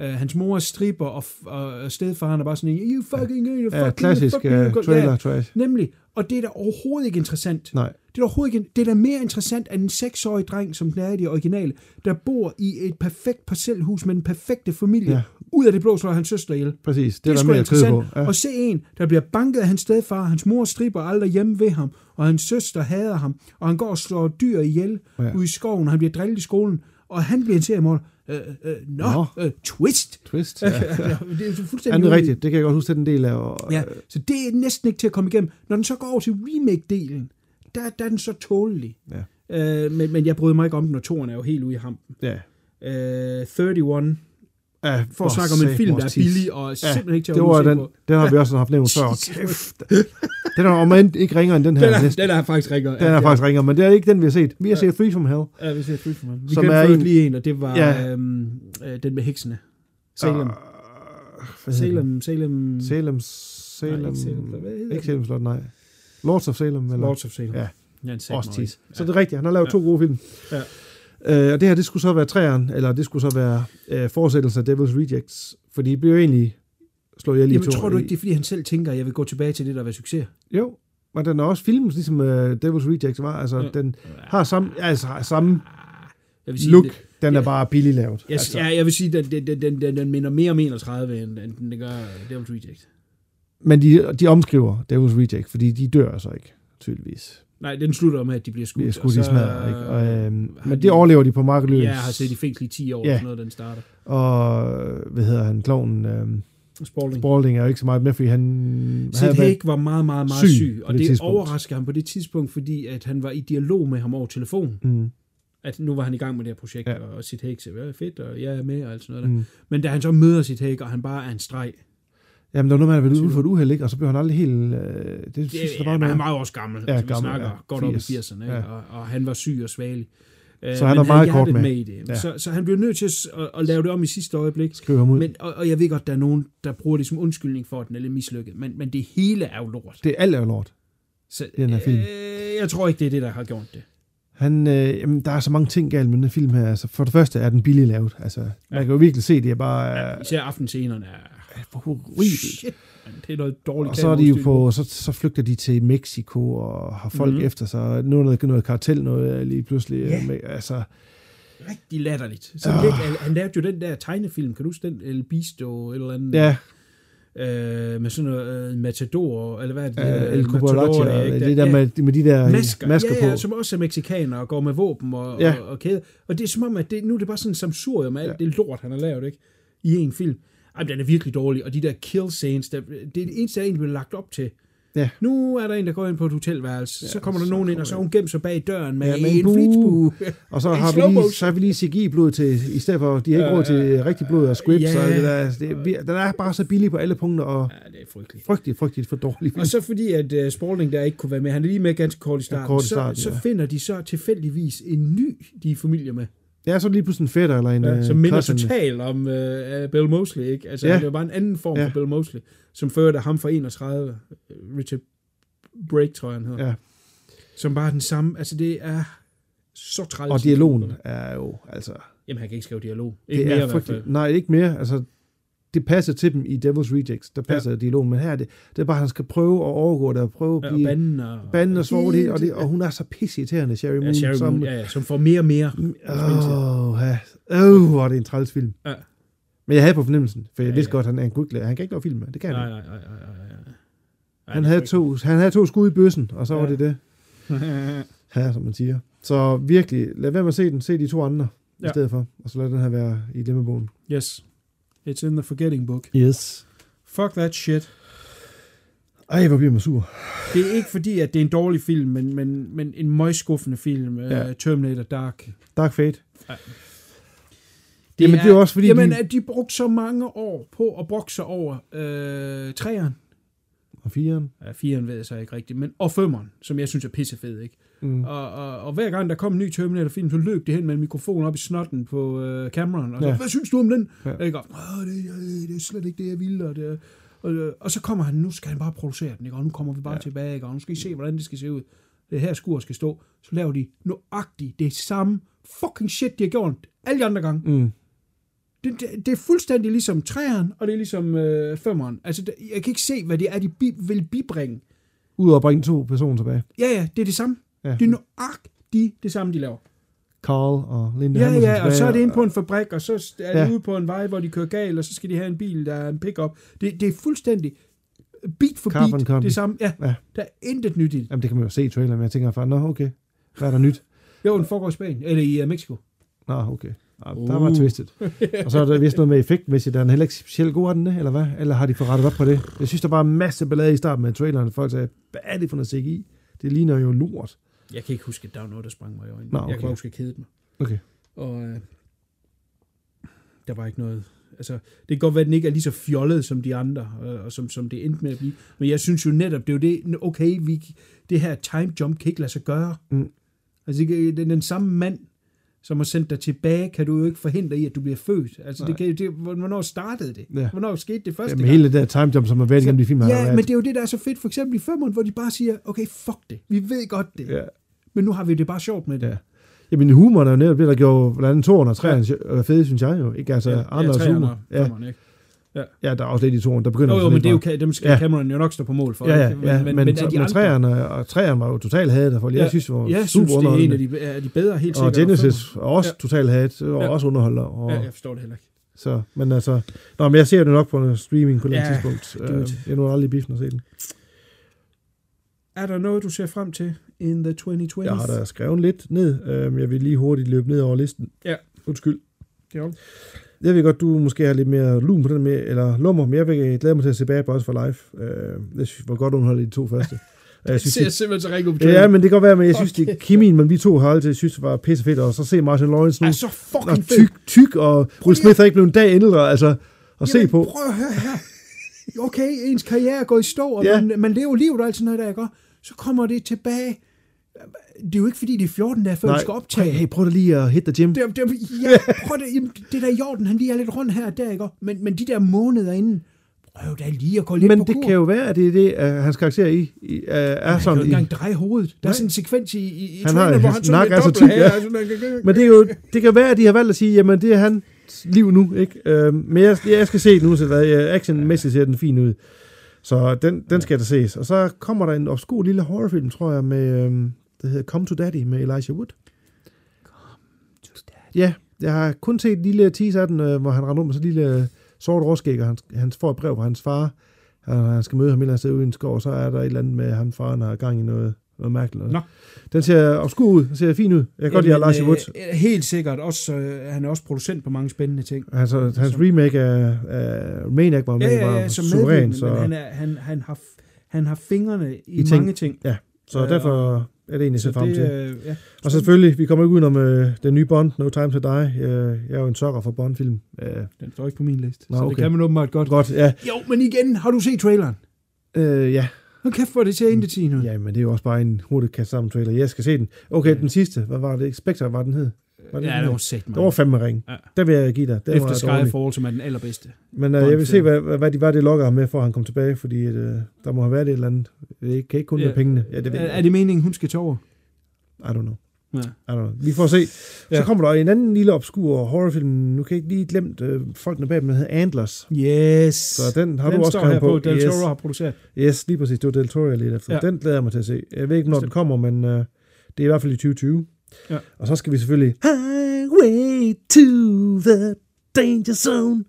øh, hans mor er stripper, og, og stedfaren er bare sådan en, you fucking, you fucking, Ja, klassisk fucking, uh, trailer Ja, trash. nemlig. Og det er da overhovedet ikke interessant. Nej. Det er overhovedet ikke, det er da mere interessant, at en seksårig dreng, som den er i det originale, der bor i et perfekt parcelhus med den perfekte familie, Ja. ud af det blå slår hans søster ihjel. Præcis, det, Det er er mere kød på. interessant Ja. at se en, der bliver banket af hans stedfar, hans mor striber aldrig hjemme ved ham, og hans søster hader ham, og han går og slår dyr ihjel ja. ude i skoven, og han bliver drillet i skolen, og han bliver en seriemorder. Øh, øh, nå. Øh, twist. Twist. Ja. ja, det er fuldstændig Ja, det er rigtigt. Det kan jeg godt huske, den del af. Og, Ja, så det er næsten ikke til at komme igennem. Når den så går over til remake-delen, der, der er den så tålelig. Ja. Øh, men, men jeg bryder mig ikke om den, og toren er jo helt ude i hampen. ja. Øh, 31, ja for at snakke om en film, der er billig og Ja, simpelthen ikke til at det var den, på. den har vi også haft nævnt før. Kæft. Den er om end ikke ringer end den her. Den er, den er faktisk ringer. Den er faktisk ringer, men det er ikke den, vi har set. Vi har set Free From Hell. Ja, vi ser Free From Hell. Vi Som er en- lige en, og det var Ja. ja. øhm, øh, den med heksene. Salem. Uh? Salem, Salem, Salem, Salem, Nej, ikke Salem, ikke Salem Slot, nej. Lords of Salem, eller? Lords of Salem. Ja. Ja, en Også tis. Så det er rigtigt, han har lavet to gode film. Ja. Øh, og det her, det skulle så være træeren, eller det skulle så være øh, fortsættelse af Devil's Rejects, fordi de blev jo egentlig slået ihjel i Jamen, to. tror du ikke, det er, fordi han selv tænker, at jeg vil gå tilbage til det, der var succes? Jo, men den er også filmet, ligesom uh, Devil's Rejects var. Altså, Ja. den har samme, altså, samme Jeg vil sige, look. Det, Den er Ja. bare billig lavet. jeg, altså. ja, jeg vil sige, at den, den, den, den, den minder mere om 31, end, end den gør Devil's Reject. Men de, de omskriver Devil's Reject, fordi de dør så ikke, tydeligvis. Nej, den slutter med, at de bliver skudt. Bliver og skudt i så, smadret, ikke? Og, øhm, har men de- det overlever de på market løs. Ja, har set i fængsel i 10 år, Ja. sådan noget, den starter. Og, hvad hedder han, klovnen, øhm, Spalding. Spalding er jo ikke så meget med, fordi han... Sid Haig var meget, meget, meget syg syg, og det det, tidspunkt. overraskede ham på det tidspunkt, fordi at han var i dialog med ham over telefon. Mm, At nu var han i gang med det her projekt, Ja. og Sid Haig sagde, fedt, og jeg er med, og alt sådan noget. mm. Mm. Men da han så møder Sid Haig, og han bare er en streg, Jamen, der var noget med, at han ville ud for et uheld, ikke? Og så blev han aldrig helt... Øh, det, det, synes, der ja, var men noget. han var jo også gammel, Ja, ja, altså, vi gammel, snakker ja. godt op i 80'erne, 80'erne, ikke? ja. Og, og han var syg og svagelig. Øh, Så han var meget kort hjertet med. i det. Ja. Så, så han blev nødt til at, at, lave det om i sidste øjeblik. Skriver ham ud. Men, og, og jeg ved godt, der er nogen, der bruger det som undskyldning for, at den er lidt mislykket. Men, men det hele er jo lort. Det er alt er jo lort. Så, den her film. Øh, jeg tror ikke, det er det, der har gjort det. Han, øh, jamen, der er så mange ting galt med den film her. Altså, for det første er den billig lavet. Altså, man kan jo virkelig se, det er bare... Ja, især aftenscenerne er... horribelt. Shit, man, det er noget dårligt Og så er de jo på, så, så flygter de til Mexico og har folk mm-hmm. Mhm. efter sig. Nu er noget, noget kartel, noget øh, lige pludselig. Ja. Med, altså, Rigtig latterligt. Så Ah. oh. han, lavede jo den der tegnefilm, kan du huske den? El Bisto, eller andet. ja, Øh, med sådan noget uh, Matador, eller hvad er det? øh, Øh, El Cucaracha, det der med, med de der masker, masker ja, ja, på. som også er mexikanere og går med våben og, Ja. ja. og, og kæde. Og det er som om, at det, nu er det bare sådan en samsurium af alt Ja. det lort, han har lavet, ikke? I en film. Ej, men den er virkelig dårlig, og de der kill scenes, der, det er det eneste, der egentlig blev lagt op til. Ja. Nu er der en, der går ind på et hotelværelse, ja, så kommer der så nogen ind, og så har hun gemt sig bag døren med, Ja, ja, med en en, bue. flitsbue. Og så har, vi lige, så har vi lige CGI-blod til, i stedet for, de har ikke råd til rigtig blod og scripts. Ja. Og det der, det er, den er bare så billig på alle punkter, og Ja, det er frygteligt. frygteligt, frygteligt for dårlig film. Og så fordi, at uh, Spalding der ikke kunne være med, han er lige med ganske kort i starten, kort i så, starten, så ja. finder de så tilfældigvis en ny, de er familie med. Ja, så er lige pludselig en fætter eller en Ja, øh, som minder cousin. totalt om uh, Bill Mosley, ikke? Altså, Ja. det var bare en anden form Ja. for Bill Mosley, som førte ham fra 31, øh, Richard Brake, tror jeg, han hedder. Ja. Som bare er den samme, altså det er så træls. Og dialogen er jo, altså... Jamen, han kan ikke skrive dialog. Ikke det mere er frygteligt. Nej, ikke mere. Altså, det passer til dem i Devil's Rejects. Der passer ja. dialogen, men her er det, det er bare, at han skal prøve at overgå det, og prøve at Ja, og blive banden og... banden og svoge det, og, det, og hun er så pisseirriterende, Sherry Moon. Ja, Sherry som, Moon, ja, ja, som får mere og mere. Åh, ja. Åh, hvor er det en træls film. Ja. Men jeg havde på fornemmelsen, for jeg vidste ja. godt, at han er en good Han kan ikke lave film med. Det kan han Nej, ikke. nej, nej, nej, nej, nej. Han havde, to, han havde to skud i bøssen, og så ja. var det det. Ja, som man siger. Så virkelig, lad være med at se den. Se de to andre ja. i stedet for. Og så lad den her være i glemmebogen. Yes. It's in the forgetting book. Yes. Fuck that shit. Ej, hvor bliver man sur. Det er ikke fordi, at det er en dårlig film, men, men, men en møgskuffende film. Ja. Ja. Terminator Dark. Dark Fate. Det Jamen, det er også fordi, Jamen, de- at de brugte så mange år på at brokse over øh, træeren. Og firen. Ja, firen ved jeg så ikke rigtigt, men og femmeren, som jeg synes er pissefed, ikke? Mm. Og, og, og, hver gang der kom en ny Terminator-film, så løb det hen med en mikrofon op i snotten på øh, Cameron, og så, Ja. hvad synes du om den? Ja. Ikke? Og, "Åh, det, det, det er slet ikke det, jeg ville, og, det, og, øh, og så kommer han, nu skal han bare producere den, ikke? og nu kommer vi bare Ja. tilbage, ikke? og nu skal I se, hvordan det skal se ud. Det her skur skal stå. Så laver de nøjagtigt det samme fucking shit, de har gjort alle de andre gange. Mm. Det, det, det er fuldstændig ligesom træeren, og det er ligesom øh, femmeren. Altså, det, jeg kan ikke se, hvad det er, de bi, vil bibringe. Udover at bringe to personer tilbage. Ja, ja, det er det samme. Ja. Det er nøjagtigt det samme, de laver. Carl og Linda Ja, Hamilton ja, og så er det inde på en fabrik, og så er det Ja. ude på en vej, hvor de kører galt, og så skal de have en bil, der er en pickup. Det, det er fuldstændig beat for Carbon beat copy. det samme. Ja, Ja. der er intet nyt i det. Jamen, det kan man jo se i traileren, men jeg tænker nå, okay. Hvad er der nyt? Jo, den foregår i Spanien, eller i uh, Mexico. Nå, okay. Ja, der var Uh. twistet. Og så er der vist noget med effektmæssigt, er den heller ikke specielt god, den eller hvad? Eller har de fået rettet op på det? Jeg synes, der var en masse ballade i starten med traileren. Folk sagde, hvad er det for noget CGI? Det ligner jo lort. Jeg kan ikke huske, at der var noget, der sprang mig i øjnene. Jeg okay. kan bare huske, at jeg kedede mig. Okay. Og øh, der var ikke noget... Altså, det kan godt være, at den ikke er lige så fjollet som de andre, øh, og som, som det endte med at blive. Men jeg synes jo netop, det er jo det, okay, vi, det her time jump kan ikke lade sig gøre. Mm. Altså, kan- den, den samme mand, som har sendt dig tilbage, kan du jo ikke forhindre i, at du bliver født. Altså, det kan, det, hvornår startede det? Ja. Hvornår skete det første Jamen, gang? hele det der time jump, som har været igennem de film, Ja, men det er jo det, der er så fedt, for eksempel i femmeren, hvor de bare siger, okay, fuck det, vi ved godt det, Ja. men nu har vi det bare sjovt med det. Ja. Jamen, humoren er jo netop det, der gjorde blandt andet toren og træerne ja. fede, synes jeg jo. Ikke? Altså, ja, Anders træerne humor. Ja, ikke? Ja, der er også lidt i toren, der begynder Jo, jo, men det er jo, ka- dem skal Ja. ja. Cameron jo nok stå på mål for. Ja, ja, ikke? ja, men, men, men, er men andre- træerne, og træerne var jo totalt hadet, for jeg Ja, synes, det var Jeg super synes, det er en af de, er de bedre, helt Og sikkert. Genesis femmeren. var også Ja. totalt hadet, og Ja. også underholder. Og, Ja, jeg forstår det heller ikke. Så, men altså, nå, men jeg ser det nok på en streaming på et Ja, tidspunkt. Øh, Jeg når aldrig i biffen at se den. Er der noget, du ser frem til in the 2020s? Jeg har da skrevet lidt ned. Øh, Jeg vil lige hurtigt løbe ned over listen. Ja. Undskyld. Ja. Jeg ved godt, du måske har lidt mere lun på den med, eller lummer, men jeg vil glæde mig til at se Bad Boys for Life. Øh, Jeg synes, var godt underholdt i de to første. Og jeg Det synes, ser det, simpelthen så rigtig ud. ja, men det kan godt være, men jeg synes, det kemien, men vi to har altid synes var pisse fedt, og så se Martin Lawrence nu, er så og fucking fedt. tyk, tyk, og Will Smith er ikke blevet en dag ældre, altså, at se på. Prøv at høre her. Okay, ens karriere er gået i stå, og Ja. man, man lever livet og alt sådan noget der, ikke? Og Så kommer det tilbage. Det er jo ikke, fordi det er 14 dage, før vi skal optage. Hey, prøv da lige at hit the gym. Det, det, ja, prøv jamen, det der i orden, han lige er lidt rundt her og der, ikke? Men, men de der måneder inden, prøv da lige at gå lidt Men på det kur. kan jo være, at det er det, at hans karakter i, i er, er han kan jo sådan. ikke dreje hovedet. Der er Nej. sådan en sekvens i, i, i Han traileren, har- hvor han sådan er så tyk, ja. sådan, men det, er jo, det kan være, at de har valgt at sige, jamen det er hans liv nu, ikke? Øh, men jeg, jeg skal se den nu, så hvad, actionmæssigt ser den fin ud. Så den, den skal der ses. Og så kommer der en obskur lille horrorfilm, tror jeg, med, øhm, der hedder Come to Daddy med Elijah Wood. Ja, jeg har kun set en lille teaser af den, øh, hvor han render rundt med så lille øh, sort råskæg, og han, han får et brev fra hans far, og han skal møde ham et eller andet sted ude i en skov, og så er der et eller andet med, han faren har gang i noget, noget mærkeligt. Nå. Den ser obskur ud, den ser fin ud. Jeg kan godt lide Elijah Wood. øh, Helt sikkert. Også, øh, han er også producent på mange spændende ting. Altså, hans remake af, af Maniac var med, Ja, ja, var ja, som suveræn, medvirkende, så, men han, er, han, han, har, han har fingrene i, I ting. mange ting. ja, så Øh, derfor er det egentlig, ser Så frem det, til. øh, ja. Og så selvfølgelig, vi kommer ikke udenom øh, den nye Bond, No Time to Die. Jeg, jeg er jo en sokker for Bond-film. Øh, Den står ikke på min liste, Nå, så det okay. kan man åbenbart godt. godt, ja. Jo, men igen, har du set traileren? Øh, ja. Nu kæft, hvor det ser ind til nu. ja, men det er jo også bare en hurtigt kast sammen trailer. Jeg skal se den. Okay, den sidste, hvad var det? Spectre var den hed? Var ja, den det var sæt, Det var fandme ring. Ja. Der vil jeg give dig. Den Efter. Skyfall, som er den allerbedste. Men øh, jeg vil se, hvad, hvad de var, det lokker ham med, for at han kom tilbage, fordi øh, der må have været et eller andet. Det kan ikke kun Ja. være pengene. Ja, det ved Er, er det meningen, hun skal tage over? I don't know. Ja. I don't know. Vi får se. Ja. Så kommer der en anden lille obskur horrorfilm. Nu kan jeg ikke lige glemme øh, folkene bag, den hedder Antlers. Yes. Så den har den du også her på. Del yes. Toro har produceret. yes, lige præcis. Det var Del Toro, jeg lidt efter. Ja. Den glæder jeg mig til at se. Jeg ved ikke, når den kommer, men øh, det er i hvert fald i 2020. Ja. Og så skal vi selvfølgelig Highway to the Danger Zone.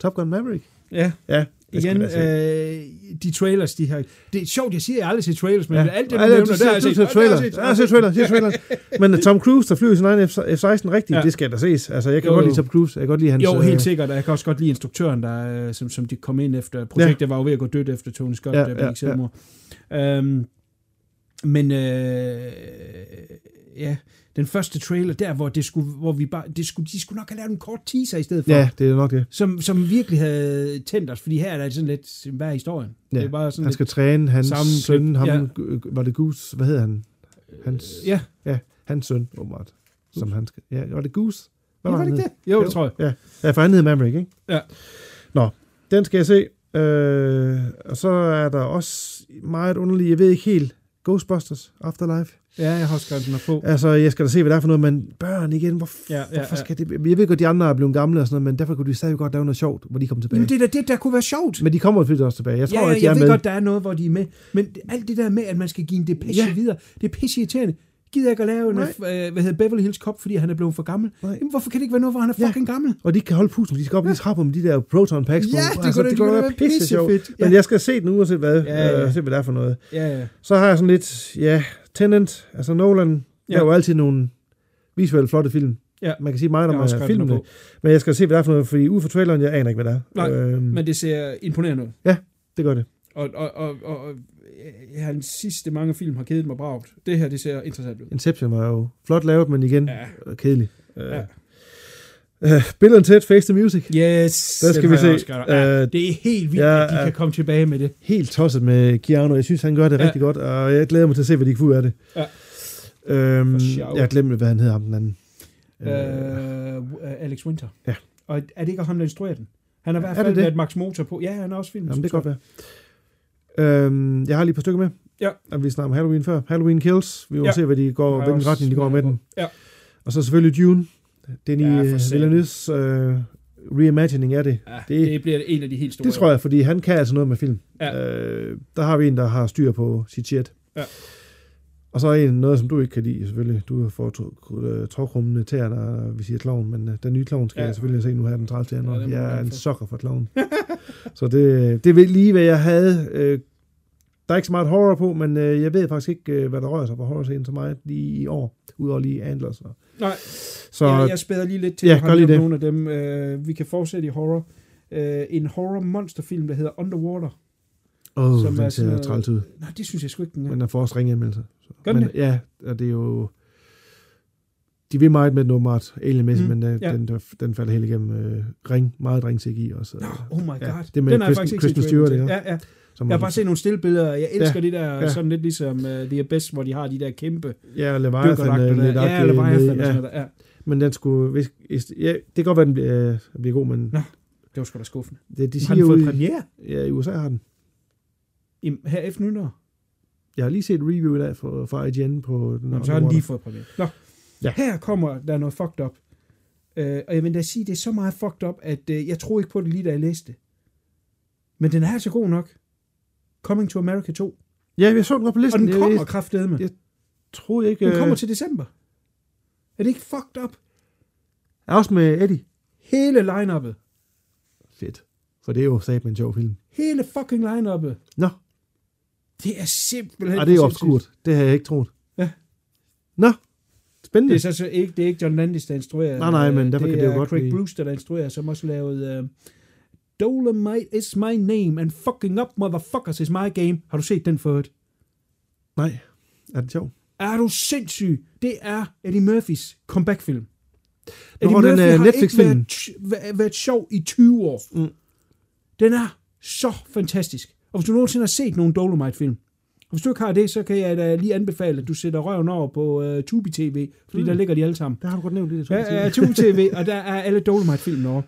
Top Gun Maverick. Ja. Ja, Igen, øh, de trailers, de her... Det er sjovt, jeg siger, at jeg aldrig set trailers, men Ja. ja. alt det, du Ej, nævner, der har jeg ser- set. ser Og der har trailer. jeg set. Ja, jeg ser trailer, jeg ser trailer. Men Tom Cruise, der flyver sin egen F- F-16 rigtigt, Ja. det skal da ses. Altså, jeg kan Jo, godt lide Tom Cruise. Jeg kan godt lide hans... Jo, øh, helt sikkert. og Jeg kan også godt lide instruktøren, der, øh, som, som de kom ind efter. Projektet var jo ved at gå dødt efter Tony Scott, Ja, ja, der ja, begik selvmord. Øhm, men øh, ja, den første trailer, der hvor, det skulle, hvor vi bare, det skulle, de skulle nok have lavet en kort teaser i stedet for. Ja, det er nok det. Som, som virkelig havde tændt os, fordi her er der sådan lidt, hvad er historien? Ja, Det er bare sådan Han skal træne hans søn, ham, Ja. ja. var det Goose, hvad hedder han? Hans, lidt, ja, ja, hans søn, åbenbart. Som han skal, ja, var det Goose? Hvad ja, var det ikke det? Jo, det tror jeg. Ja, ja for han hed Maverick, ikke? Ja. Nå, den skal jeg se. Øh, og så er der også meget underligt, jeg ved ikke helt, Ghostbusters Afterlife. Ja, jeg har skrevet her på. Altså, jeg skal da se, hvad det er for noget, men børn igen, hvor, Ja, ja, ja, hvorfor ja. skal det... Jeg ved godt, de andre er blevet gamle og sådan noget, men derfor kunne de stadig godt lave noget sjovt, hvor de kommer tilbage. Jamen, det er det, der kunne være sjovt. Men de kommer selvfølgelig også tilbage. Jeg tror, ja, ja, at de jeg er ved med. godt, der er noget, hvor de er med. Men alt det der med, at man skal give en depeche Ja. ja. videre, det er pisse irriterende. Gider jeg ikke at lave en, øh, hvad hedder Beverly Hills Cop, fordi han er blevet for gammel? Nej. Jamen, hvorfor kan det ikke være noget, hvor han er Ja. fucking gammel? Og de kan holde pusten, de skal op i trapper med de der proton packs på. Ja, det altså, det det kunne være pisse sjovt. Ja. Men jeg skal se den se, hvad, Ja, ja. Øh, se, hvad det er for noget. Ja, ja. Så har jeg sådan lidt, ja, Tenant, altså Nolan, ja. Der er jo altid nogle visuelt flotte film. Ja. Man kan sige meget om øh, filmene, på. men jeg skal se, hvad det er for noget, fordi ud fra traileren, jeg aner ikke, hvad det er. Nej, Øhm, Men det ser imponerende ud. Ja, det gør det. Og, og, og, og, ja, hans sidste mange film har kedet mig bragt. Det her, det ser interessant ud. Inception var jo flot lavet, men igen Ja. ja. kedelig. Ja. Uh, Bill and Ted Face the Music. Yes, Der skal vi se. Ja, Øh, det er helt vildt, ja, at de kan komme tilbage med det. Helt tosset med Keanu. Jeg synes, han gør det Ja. rigtig godt, og jeg glæder mig til at se, hvad de kan få ud af det. Ja. Øhm, jeg har glemt, hvad han hedder ham den anden. Øh, uh, Alex Winter. Ja. Og er det ikke ham, der instruerer den? Han har i hvert Er det fald det? været Max Motor på. Ja, han er også film. Jamen, det kan godt være. Øhm, jeg har lige et par stykker med. Ja. Og vi snakker om Halloween før. Halloween Kills. Vi må Ja. se, hvad de går, hvilken retning de går med den. Ja. Og så selvfølgelig Dune. Den i Ja, ja, satan. Villeneuve's øh, reimagining af det. Ja, Det- det, bliver en af de helt store. Det tror jeg, fordi han kan altså noget med film. Ja. Øh, der har vi en, der har styr på sit shit. Ja. Og så er en, noget, som du ikke kan lide, selvfølgelig. Du får tråkrummende tæer, når vi siger klovn, men øh, den nye klovn skal Ja. jeg selvfølgelig se nu her den 30. Ja, januar. Ja, jeg er en sokker for klovn. så det, det er lige, hvad jeg havde. Øh, der er ikke så meget horror på, men øh, jeg ved faktisk ikke, øh, hvad der rører sig på horror-scenen så meget lige i år, udover lige Antlers. Og. Nej, Så jeg, jeg spæder lige lidt til, Ja, at det. nogle af dem. Øh, vi kan fortsætte i horror. Øh, en horror-monsterfilm, der hedder Underwater. åh, som er den ser træls ud. Nej, det synes jeg sgu ikke, den er. Men den får også ringe anmeldelser. Gør den men, det? Ja, og det er jo... De vil meget med den åbenbart, alienmæssigt, Mm, men uh, ja. den, den falder helt igennem uh, ring, meget ringsik i også. Nå, oh my god. Ja, det med den set trailer Stewart, til. ikke? Ja, ja. Som Jeg har bare set nogle stillbilleder. Jeg elsker Ja, det der, ja. sådan lidt ligesom uh, The Abyss, hvor de har de der kæmpe Ja, Leviathan er der. lidt Ja, Leviathan og ja. Ja. Men den skulle... Hvis, ja, det kan godt være, den bliver, øh, bliver god, men Nå, Det var sgu da skuffende. det, de Har siger den fået premiere? ja, i USA har den. I, her efter nytår? Jeg har lige set et review i dag fra, fra IGN på den Nå, så har den lige fået premiere. Nå, Ja. her kommer der noget fucked up. Uh, og jeg vil da sige, det er så meget fucked up, at uh, jeg tror ikke på det lige, da jeg læste det. Men den er altså god nok. Coming to America 2. Ja, jeg så den godt på Og listen. den kommer jeg, kraftedeme. jeg troede ikke... Den kommer øh, til december. Er det ikke fucked up? Er også med Eddie. Hele line-uppet. Fedt. For det er jo sat med en sjov film. Hele fucking line-uppet. Nå, Det er simpelthen... og det er obskurt. Det havde jeg ikke troet. Ja. Nå, spændende. Det er så, så ikke, det er ikke John Landis, der instruerer. Nej, nej, men Øh, derfor det kan det jo godt Craig blive- Brewster, der instruerer, som også lavede uh, Dolomite is my name, and fucking up motherfuckers is my game. Har du set den før? Nej, er det sjovt? Er du sindssyg? Det er Eddie Murphys comeback-film. Nå, den er har ikke været, været, været sjov i 20 år. Mm. Den er så fantastisk. Og hvis du nogensinde har set nogle Dolomite-film, og hvis du ikke har det, så kan jeg da lige anbefale, at du sætter røven over på uh, Tubi TV, fordi mm. der ligger de alle sammen. Der har du godt nævnt det. det Ja, ja, Tubi TV, og der er alle Dolomite-filmene over.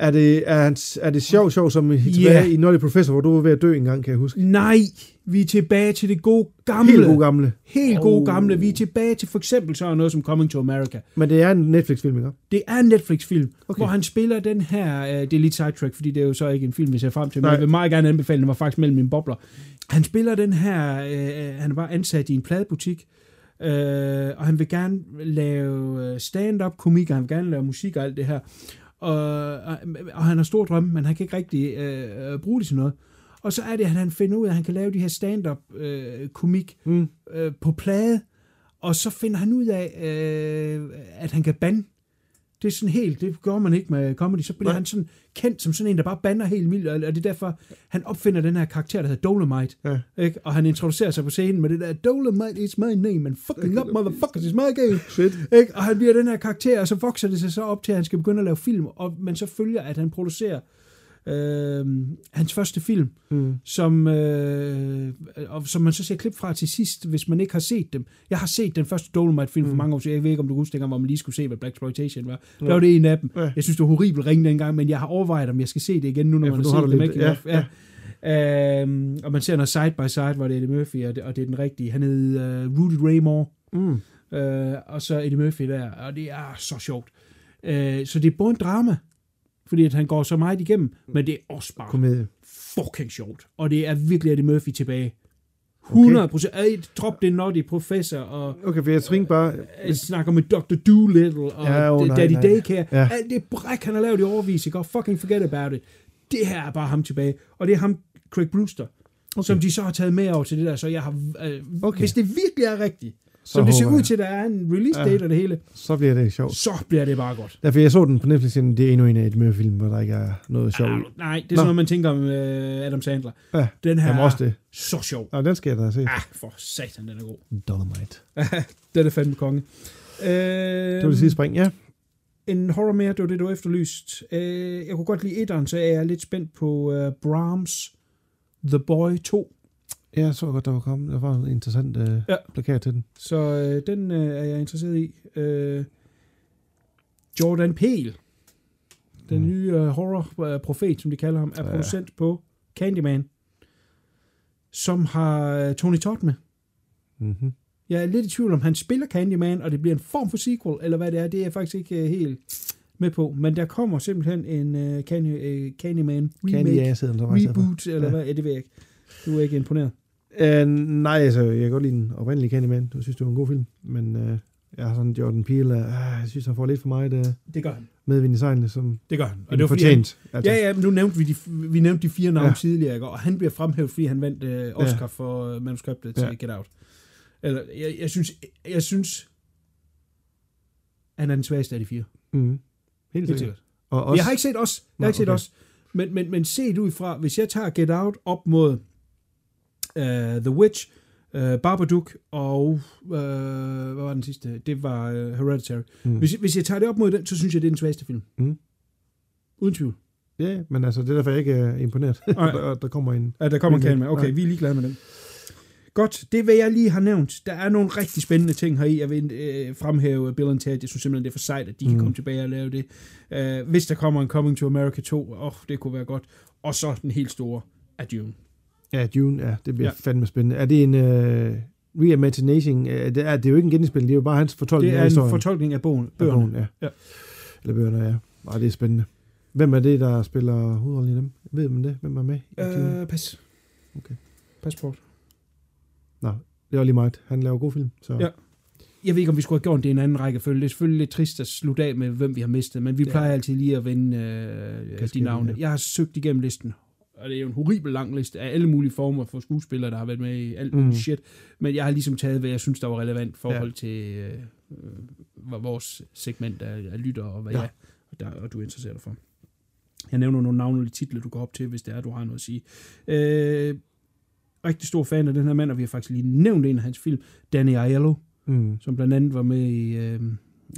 Er det, er, hans, er det sjov, sjov, som tilbage i Nolly Professor, hvor du var ved at dø en gang, kan jeg huske? Nej, vi er tilbage til det gode gamle. Helt god gamle. Helt gode Oh. gamle. Vi er tilbage til for eksempel sådan noget som Coming to America. Men det er en Netflix-film, ikke? Det er en Netflix-film, okay. Hvor han spiller den her, øh, det er lidt sidetrack, fordi det er jo så ikke en film, vi ser frem til, men Nej. jeg vil meget gerne anbefale, den var faktisk mellem mine bobler. Han spiller den her, øh, han var ansat i en pladebutik, øh, og han vil gerne lave øh, stand-up komik, og han vil gerne lave musik og alt det her. Og, og, og han har store drømme, men han kan ikke rigtig øh, øh, bruge det til noget. Og så er det, at han finder ud af, at han kan lave de her stand-up øh, komik Mm. øh, på plade, og så finder han ud af, øh, at han kan bande. Det er sådan helt, det gør man ikke med comedy, så bliver Nej. han sådan kendt som sådan en, der bare bander helt vildt, og og det er derfor, han opfinder den her karakter, der hedder Dolomite, Ja. ikke? og han introducerer sig på scenen med det der, Dolomite is my name, and fucking up motherfuckers is my game. Fedt. Ikke? Og han bliver den her karakter, og så vokser det sig så op til, at han skal begynde at lave film, og man så følger, at han producerer øh, hans første film, Mm. som, øh, og som man så ser klip fra til sidst, hvis man ikke har set dem. Jeg har set den første Dolomite-film for Mm. mange år siden. Jeg ved ikke, om du husker dengang, hvor man lige skulle se, hvad Black Exploitation var. Der var det en af dem. Ja. Jeg synes, det var horribelt ringe dengang, men jeg har overvejet, om jeg skal se det igen, nu når Ja, man for har har set dem. lidt- Ikke? ja, ja. Øhm, og man ser noget side by side, hvor det er Eddie Murphy, og det, og det er den rigtige. Han hed uh, Rudy Ray Moore, Mm. øh, og så Eddie Murphy der, og det er så sjovt. Øh, så det er både en drama, fordi at han går så meget igennem, men det er også bare Komedie. fucking sjovt. Og det er virkelig Eddie Murphy tilbage. 100 procent. Okay. Drop det Nutty Professor, og Okay, for jeg tænkte bare... jeg snakker med Dr. Doolittle, og Ja, åh, nej, Daddy nej. Daycare. Ja. Alt det bræk, han har lavet i overvis, ikke? Og fucking forget about it. Det her er bare ham tilbage. Og det er ham, Craig Brewster, okay. som de så har taget med over til det der. Så jeg har... Øh. Okay. Hvis det virkelig er rigtigt, som det ser ud til, der er en release date Ja. og det hele, Så bliver det sjovt. så bliver det bare godt. Derfor jeg så den på Netflix, og det er endnu en af de mere film, hvor der ikke er noget sjovt. Ah, nej, det er Nå. sådan noget, man tænker om øh, Adam Sandler. Ja, Den her Jamen er også det. så sjov. Nå, den skal jeg da set. Ah, for satan, den er god. Dolomite. Den er fandme konge. Øh, Det var det sidste spring, ja. En horror mere, det var det, du efterlyst. Øh, jeg kunne godt lide etteren, så er jeg lidt spændt på øh, Brahms The Boy 2. Ja, jeg så godt, der var kommet. Der var en interessant øh, Ja. ja. plakat til den. Så øh, den øh, er jeg interesseret i. Øh, Jordan Peele, den Mm. nye øh, horror-profet, som de kalder ham, er Ja. producent på Candyman, som har øh, Tony Todd med. Mm-hmm. Jeg er lidt i tvivl om, han spiller Candyman, og det bliver en form for sequel, eller hvad det er. Det er jeg faktisk ikke øh, helt med på. Men der kommer simpelthen en uh, Candy, uh, Candyman remake, Candy Ass hedder den, der var i stedet for. reboot, eller Ja. hvad? Ja, det ved jeg ikke. Du er ikke imponeret. Uh, nej, altså, jeg kan godt lide den oprindelige Candyman. Jeg synes, det var en god film. Men uh, jeg har sådan Jordan Peele, uh, jeg synes, han får lidt for meget uh, Det gør han. medvind i sejlene, som Det gør han. Og det var fortjent. Han, altså. ja, ja, men nu nævnte vi, de, vi nævnte de fire navne ja. Tidligere, ikke? og han bliver fremhævet, fordi han vandt uh, Oscar ja. for uh, manuskriptet til Ja. Get Out. Eller, jeg, jeg, synes, jeg synes, han er den svageste af de fire. Mm. Helt Helt sikkert. Og Også, jeg har ikke set os. Jeg har ikke set okay. os. Men, men, men set ud fra, hvis jeg tager Get Out op mod uh, The Witch, uh, Babadook og, uh, hvad var den sidste? Det var uh, Hereditary. Mm. Hvis, hvis jeg tager det op mod den, så synes jeg, det er den svageste film. Mm. Uden tvivl. Ja, men altså, det er derfor, jeg ikke er imponeret. Der, der kommer en... Ja, der kommer en med. Okay, Nej. vi er ligeglade med den. Godt, det hvad jeg lige har nævnt. Der er nogle rigtig spændende ting her i. Jeg vil øh, fremhæve Bill and Ted. Jeg synes simpelthen, det er for sejt, at de mm. kan Mm. komme tilbage og lave det. Uh, hvis der kommer en Coming to America 2, åh, oh, det kunne være godt. Og så den helt store Dune. Ja, Dune, ja, det bliver Ja. fandme spændende. Er det en uh, reimagination? Uh, det, er, det er jo ikke en genindspilning, det er jo bare hans fortolkning Det er af en historien. fortolkning af bogen, Af bøgerne. bogen, ja. Ja. Eller bøgerne, ja. Ej, det er spændende. Hvem er det, der spiller hovedrollen i dem? Ved man det? Hvem er med? Øh, pas. Okay. Passport. Nå, det er lige meget. Han laver god film, så... Ja. Jeg ved ikke, om vi skulle have gjort det i en anden rækkefølge. Det er selvfølgelig lidt trist at slutte af med, hvem vi har mistet, men vi Ja. plejer altid lige at vende øh, de Kasketten, navne. ja. Jeg har søgt igennem listen, og det er jo en horribel lang liste af alle mulige former for skuespillere, der har været med i alt muligt Mm. shit. Men jeg har ligesom taget, hvad jeg synes, der var relevant i forhold ja. til øh, øh, vores segment af, af lytter, og hvad ja. Jeg der, og du interesserer dig for. Jeg nævner nogle navnlige titler, du går op til, hvis det er, du har noget at sige. Øh, rigtig stor fan af den her mand, og vi har faktisk lige nævnt en af hans film, Danny Aiello Mm. som blandt andet var med i øh,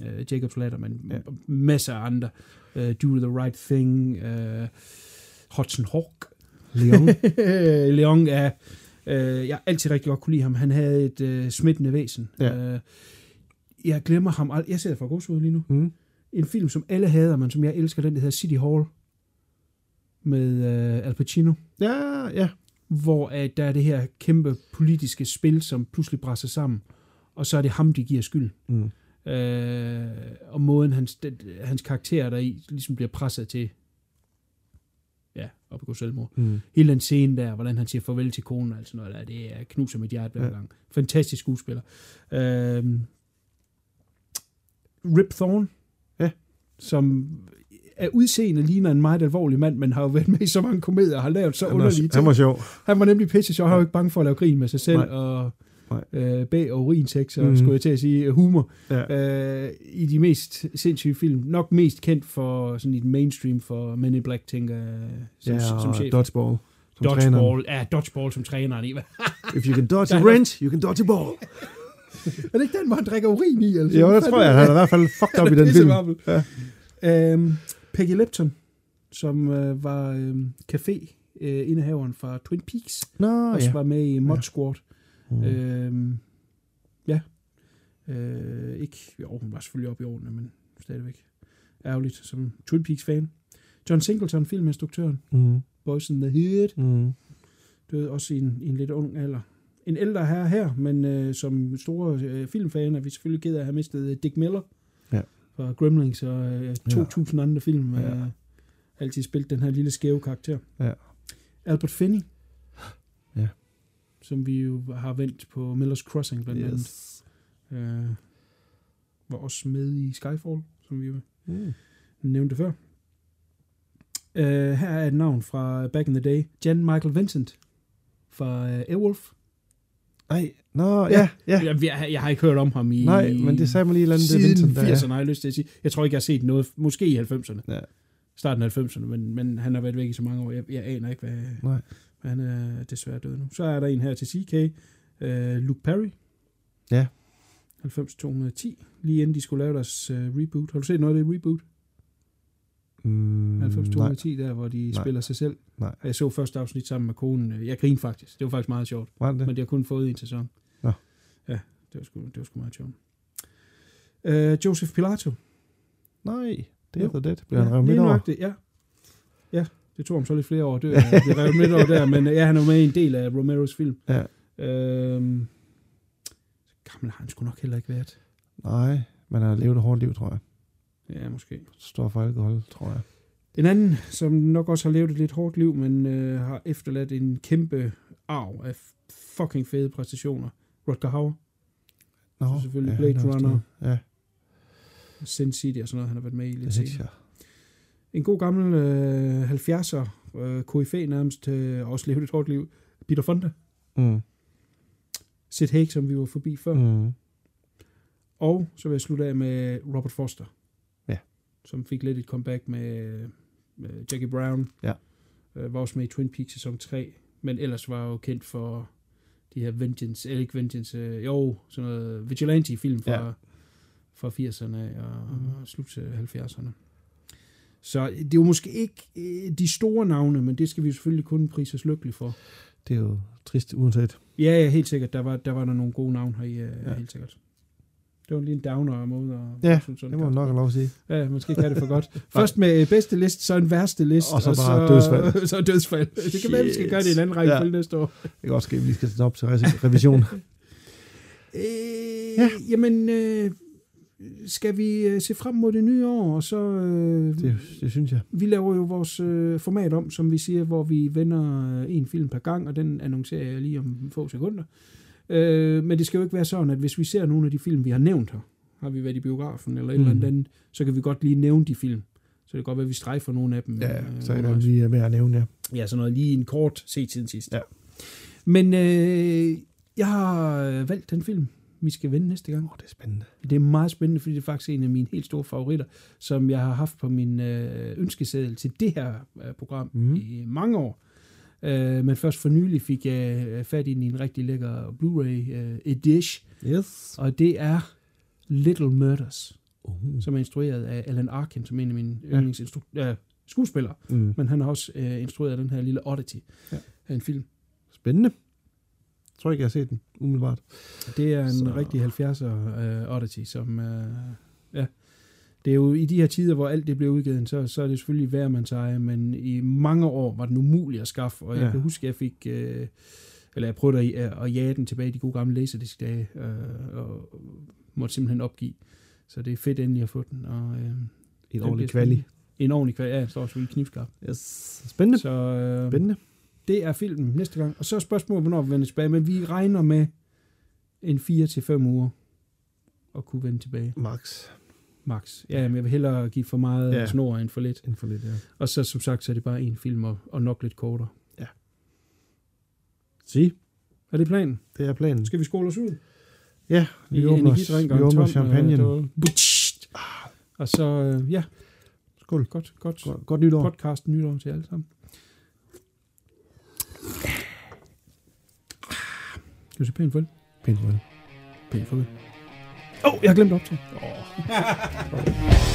øh, Jacob's Ladder, men ja. Masser af andre. Uh, Do the Right Thing, uh, Hudson Hawk. Leon. Leon er... Uh, jeg altid rigtig godt kunne lide ham. Han havde et uh, smittende væsen. Ja. Uh, jeg glemmer ham aldrig. Jeg ser fra godsud lige nu. Mm. En film, som alle hader, men som jeg elsker, den der hedder City Hall. Med uh, Al Pacino Ja, ja. hvor at der er det her kæmpe politiske spil, som pludselig brænder sammen, og så er det ham, de giver skyld. Mm. Øh, og måden hans, den, hans karakter der i ligesom bliver presset til ja, at begå selvmord. Mm. Hele den scene der, hvordan han siger farvel til konen, altså noget der, det er knuser mit hjerte hver Ja. gang. Fantastisk skuespiller. Øh, Rip Thorne, Ja. som er udseende ligner en meget alvorlig mand, men har jo været med i så mange komedier og har lavet så Han underlige ting. han var sjov. Han var nemlig pisse sjov. Han var jo ikke bange for at lave grin med sig selv, Nej. og. Øh, bag og urinsex, og Mhm. skulle jeg til at sige øh, humor, Ja. øh, i de mest sindssyge film. Nok mest kendt for sådan i den mainstream for Men in Black, tænker jeg, som, ja, som chef. dodgeball. Som. Dodgeball, ja, dodgeball som træneren i. If you can dodge a wrench, you can dodge a ball. er det ikke den, hvor han drikker urin i? Eller Jo, det tror jeg. Han er i hvert fald fucked up i den film. Ja. Øhm, Peggy Lipton, som øh, var øh, café-indehaveren fra Twin Peaks, Nå, også ja. var med i Mod Squad. Mm. Øhm, ja. Øh, ikke, jo, hun var selvfølgelig oppe i årene, men stadigvæk ærgerligt som Twin Peaks-fan. John Singleton, filminstruktøren, Mm. Boys in the Hood, Mm. døde også i en, i en lidt ung alder. En ældre herre her, men øh, som store øh, filmfan er vi selvfølgelig ked af at have mistet øh, Dick Miller Ja. fra Gremlings og øh, 2000 andre film. Ja. Øh, altid spillet den her lille skæve karakter. Ja. Albert Finney. Ja. Som vi jo har vendt på Miller's Crossing blandt andet. Yes. Øh, var også med i Skyfall, som vi Mm. nævnte før. Øh, her er et navn fra Back in the Day. Jan Michael Vincent fra øh, Airwolf. Nej, nå, ja, ja. Jeg, jeg, jeg har ikke hørt om ham i... Nej, men det sagde mig lige et eller andet, det Siden Vincent, der er. 80'erne har jeg lyst til at sige. Jeg tror ikke, jeg har set noget, måske i 90'erne. Ja. Starten af 90'erne, men, men han har været væk i så mange år. Jeg, jeg aner ikke, hvad, Nej. Han er desværre død nu. Så er der en her til CK. Uh, Luke Perry. Ja. 90-210. Lige inden de skulle lave deres uh, reboot. Har du set noget af det reboot? Mm, 90-210, nej, der hvor de Nej. spiller sig selv. nej. Jeg så første afsnit sammen med konen. Jeg grinede faktisk. Det var faktisk meget sjovt. Var det det? Men de har kun fået en sæson. Nå. Ja, det var sgu, det var sgu meget sjovt. Uh, Joseph Pilato. Nej, det er Dead. Bliver han revet midt over? Ja. ja, det tog ham så lidt flere år at dø. blive revet midt over der, men øh, ja, han er med i en del af Romeros film. Ja. Øhm, så gammel har han sgu nok heller ikke været. Nej, men han har levet et hårdt liv, tror jeg. Ja, måske. Står for alkohol, tror jeg. En anden, som nok også har levet et lidt hårdt liv, men øh, har efterladt en kæmpe arv af fucking fede præstationer. Rutger Hauer, Nå, Så selvfølgelig ja, Blade er Runner. Ja, Sin City og sådan noget, han har været med i det lidt synes senere. En god gammel øh, 70'er, øh, KFA nærmest, øh, også levet et hårdt liv. Peter Fonda. Mm. Sid Haig, som vi var forbi før. Mm. Og så vil jeg slutte af med Robert Foster. Ja. Som fik lidt et comeback med, med Jackie Brown. Ja. Øh, var også med i Twin Peaks sæson 3. Men ellers var jo kendt for de her Vengeance, eller ikke Vengeance, øh, jo, sådan noget Vigilante-film fra, Ja. fra 80'erne og, mm. og slut til 70'erne. Så det er jo måske ikke øh, de store navne, men det skal vi selvfølgelig kun prise os lykkelige for. Det er jo trist uanset. Ja, ja, helt sikkert. Der var der, var der nogle gode navne her i, ja. Ja. helt sikkert. Det var lige en downer måde. At, Ja, synes, sådan Det må man nok have lov at sige. Ja, måske kan det for godt. Først med øh, bedste list, så en værste list. Og så bare dødsfald. så dødsfald. Det kan være, vi skal gøre det i en anden række Ja. næste år. Det kan godt ske, at vi lige skal sætte op til re- revision. Øh, ja. Jamen, øh, skal vi øh, se frem mod det nye år, og så... Øh, det, det synes jeg. Vi laver jo vores øh, format om, som vi siger, hvor vi vender øh, en film per gang, og den annoncerer jeg lige om få sekunder. Øh, men det skal jo ikke være sådan, at hvis vi ser nogle af de film, vi har nævnt her, har vi været i biografen eller et Mm. eller andet andet, så kan vi godt lige nævne de film. Så det kan godt være, at vi strejfer nogle af dem. Ja, øh, så er det lige værd at nævne, ja. Ja, sådan noget lige en kort se tiden sidst. Ja. Men øh, jeg har øh, valgt den film, vi skal vende næste gang. Åh, det er spændende. Det er meget spændende, fordi det er faktisk en af mine helt store favoritter, som jeg har haft på min øh, ønskeseddel til det her øh, program mm. i mange år. Øh, men først for nylig fik jeg øh, fat i en rigtig lækker Blu-ray øh, edition, Yes. og det er Little Murders, Uh. som er instrueret af Alan Arkin, som er en af mine Ja. yndlingsinstru- øh, skuespillere, Mm. men han har også øh, instrueret den her lille Oddity Ja. af en film. Spændende. Tror ikke, jeg har set den umiddelbart. Det er en Så- rigtig 70'er uh, Oddity, som... Uh, ja. Det er jo i de her tider, hvor alt det blev udgivet, så, så er det selvfølgelig hver mands eje, men i mange år var den umulig at skaffe, og jeg Ja. kan huske, at jeg fik... Uh, eller jeg prøvede at, at jage den tilbage i de gode gamle laserdisc-dage, uh, og måtte simpelthen opgive. Så det er fedt endelig at få den. Og, uh, En ordentlig kvali. En ordentlig kvalitet, ja, står selvfølgelig knivskarp. Yes. Spændende. Så uh, Spændende. Det er filmen næste gang. Og så er spørgsmålet, hvornår vi vender tilbage, men vi regner med en 4-5 uger at kunne vende tilbage. Max. Max. Ja, men jeg vil hellere give for meget Ja. ja. snor end for lidt. Inden for lidt, ja. Og så som sagt, så er det bare en film og, og nok lidt kortere. Sig. Er det planen? Det er planen. Skal vi skåle os ud? Ja, vi I åbner, og vi åbner champagne. øh, var- Butsch! Og så, øh, ja, Skål. godt, godt. Godt, godt nytår. Podcast nytår til alle sammen. Skal vi se pænt farvel? Pænt farvel. Pænt farvel. Åh, oh, jeg har glemt op til. Oh.